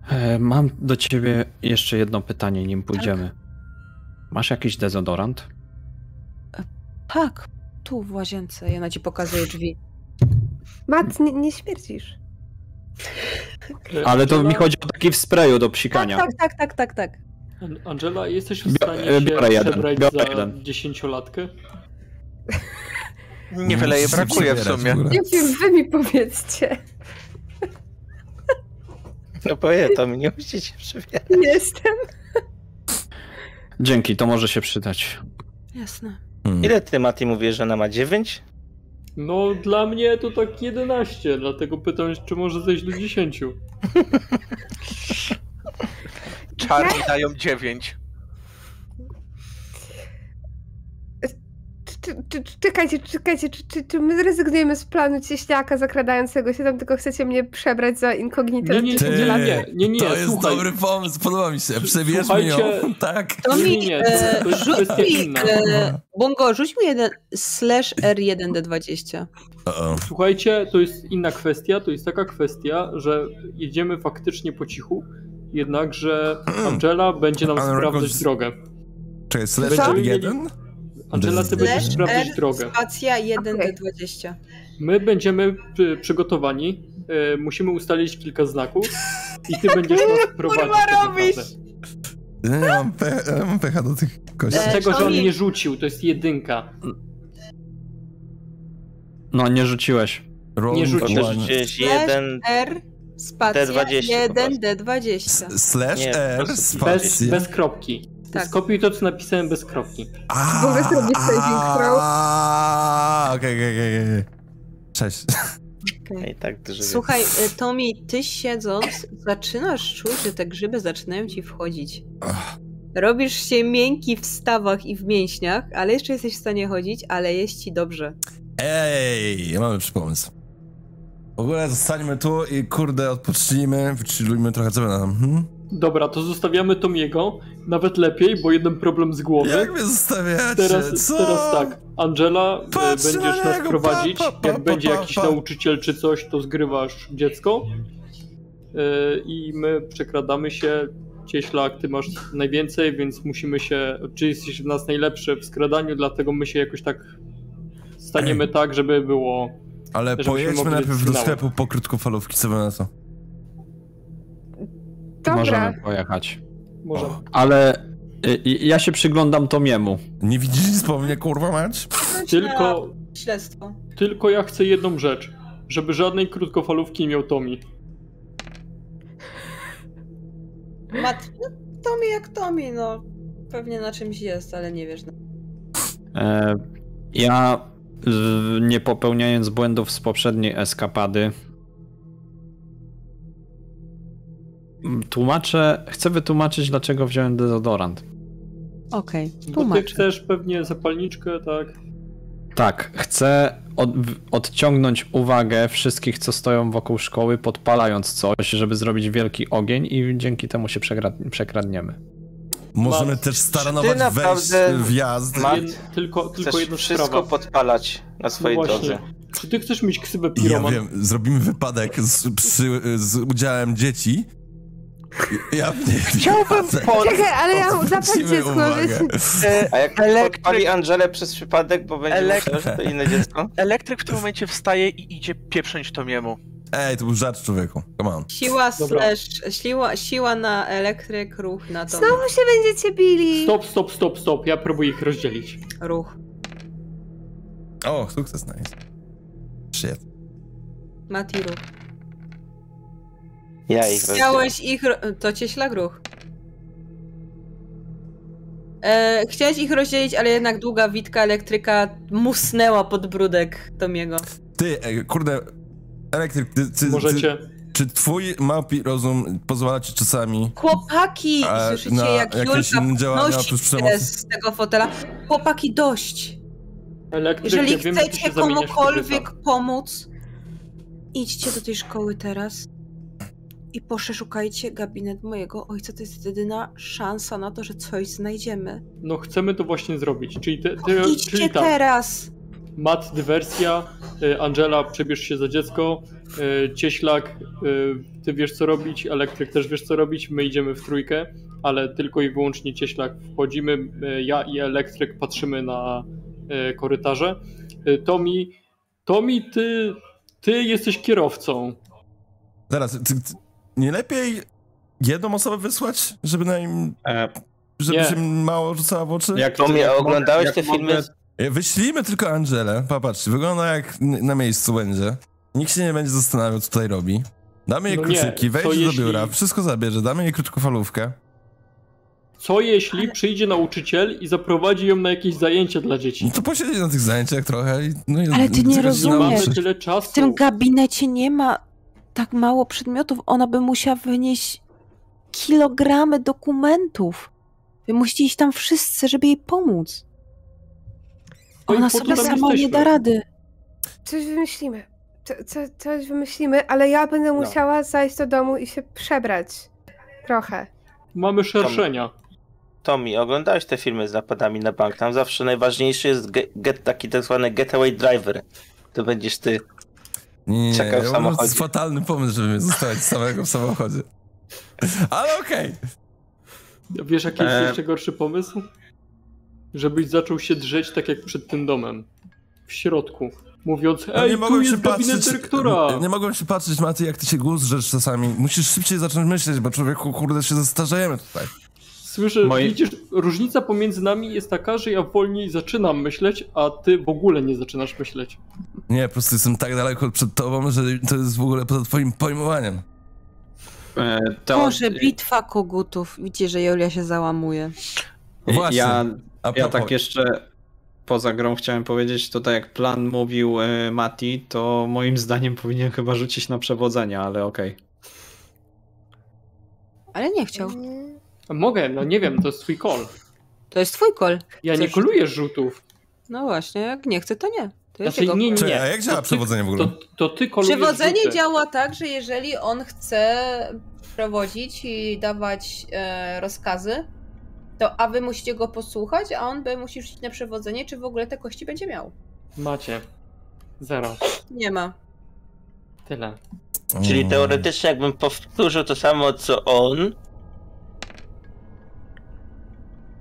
E, mam do ciebie jeszcze jedno pytanie, nim pójdziemy. Masz jakiś dezodorant? Tak, tu w łazience. Ja na ci pokazuję drzwi. Mat, nie, nie śmierdzisz. E, Ale to Angela- mi chodzi o taki w sprayu do psikania. Tak, tak, tak, tak, tak. An- Angela, jesteś w stanie e, się biorę jeden, przebrać biorę za jeden. dziesięciolatkę? Niewiele jej musisz brakuje w sumie. Nie wiem, wy mi powiedzcie. No mi nie musicie przybierać. Jestem. Dzięki, to może się przydać. Jasne. Hmm. Ile ty, Mati, mówisz, że ona ma 9? No, dla mnie to tak 11, dlatego pytam, czy może zejść do 10. czarni dają 9. Czekajcie, czekajcie, czy, czy, czy my zrezygnujemy z planu cieśniaka zakradającego się tam, tylko chcecie mnie przebrać za inkognito? Nie, nie, nie, nie, nie, To jest dobry pomysł, podoba mi się, przebierzmy ją, tak. To e, mi, e, rzuć mi, Bongo, rzuć mi jeden slash R1D20. Słuchajcie, to jest inna kwestia, to jest taka kwestia, że jedziemy faktycznie po cichu, jednakże hmm. Angela będzie nam sprawdzać drogę. Czy jest slash R1? Angela, ty będziesz R drogę. spacja 1D20. My będziemy przy- przygotowani, e, musimy ustalić kilka znaków i ty będziesz nas prowadzić. kurwa tak robisz? Ja nie mam, pe ja mam pecha do tych kości. Dlatego, że on nie rzucił, to jest jedynka. No, nie rzuciłeś. Rolling nie rzuciłeś. one. też Slash jeden. R spacja D20 po prostu. 1D20. S- Slash Nie, po R, prostu Bez, spacja. bez kropki. Tak. Skopiuj to, co napisałem bez kropki. A, Mogę zrobić saving throw? Okej, okej, okej. Cześć. I tak Słuchaj, e, Tommy, ty siedząc zaczynasz czuć, że te grzyby zaczynają ci wchodzić. Robisz się miękki w stawach i w mięśniach, ale jeszcze jesteś w stanie chodzić, ale jest ci dobrze. Ej, mamy lepszy pomysł. W ogóle zostańmy tu i kurde, odpocznijmy, wychillujmy trochę, co będę tam. Hmm? Dobra, to zostawiamy Tomiego. Nawet lepiej, bo jeden problem z głowy. Jak mnie zostawiacie? Teraz, co? teraz tak, Angela, e, Patrz na będziesz nas niego, prowadzić. pa, pa, pa, Jak będzie pa, jakiś pa. nauczyciel czy coś, to zgrywasz dziecko. E, I my przekradamy się. Cieślak, ty masz najwięcej, więc musimy się. Czy jesteś w nas najlepszy w skradaniu, dlatego my się jakoś tak staniemy Ej. tak, żeby było. Ale żebyśmy pojedźmy najpierw do sklepu po krótkofalówki, co by na to? Dobra. Możemy pojechać. Może. Ale y, y, ja się przyglądam Tomiemu. Nie widzisz nic po mnie, kurwa mać? Tylko, Śledztwo. tylko ja chcę jedną rzecz. Żeby żadnej krótkofalówki nie miał Tomi. Mat... No, Tommy jak Tommy, no. Pewnie na czymś jest, ale nie wiesz. E, ja, nie popełniając błędów z poprzedniej eskapady, tłumaczę, chcę wytłumaczyć, dlaczego wziąłem dezodorant. Okej, Bo ty tłumacz. chcesz pewnie zapalniczkę, tak? Tak, chcę od, w- odciągnąć uwagę wszystkich, co stoją wokół szkoły, podpalając coś, żeby zrobić wielki ogień i dzięki temu się przekradniemy. Możemy Ma- też staranować Ty wejść, wjazd. ma- Jed, tylko, tylko jedna wszystko sprawa. podpalać na swojej No drodze. Czy ty chcesz mieć ksywę Ja piroman? wiem, zrobimy wypadek z, przy, z udziałem dzieci. Ja nie Chciałbym po... Czekaj, ale ja zapal dziecko, A jak Elektryk- podpali Angelę przez przypadek, bo będzie Elektryk- myślał, że to inne dziecko? Elektryk w tym momencie wstaje i idzie pieprząć Tomiemu. Ej, to był żart człowieku. Come on. Siła Dobra. slash, siła, siła na elektryk, ruch na to. Znowu się będziecie bili. Stop, stop, stop, stop. Ja próbuję ich rozdzielić. Ruch. O, sukces, nice. Shit. Mati ruch. Ja ich. Chciałeś ich. ro- To cieślak ruch. E, chciałeś ich rozdzielić, ale jednak długa witka elektryka musnęła pod brudek Tomiego. Ty, ej, kurde, elektryk, ty, ty, ty, Możecie. czy twój małpi rozum pozwala ci czasami Chłopaki! A, I słyszycie, na jak Julka podnosi z tego fotela. Chłopaki, dość! Elektryk, Jeżeli ja wiem, ty chcecie się zamieniasz w komukolwiek hybryda. pomóc, idźcie do tej szkoły teraz i poszukajcie gabinet mojego ojca. To jest jedyna szansa na to, że coś znajdziemy. No chcemy to właśnie zrobić. Czyli, te, te, Idźcie czyli tak. teraz! Mat, dywersja, y, Angela, przebierz się za dziecko, y, Cieślak, y, ty wiesz co robić, Elektryk też wiesz co robić, my idziemy w trójkę, ale tylko i wyłącznie Cieślak wchodzimy, ja i Elektryk patrzymy na korytarze. Tomi, Tomi, ty, ty jesteś kierowcą. Zaraz, ty, ty, nie lepiej jedną osobę wysłać, żeby na im, E, żeby Nie. się mało rzucała w oczy? jak To mnie oglądałeś te filmy? mogę- E, Wyślijmy tylko Angelę, popatrz, wygląda jak na miejscu będzie. Nikt się nie będzie zastanawiał, co tutaj robi. Damy jej No kluczyki, wejdzie do jeśli- biura, wszystko zabierze, damy jej krótkofalówkę. Co jeśli przyjdzie nauczyciel i zaprowadzi ją na jakieś zajęcia dla dzieci? No to posiedzi na tych zajęciach trochę i... No i Ale ty nie rozumiesz. W tym gabinecie nie ma tak mało przedmiotów. Ona by musiała wynieść kilogramy dokumentów. Wy musicie iść tam wszyscy, żeby jej pomóc. No Ona sobie sama nie da rady. Coś wymyślimy. Co, co, coś wymyślimy, ale ja będę No. musiała zajść do domu i się przebrać. Trochę. Mamy szerszenia. Tommy, oglądałeś te filmy z napadami na bank? Tam zawsze najważniejszy jest ge- get, taki tak zwany getaway driver. To będziesz ty. Nie, nie, nie. Czekał w Ja uważam, że to jest fatalny pomysł, żeby mnie zostawić samego w samochodzie. Ale okej. Wiesz, jaki jest E. jeszcze gorszy pomysł? Żebyś zaczął się drzeć tak jak przed tym domem. W środku. Mówiąc, No ej, nie tu mogłem się jest gabinet patrzeć. dyrektora! Nie, nie mogłem się patrzeć, Maty, jak ty się głos rzecz czasami. Musisz szybciej zacząć myśleć, bo człowieku, kurde, się zestarzejemy tutaj. Słyszę, Moi- widzisz, różnica pomiędzy nami jest taka, że ja wolniej zaczynam myśleć, a ty w ogóle nie zaczynasz myśleć. Nie, po prostu jestem tak daleko przed tobą, że to jest w ogóle poza twoim pojmowaniem. E, to, Boże, bitwa kogutów. Widzicie, że Julia się załamuje. Właśnie. Ja, A ja tak jeszcze poza grą chciałem powiedzieć, to tak jak plan mówił e, Mati, to moim zdaniem powinien chyba rzucić na przewodzenie, ale okej. Ale nie chciał. Mogę, no nie wiem, to jest twój call. To jest twój kol. Ja nie Chcesz- koluję rzutów. No właśnie, jak nie chce, to nie. To jest Znaczy, nie, nie. a jak działa To ty- przewodzenie w ogóle? To, to ty kolujesz Przewodzenie rzuty. działa tak, że jeżeli on chce prowadzić i dawać e, rozkazy, to a wy musicie go posłuchać, a on by musi rzucić na przewodzenie, czy w ogóle te kości będzie miał. Macie. Zero. Nie ma. Tyle. Czyli teoretycznie, jakbym powtórzył to samo co on,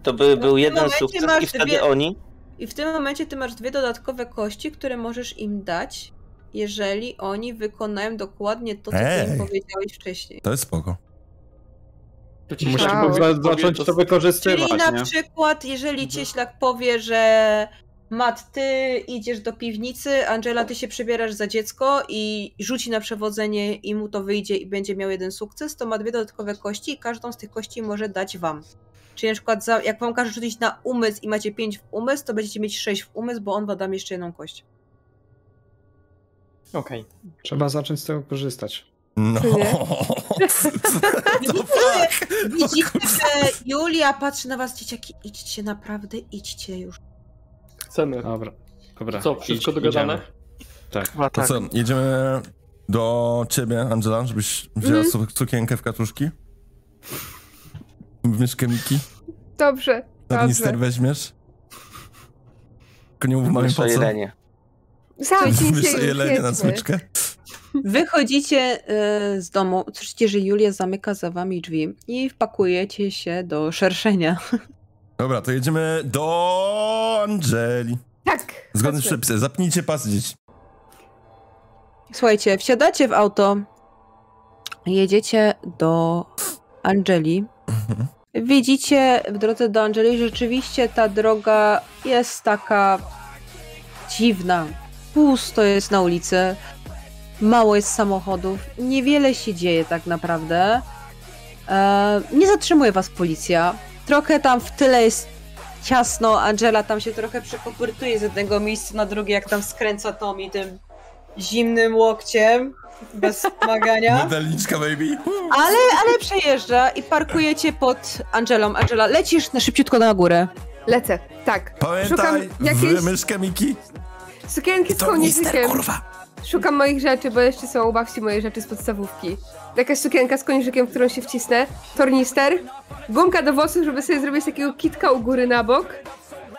to by był tym jeden sukces i wtedy dwie- oni. I w tym momencie ty masz dwie dodatkowe kości, które możesz im dać, jeżeli oni wykonają dokładnie to, co ty Ej. im powiedziałeś wcześniej. To jest spoko. To ci Musimy się Wow. zacząć to wykorzystywać, Czyli na nie? przykład, jeżeli Mhm. cieślak powie, że Mat, ty idziesz do piwnicy, Angela, ty się przebierasz za dziecko i rzuci na przewodzenie i mu to wyjdzie i będzie miał jeden sukces, to ma dwie dodatkowe kości i każdą z tych kości może dać wam. Czyli na przykład za, jak wam każe rzucić na umysł i macie 5 w umysł, to będziecie mieć 6 w umysł, bo on wam jeszcze jedną kość. Okej. Trzeba zacząć z tego korzystać. No. To fuck. Widzicie, że Julia patrzy na was, dzieciaki, idźcie, naprawdę idźcie już. Chcemy. Dobra. Dobra. Co, wszystko idź- dogadane? idziemy. Tak. To tak. co, jedziemy do ciebie, Angela, żebyś wzięła su- sukienkę w katuszki? W myszkę Miki? Dobrze, Tornister weźmiesz? Tylko nie mów mamie po co. Jelenie. Już, jelenie na smyczkę. Wychodzicie y, z domu, słyszycie, że Julia zamyka za wami drzwi i wpakujecie się do szerszenia. Dobra, to jedziemy do Angeli. Tak. Zgodnie z przepisem. Zapnijcie pas dzieci. Słuchajcie, wsiadacie w auto, jedziecie do Angeli. Widzicie w drodze do Angeli, rzeczywiście ta droga jest taka dziwna. Pusto jest na ulicy, mało jest samochodów, niewiele się dzieje tak naprawdę. E, nie zatrzymuje was policja. Trochę tam w tyle jest ciasno, Angela tam się trochę przekopyrtuje z jednego miejsca na drugie, jak tam skręca Tommy tym zimnym łokciem, bez pomagania. Medalniczka, baby. Ale, ale przejeżdża i parkujecie pod Angelą. Angela, lecisz na szybciutko na górę. Lecę, tak. Szukam Pamiętaj, jakiejś w myszkę Miki. sukienki z kołnierzykiem. Szukam moich rzeczy, bo jeszcze są u babci moje rzeczy z podstawówki. Jakaś sukienka z kończykiem, w którą się wcisnę, tornister, gumka do włosów, żeby sobie zrobić takiego kitka u góry na bok.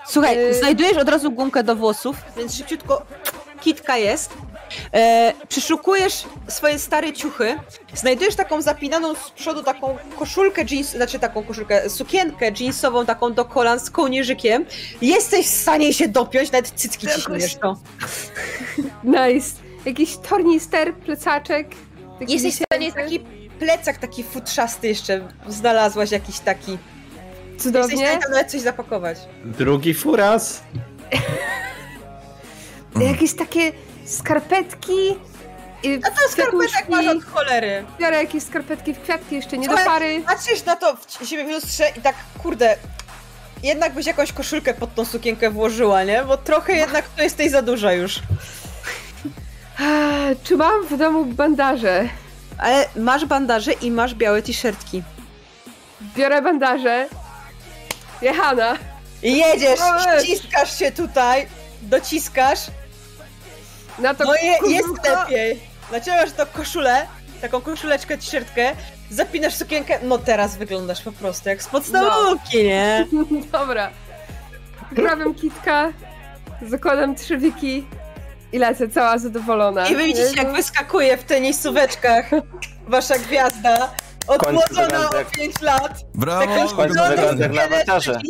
Słuchaj, Yy. znajdujesz od razu gumkę do włosów, więc szybciutko kitka jest. E, przeszukujesz swoje stare ciuchy, znajdujesz taką zapinaną z przodu taką koszulkę jeans, znaczy taką koszulkę, sukienkę jeansową taką do kolan z kołnierzykiem. Jesteś w stanie się dopiąć, nawet cycki ci śmiesz to. Nice. Jakiś tornister, plecaczek. taki Jesteś w stanie taki plecak taki futrzasty jeszcze znalazłaś jakiś taki. Jesteś w Cudownie. stanie tam nawet coś zapakować. Drugi furas. Jakieś takie skarpetki. A to skarpetek masz od cholery. Biorę jakieś skarpetki w kwiatki, jeszcze nie do Słuchaj, pary. Patrzysz na to w siebie w lustrze i tak, kurde, jednak byś jakąś koszulkę pod tą sukienkę włożyła, nie? Bo trochę jednak to jest tej za duża już. Czy mam w domu bandaże? Ale masz bandaże i masz białe t-shirtki. biorę bandaże. Jechana. Jedziesz, ściskasz się tutaj, dociskasz, Na to no je, jest lepiej. Naciągasz to koszulę, taką koszuleczkę, t-shirtkę, zapinasz sukienkę, no teraz wyglądasz po prostu jak z podstawówki, nie? Dobra. Poprawiam kitka, zakładam trzewiki i lecę cała zadowolona. I wy widzicie, jak wyskakuje w tenisóweczkach wasza gwiazda, odmłodzona o jak- 5 lat, Brawo! wygląda jak na awatarze.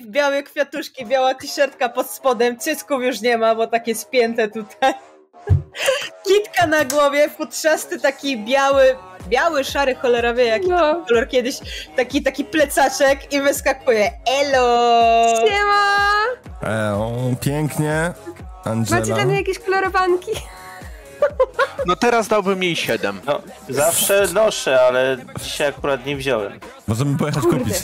w białe kwiatuszki, biała t-shirtka pod spodem, cycków już nie ma, bo takie spięte tutaj. Kitka na głowie, futrzasty taki biały, biały, szary, cholerawy, jaki No. kolor kiedyś, taki, taki plecaczek i wyskakuje. Elo! Siema! E, o, pięknie. Macie Angela. dla mnie jakieś kolorowanki? No teraz dałbym jej 7. No, zawsze noszę, ale dzisiaj akurat nie wziąłem. Możemy pojechać Kurde. kupić.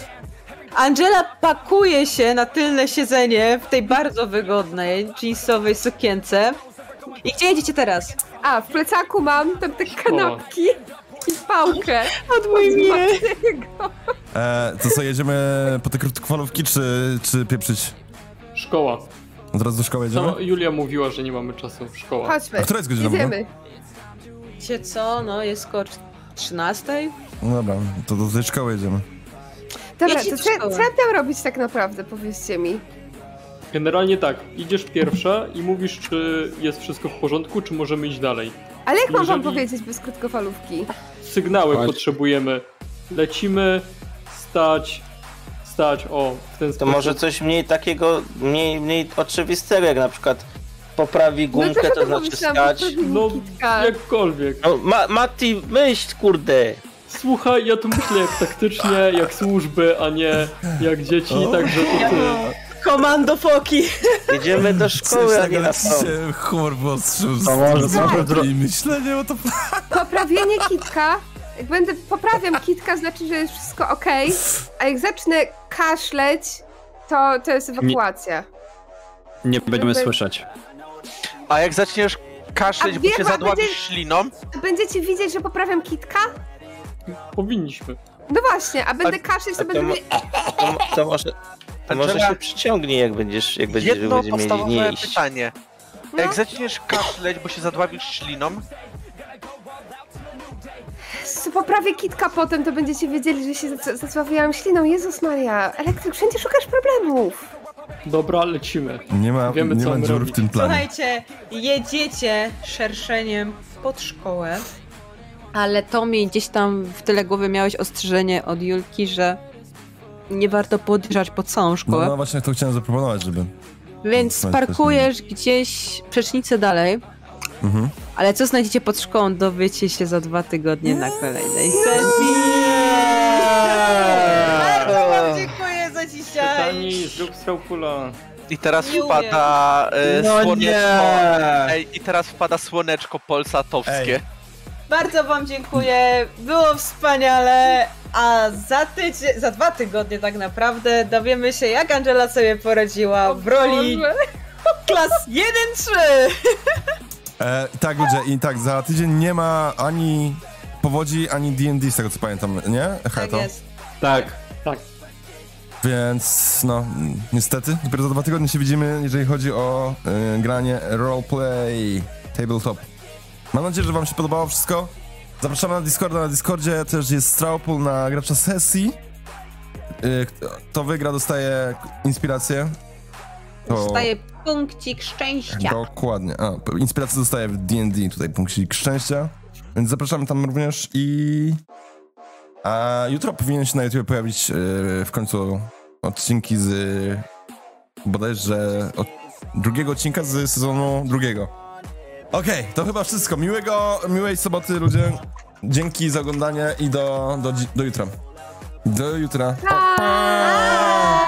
Angela pakuje się na tylne siedzenie w tej bardzo wygodnej jeansowej sukience. I gdzie jedziecie teraz? A, w plecaku mam tam te kanapki i pałkę. Od miły. E, to co, jedziemy po te krótkofalówki, czy, czy pieprzyć? Szkoła. Od razu do szkoły jedziemy? No, Julia mówiła, że nie mamy czasu. Szkoła. Chodźmy. A która jest godzina w ogóle? Jedziemy. Wiecie co? No jest koło 13. No dobra, to do tej szkoły jedziemy. Dobra, Jedźcie to do co, szkoły. co ja tam robić tak naprawdę, powiedzcie mi. Generalnie tak, idziesz pierwsza i mówisz, czy jest wszystko w porządku, czy możemy iść dalej. Ale jak mam wam Jeżeli- powiedzieć bez krótkofalówki? Sygnały Chodź. potrzebujemy. Lecimy, stać, stać, o, w ten To sposób. może coś mniej takiego, mniej, mniej oczywistego, jak na przykład poprawi gumkę, no to o tym znaczy skać. to No, jakkolwiek. No, Ma Mati, myśl, kurde! Słuchaj, ja tu myślę jak taktycznie, jak służby, a nie jak dzieci, także to ty. Komando foki. Jedziemy do szkoły, a nie na humor wyostrzył. To może- z- może dro- I myślenie o to... Poprawienie kitka. Jak będę poprawiam kitka, znaczy, że jest wszystko ok. A jak zacznę kaszleć, to, to jest ewakuacja. Nie będziemy Żeby- słyszeć. A jak zaczniesz kaszleć, A bo się zadławisz będzie- śliną, A Będziecie widzieć, że poprawiam kitka? Powinniśmy. No właśnie, a będę kaszleć, to a to będę mówić... To, to może, to może się przyciągnij, jak będziesz, jak będziesz, jedno będziemy mieli nie podstawowe pytanie. No. Jak zaczniesz kaszleć, bo się zadławisz śliną, Co poprawię kitka potem, to będziecie wiedzieli, że się zacławiłam śliną. Jezus Maria, elektryk, wszędzie szukasz problemów. Dobra, lecimy. Nie ma, Wiemy, nie co ma dziur w robić. tym planie. Słuchajcie, jedziecie szerszeniem pod szkołę. Ale Tomie, gdzieś tam w tyle głowy miałeś ostrzeżenie od Julki, że nie warto podjeżdżać pod całą No, szkołę. no właśnie to chciałem zaproponować, żeby... Więc parkujesz gdzieś przecznicę dalej. Mhm. Ale co znajdziecie pod szkołą, dowiecie się za dwa tygodnie na kolejnej sesji. Bardzo wam dziękuję za dzisiaj. Pytani, zrób strzałpula. i teraz wpada e, No słoneczko. nie! Ej, i teraz wpada słoneczko polsatowskie. Ej. Bardzo wam dziękuję. Było wspaniale. A za tydzień, za dwa tygodnie tak naprawdę dowiemy się, jak Angela sobie poradziła w roli klas 1-3. E, tak ludzie, i tak za tydzień nie ma ani powodzi, ani D&D z tego co pamiętam, nie? Tak Heto. jest. Tak, tak. Więc no, niestety, dopiero za dwa tygodnie się widzimy, jeżeli chodzi o y, granie roleplay tabletop. Mam nadzieję, że wam się podobało wszystko. Zapraszamy na Discorda, na Discordzie też jest Strawpool na gracza sesji. Y, kto wygra dostaje inspirację. To- Dostaje punkcik szczęścia. Dokładnie. A, inspirację dostaję w D&D, tutaj punkcik szczęścia. Więc zapraszamy tam również i... A jutro powinien się na YouTube pojawić yy, w końcu odcinki z... bodajże od drugiego odcinka z sezonu drugiego. Okej, to chyba wszystko. Miłego, miłej soboty ludzie. Dzięki za oglądanie i do, do, do jutra. Do jutra. Pa!